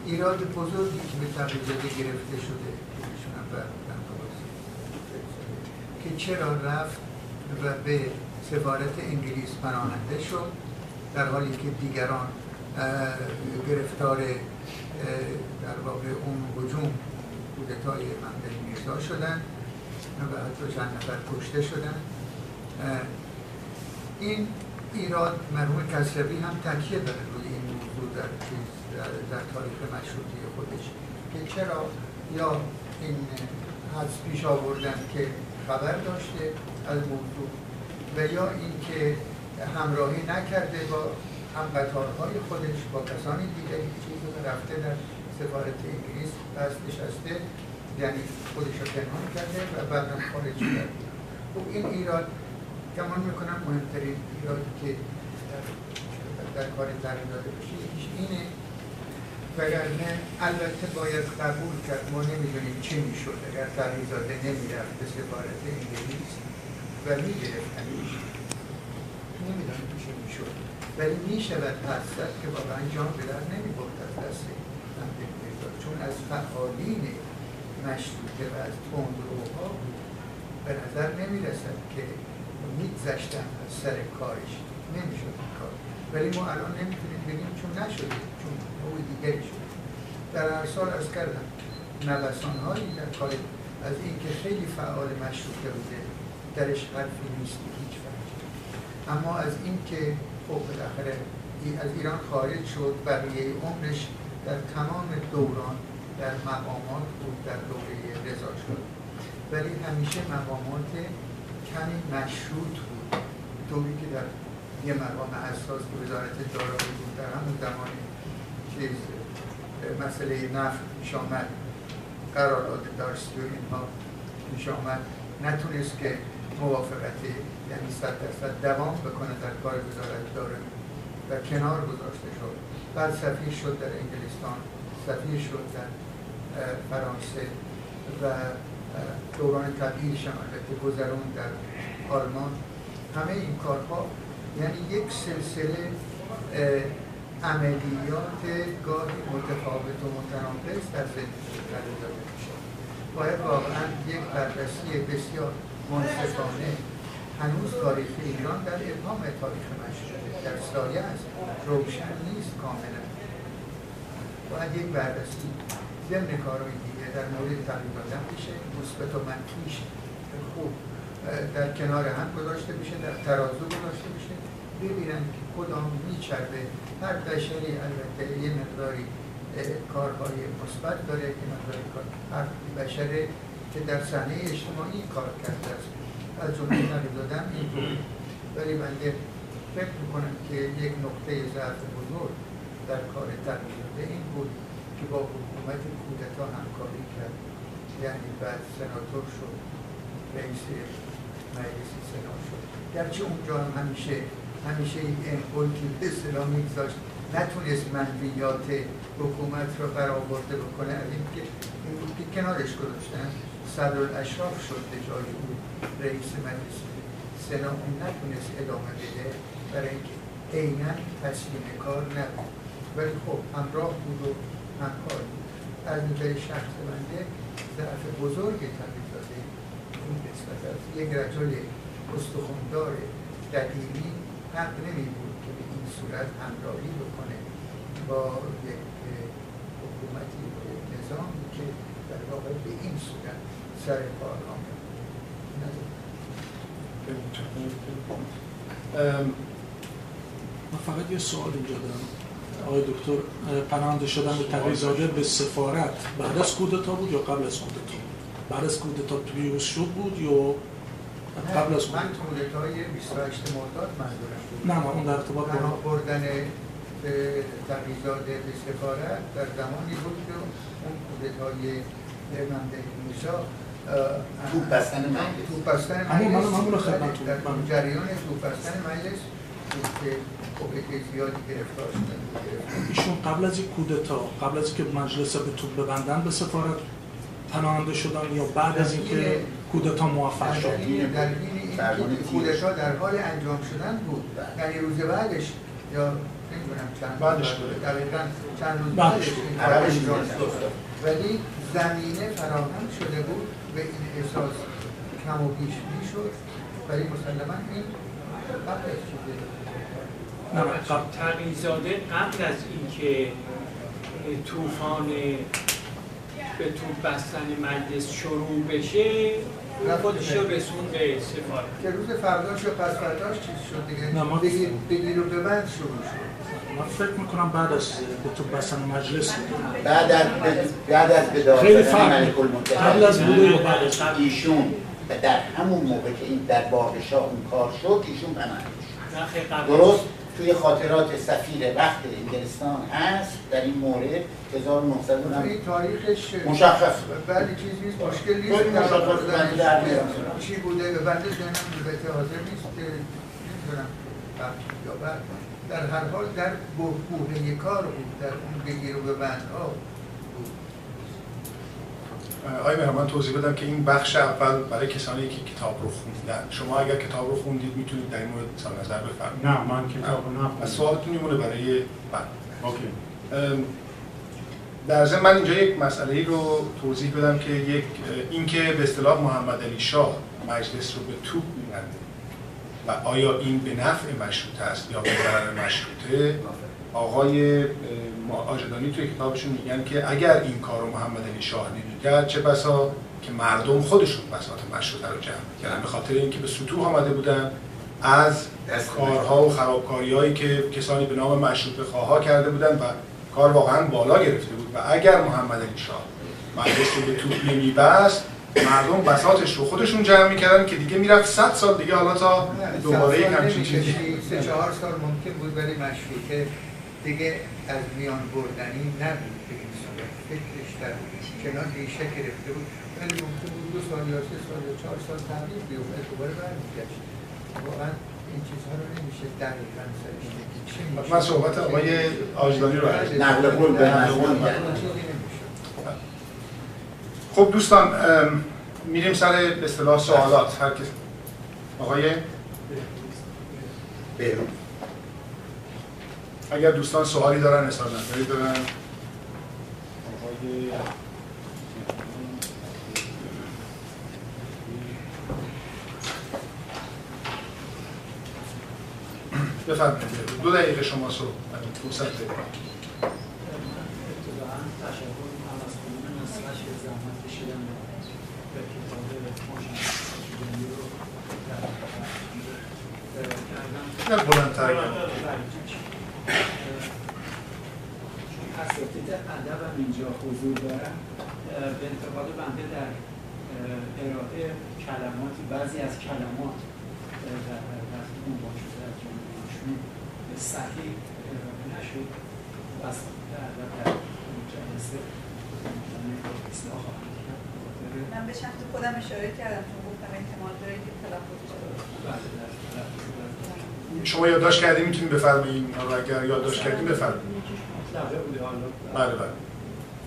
Speaker 7: ایراد بزرگی که به تغییراتی گرفته شده که چرا رفت و به سفارت انگلیس پناهنده شد در حالی که دیگران گرفتار در واقع اون هجوم کودتای ممدل میرزا شدن و حتی چند نفر کشته شدن. این ایراد مرحوم کسروی هم تکیه داره روی این موضوع در, در, تاریخ مشروطی خودش. که چرا؟ یا این حدس پیش آوردن که خبر داشته از موضوع و یا اینکه همراهی نکرده با همقطارهای خودش با کسان دیگری چیزی رفته در سفارت انگلیس بس نشسته یعنی خودش رو پنهان کرده و بعدا خارج کرده. خب این ایراد گمان می‌کنم مهمترین ایرادی که در, کار تغییر داده بشه یکیش اینه وگرنه البته باید قبول کرد ما نمی‌دونیم چه می‌شد اگر تغییزاده نمی‌رفت به سفارت انگلیس و میگرفتنش نمی‌دونیم چه می‌شد. ولی می‌شود حد که واقعا جان به در نمی‌برد از دست چون از فعالین مشروطه و از تندروها بود به نظر نمی رسد که میگذشتن از سر کارش. نمی‌شد این کار. ولی ما الان نمی‌تونیم بگیم چون نشده چون نوع دیگری شده. در هر سال از کردم نوسان هایی در کار از اینکه خیلی فعال مشروطه بوده درش حرفی نیست هیچ فرقی اما از اینکه خب بالاخره از ایران خارج شد بقیه عمرش در تمام دوران در مقامات بود در دوره رضا شد. ولی همیشه مقامات کمی مشروط بود. دوری که در یه مقام اساس وزارت دارایی بود در همون زمان چیز مسئله نفت پیش آمد قرارداد دارستی و اینها پیش آمد نتونست که موافقت یعنی صد درصد دوام بکنه در کار وزارت دارایی و کنار گذاشته شد. بعد سفیر شد در انگلستان سفیر شد در فرانسه و دوران تبدیلش هم البته گذرون در آلمان. همه این کارها یعنی یک سلسله عملیات گاهی متفاوت و متناقض در زندگی داده میشه باید واقعا یک بررسی بسیار منصفانه هنوز تاریخ ایران در ابهام تاریخ مشروطه در سایه است. روشن نیست کاملا. باید یک بررسی ضمن کارهای دیگه در مورد دادن میشه. مثبت و منفیش خوب. در کنار هم گذاشته بشه در ترازو گذاشته بشه ببینن که کدام میچربه. هر بشری البته یه مقداری کارهای مثبت داره که مقداری کار. هر بشره که در صحنه اجتماعی کار کرده است. از جمله دادم اینطوری ولی بنده فکر می‌کنم که یک نقطه ضعف بزرگ در کار تغییر این بود که با حکومت کودتا همکاری کرد. یعنی بعد سناتور شد رئیس مجلس سنا شد. گرچه اونجا هم همیشه همیشه این که به اصطلاح میگذاشت. نتونست منفیات حکومت رو برآورده بکنه. از اینکه این بود که کنارش گذاشتن. صدر اشراف شد به جای او رئیس مجلس سنا. اون نتونست ادامه بده برای اینکه عینا تسلیم کار نبود. ولی خب همراه بود و همکار بود. از نظر شخص بنده ضعف بزرگ تبدیل داده اون قسمت از یک رجل استخوندار قدیمی حق نمی بود که به این صورت همراهی بکنه. با یک حکومتی و یک نظامی که در واقع به این صورت سر کار آمد
Speaker 11: من فقط یه سوال اینجا دارم. آقای دکتر پناهنده شدن به تقیزاده به سفارت بعد از کودتا بود یا قبل از کودتا؟ بعد از کودتا پیروز شد بود یا قبل از
Speaker 7: من کودتای 28 مرداد منظورم بود
Speaker 11: نه نه اون در ارتباط با
Speaker 7: بردن تقیزاده به سفارت در زمانی بود که اون کودتای مملکت موسا
Speaker 4: توپ بستن مجلس.
Speaker 7: توپ بستن
Speaker 11: همون
Speaker 7: مجلس
Speaker 11: من همون
Speaker 7: جریان توپ بستن مجلس که زیادی گرفتار شدن
Speaker 11: ایشون قبل از این کودتا قبل از اینکه مجلس به توپ ببندن به سفارت پناهنده شدن یا بعد از اینکه کودتا موفق شد؟
Speaker 7: در در کودتا در حال انجام شدن بود. یعنی روز بعدش یا چند
Speaker 2: بعدش.
Speaker 7: دقیقاً چند روز
Speaker 11: بعدش.
Speaker 7: بعدش ولی زمینه فراهم شده بود به این احساس کم و بیش می‌شد. ولی مسلما این چیزه
Speaker 14: تقیزاده قبل از اینکه طوفان به توپ بستن مجلس شروع بشه خودش رو رسون به سفارت
Speaker 7: که روز فرداش و پس فرداش چیز شد دیگه. بگیر, و ببند شروع شد.
Speaker 11: من فکر می‌کنم بعد از به توپ بستن مجلس.
Speaker 4: بعد از بعد از
Speaker 11: خیلی قبل از بوده یا بعد از
Speaker 4: ایشون و در همون موقع که این در باغشاه اون کار شد ایشون پناهنده شد.
Speaker 14: نه خیلی قبل
Speaker 4: درست؟ توی خاطرات سفیر وقت انگلستان هست در این مورد 1900
Speaker 7: این تاریخش
Speaker 4: مشخص.
Speaker 7: ولی چیز نیست مشکل نیست.
Speaker 4: میارم.
Speaker 7: چی بوده؟ به بنده ذهنم البته حاضر نیست که نمی‌دونم. بعد در هر حال در بوهه کار بود در اون بگیر و ببند ها بود
Speaker 2: آقای مهرمان توضیح بدم که این بخش اول برای کسانی که کتاب رو خوندن. شما اگر کتاب رو خوندید می‌تونید در این مورد اظهار نظر بفرمایید.
Speaker 3: نه من کتاب رو نخوندم.
Speaker 2: از سوالتون میمونه برای بعد.
Speaker 3: اوکی.
Speaker 2: در ضمن من اینجا یک مسئله رو توضیح بدم که یک اینکه به اصطلاح محمد علی شاه مجلس رو به توپ میبنده و آیا این به نفع مشروطه است یا به ضرر مشروطه؟ آقای آجدانی توی کتابشون میگن که اگر این کار رو محمد علی شاه نمی‌کرد چه بسا که مردم خودشون بساط مشروطه رو جمع می‌کردن. به خاطر اینکه به سطوح آمده بودن از کارها و خرابکاری که کسانی به نام مشروطه خواها کرده بودن و کار واقعا بالا گرفته بود. و اگر محمد علی شاه مجلس رو به توپ نمیبست مردم بساطش رو خودشون جمع می‌کردن که دیگه می‌رفت 100 سال دیگه حالا تا دوباره یک همچین چیزی.
Speaker 7: سه چهار سال ممکن بود ولی مشروطه دیگه از میان بردنی نبود به این صورت فکرش در چنان ریشه گرفته بود. ولی ممکن بود دو سال یا سه سال یا چهار سال تغییر بیفته. دوباره برمیگشت. واقعا این چیزها رو نمیشه دقیقا سرش؟
Speaker 2: من صحبت آقای آجدانی رو عرض
Speaker 4: نقل قول به
Speaker 2: نقل قول بله. خب دوستان میریم سر به اصطلاح سوالات. هر کس. آقای؟
Speaker 4: بیرون
Speaker 2: اگر دوستان سوالی دارن اظهار نظری دارن دو دقیقه شما سو فرصت بدید.
Speaker 18: ابتداعا تشکر می‌کنم از خانم نصرش که زحمت کشیدن به کتاب روشن رو در ارائه کردن
Speaker 2: یکم بلندتر کنید.
Speaker 1: چون اساتید ادب هم حضور دارن اه، به انتقاد بنده در اه، ارائه کلماتی بعضی از کلمات در حقیقت عنوان شده از جمله‌هاشون صحیح ارائه نشد. و ادب در این جلسه اصلاح خواهند کرد. به خاطر-
Speaker 5: من به شخص خودم اشاره کردم چون گفتم احتمال داره که تلفظ
Speaker 1: بله، در
Speaker 2: شما یادداشت کردیم می‌تونید بفرمایید حالا اگر یادداشت کردیم بفرمایید بله بله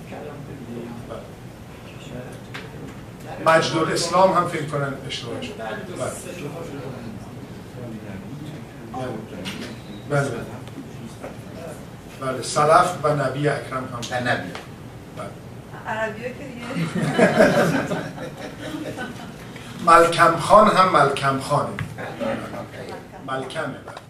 Speaker 1: کلام دیگه هم.
Speaker 2: مجد الاسلام هم فکر کنن اشتباه شد.
Speaker 1: بله،
Speaker 2: بله. بله. سلف و نبی اکرم هم.
Speaker 4: و نبی.
Speaker 2: بله.
Speaker 5: عربی که
Speaker 2: ملکم خان هم ملکم خانه. ملکمه. بله